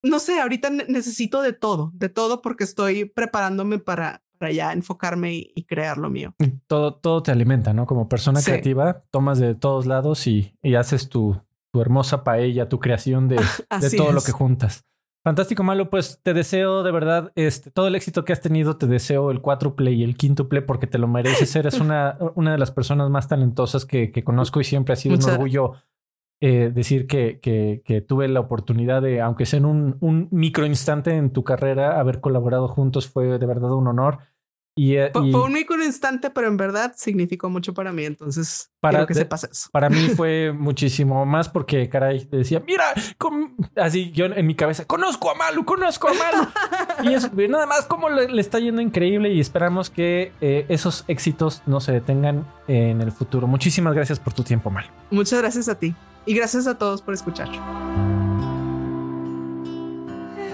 no sé, ahorita ne- necesito de todo, de todo, porque estoy preparándome para, para ya enfocarme y, y crear lo mío. Todo, todo te alimenta, ¿no? Como persona Sí. creativa, tomas de todos lados y, y haces tu, tu hermosa paella, tu creación de, de todo lo que juntas. Fantástico, Malo. Pues te deseo de verdad este, todo el éxito que has tenido. Te deseo el cuádruple y el quíntuple porque te lo mereces. Eres una, una de las personas más talentosas que, que conozco y siempre ha sido Muchas un orgullo eh, decir que, que, que tuve la oportunidad de, aunque sea en un, un micro instante en tu carrera, haber colaborado juntos fue de verdad un honor. Y, eh, Fue, y fue un micro instante, pero en verdad significó mucho para mí. Entonces, Para quiero que de- sepas eso. para mí fue muchísimo más porque, caray, decía, mira, com-", así yo en mi cabeza, conozco a Malu, conozco a Malu. y es nada más como le, le está yendo increíble y esperamos que eh, esos éxitos no se detengan en el futuro. Muchísimas gracias por tu tiempo, Malu. Muchas gracias a ti y gracias a todos por escuchar.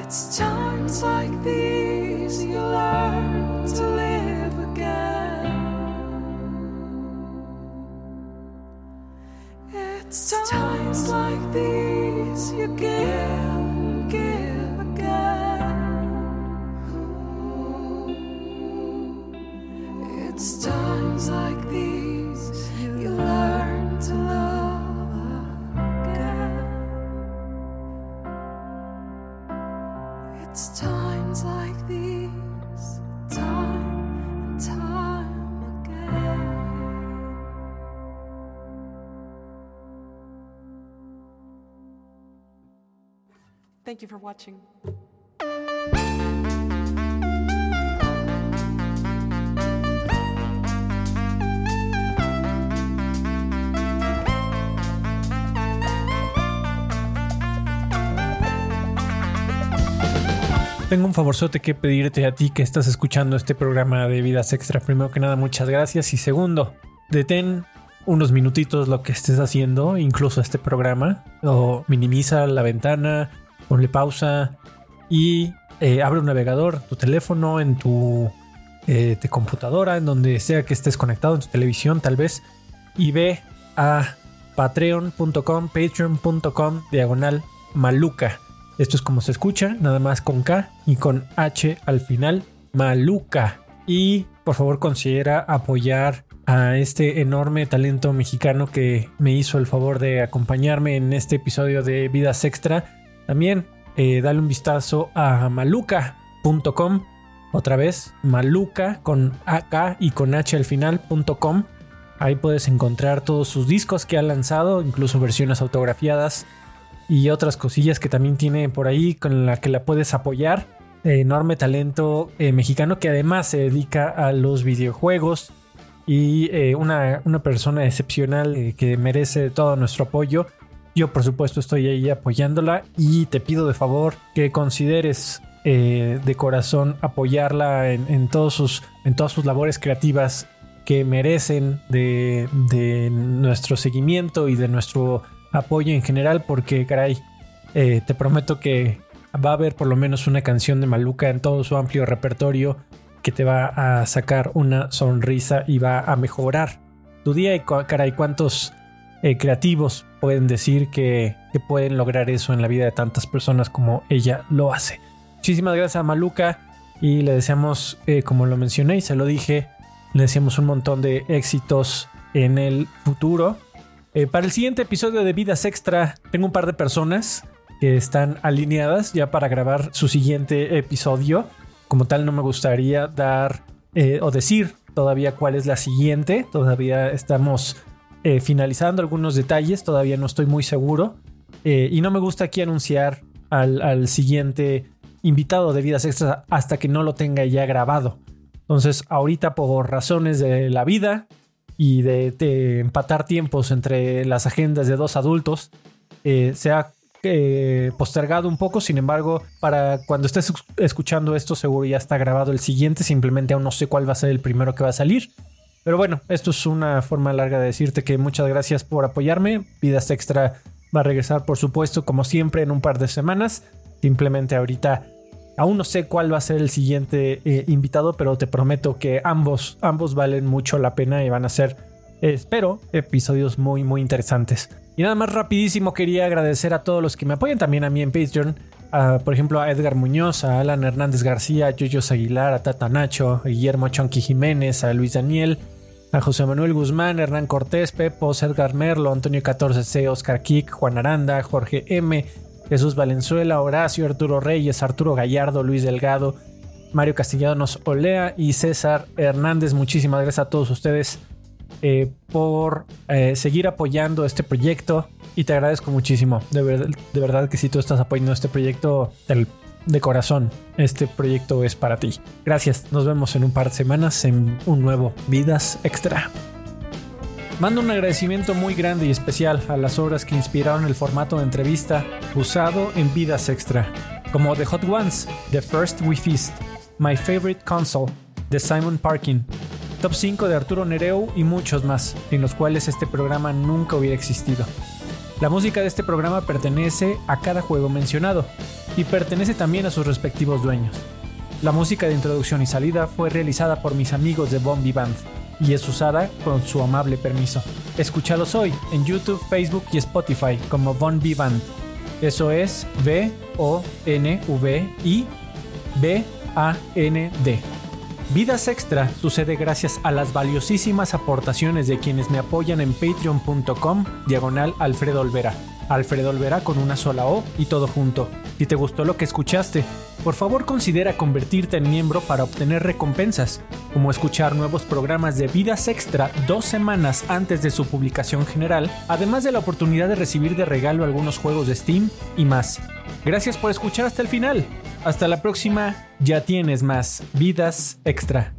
It's times like these you learn It's times like these you give and give again. It's times like these you learn Thank you for watching. Tengo un favorzote que pedirte a ti que estás escuchando este programa de Vidas Extra. Primero que nada, muchas gracias. Y segundo, detén unos minutitos lo que estés haciendo, incluso este programa, o minimiza la ventana, ponle pausa y eh, abre un navegador, tu teléfono, en tu eh, de computadora, en donde sea que estés conectado, en tu televisión tal vez, y ve a patreon.com, patreon.com, diagonal maluca. Esto es como se escucha, nada más con K y con H al final, maluca. Y por favor considera apoyar a este enorme talento mexicano que me hizo el favor de acompañarme en este episodio de Vidas Extra. También eh, dale un vistazo a maluca.com. Otra vez, maluca con AK y con H al final.com. Ahí puedes encontrar todos sus discos que ha lanzado, incluso versiones autografiadas y otras cosillas que también tiene por ahí con la que la puedes apoyar. Enorme talento eh, mexicano que además se dedica a los videojuegos y eh, una, una persona excepcional que merece todo nuestro apoyo. Yo por supuesto estoy ahí apoyándola y te pido de favor que consideres eh, de corazón apoyarla en, todos sus, en todas sus labores creativas que merecen de, de nuestro seguimiento y de nuestro apoyo en general porque caray eh, te prometo que va a haber por lo menos una canción de Maluca en todo su amplio repertorio que te va a sacar una sonrisa y va a mejorar tu día y caray cuántos eh, creativos pueden decir que, pueden lograr eso en la vida de tantas personas como ella lo hace muchísimas gracias a Maluca y le deseamos eh, como lo mencioné y se lo dije le deseamos un montón de éxitos en el futuro eh, para el siguiente episodio de Vidas Extra, tengo un par de personas que están alineadas ya para grabar su siguiente episodio. Como tal, no me gustaría dar o decir todavía cuál es la siguiente. Todavía estamos eh, finalizando algunos detalles, todavía no estoy muy seguro. Eh, y no me gusta aquí anunciar al, siguiente invitado de Vidas Extra hasta que no lo tenga ya grabado. Entonces, ahorita por razones de la vida, y de, de empatar tiempos entre las agendas de dos adultos, eh, se ha eh, postergado un poco. Sin embargo, para cuando estés escuchando esto, seguro ya está grabado el siguiente. Simplemente aún no sé cuál va a ser el primero que va a salir. Pero bueno, esto es una forma larga de decirte que muchas gracias por apoyarme. Vidas Extra va a regresar, por supuesto, como siempre, en un par de semanas. Simplemente ahorita aún no sé cuál va a ser el siguiente eh, invitado, pero te prometo que ambos, ambos valen mucho la pena y van a ser, eh, espero, episodios muy, muy interesantes. Y nada más rapidísimo quería agradecer a todos los que me apoyan también a mí en Patreon. a, por ejemplo, a Edgar Muñoz, a Alan Hernández García, a Yoyos Aguilar, a Tata Nacho, a Guillermo Chonqui Jiménez, a Luis Daniel, a José Manuel Guzmán, Hernán Cortés, Pepos, Edgar Merlo, Antonio 14C, Oscar Kik, Juan Aranda, Jorge M., Jesús Valenzuela, Horacio, Arturo Reyes, Arturo Gallardo, Luis Delgado, Mario Castellanos Olea y César Hernández. Muchísimas gracias a todos ustedes eh, por eh, seguir apoyando este proyecto y te agradezco muchísimo. De, de verdad que si tú estás apoyando este proyecto del- de corazón, este proyecto es para ti. Gracias, nos vemos en un par de semanas en un nuevo Vidas Extra. Mando un agradecimiento muy grande y especial a las obras que inspiraron el formato de entrevista usado en Vidas Extra, como The Hot Ones, The First We Feast, My Favorite Console, de Simon Parkin, Top 5 de Arturo Nereu y muchos más, sin los cuales este programa nunca hubiera existido. La música de este programa pertenece a cada juego mencionado y pertenece también a sus respectivos dueños. La música de introducción y salida fue realizada por mis amigos de Bombi Band y es usada con su amable permiso. Escuchados hoy en YouTube, Facebook y Spotify como Von B Band. Eso es V O N V I B A N D. Vidas Extra sucede gracias a las valiosísimas aportaciones de quienes me apoyan en patreon.com diagonal Alfredo Olvera. Alfredo Olvera con una sola O y todo junto. Si te gustó lo que escuchaste, por favor considera convertirte en miembro para obtener recompensas, como escuchar nuevos programas de Vidas Extra dos semanas antes de su publicación general, además de la oportunidad de recibir de regalo algunos juegos de Steam y más. Gracias por escuchar hasta el final. Hasta la próxima, ya tienes más Vidas Extra.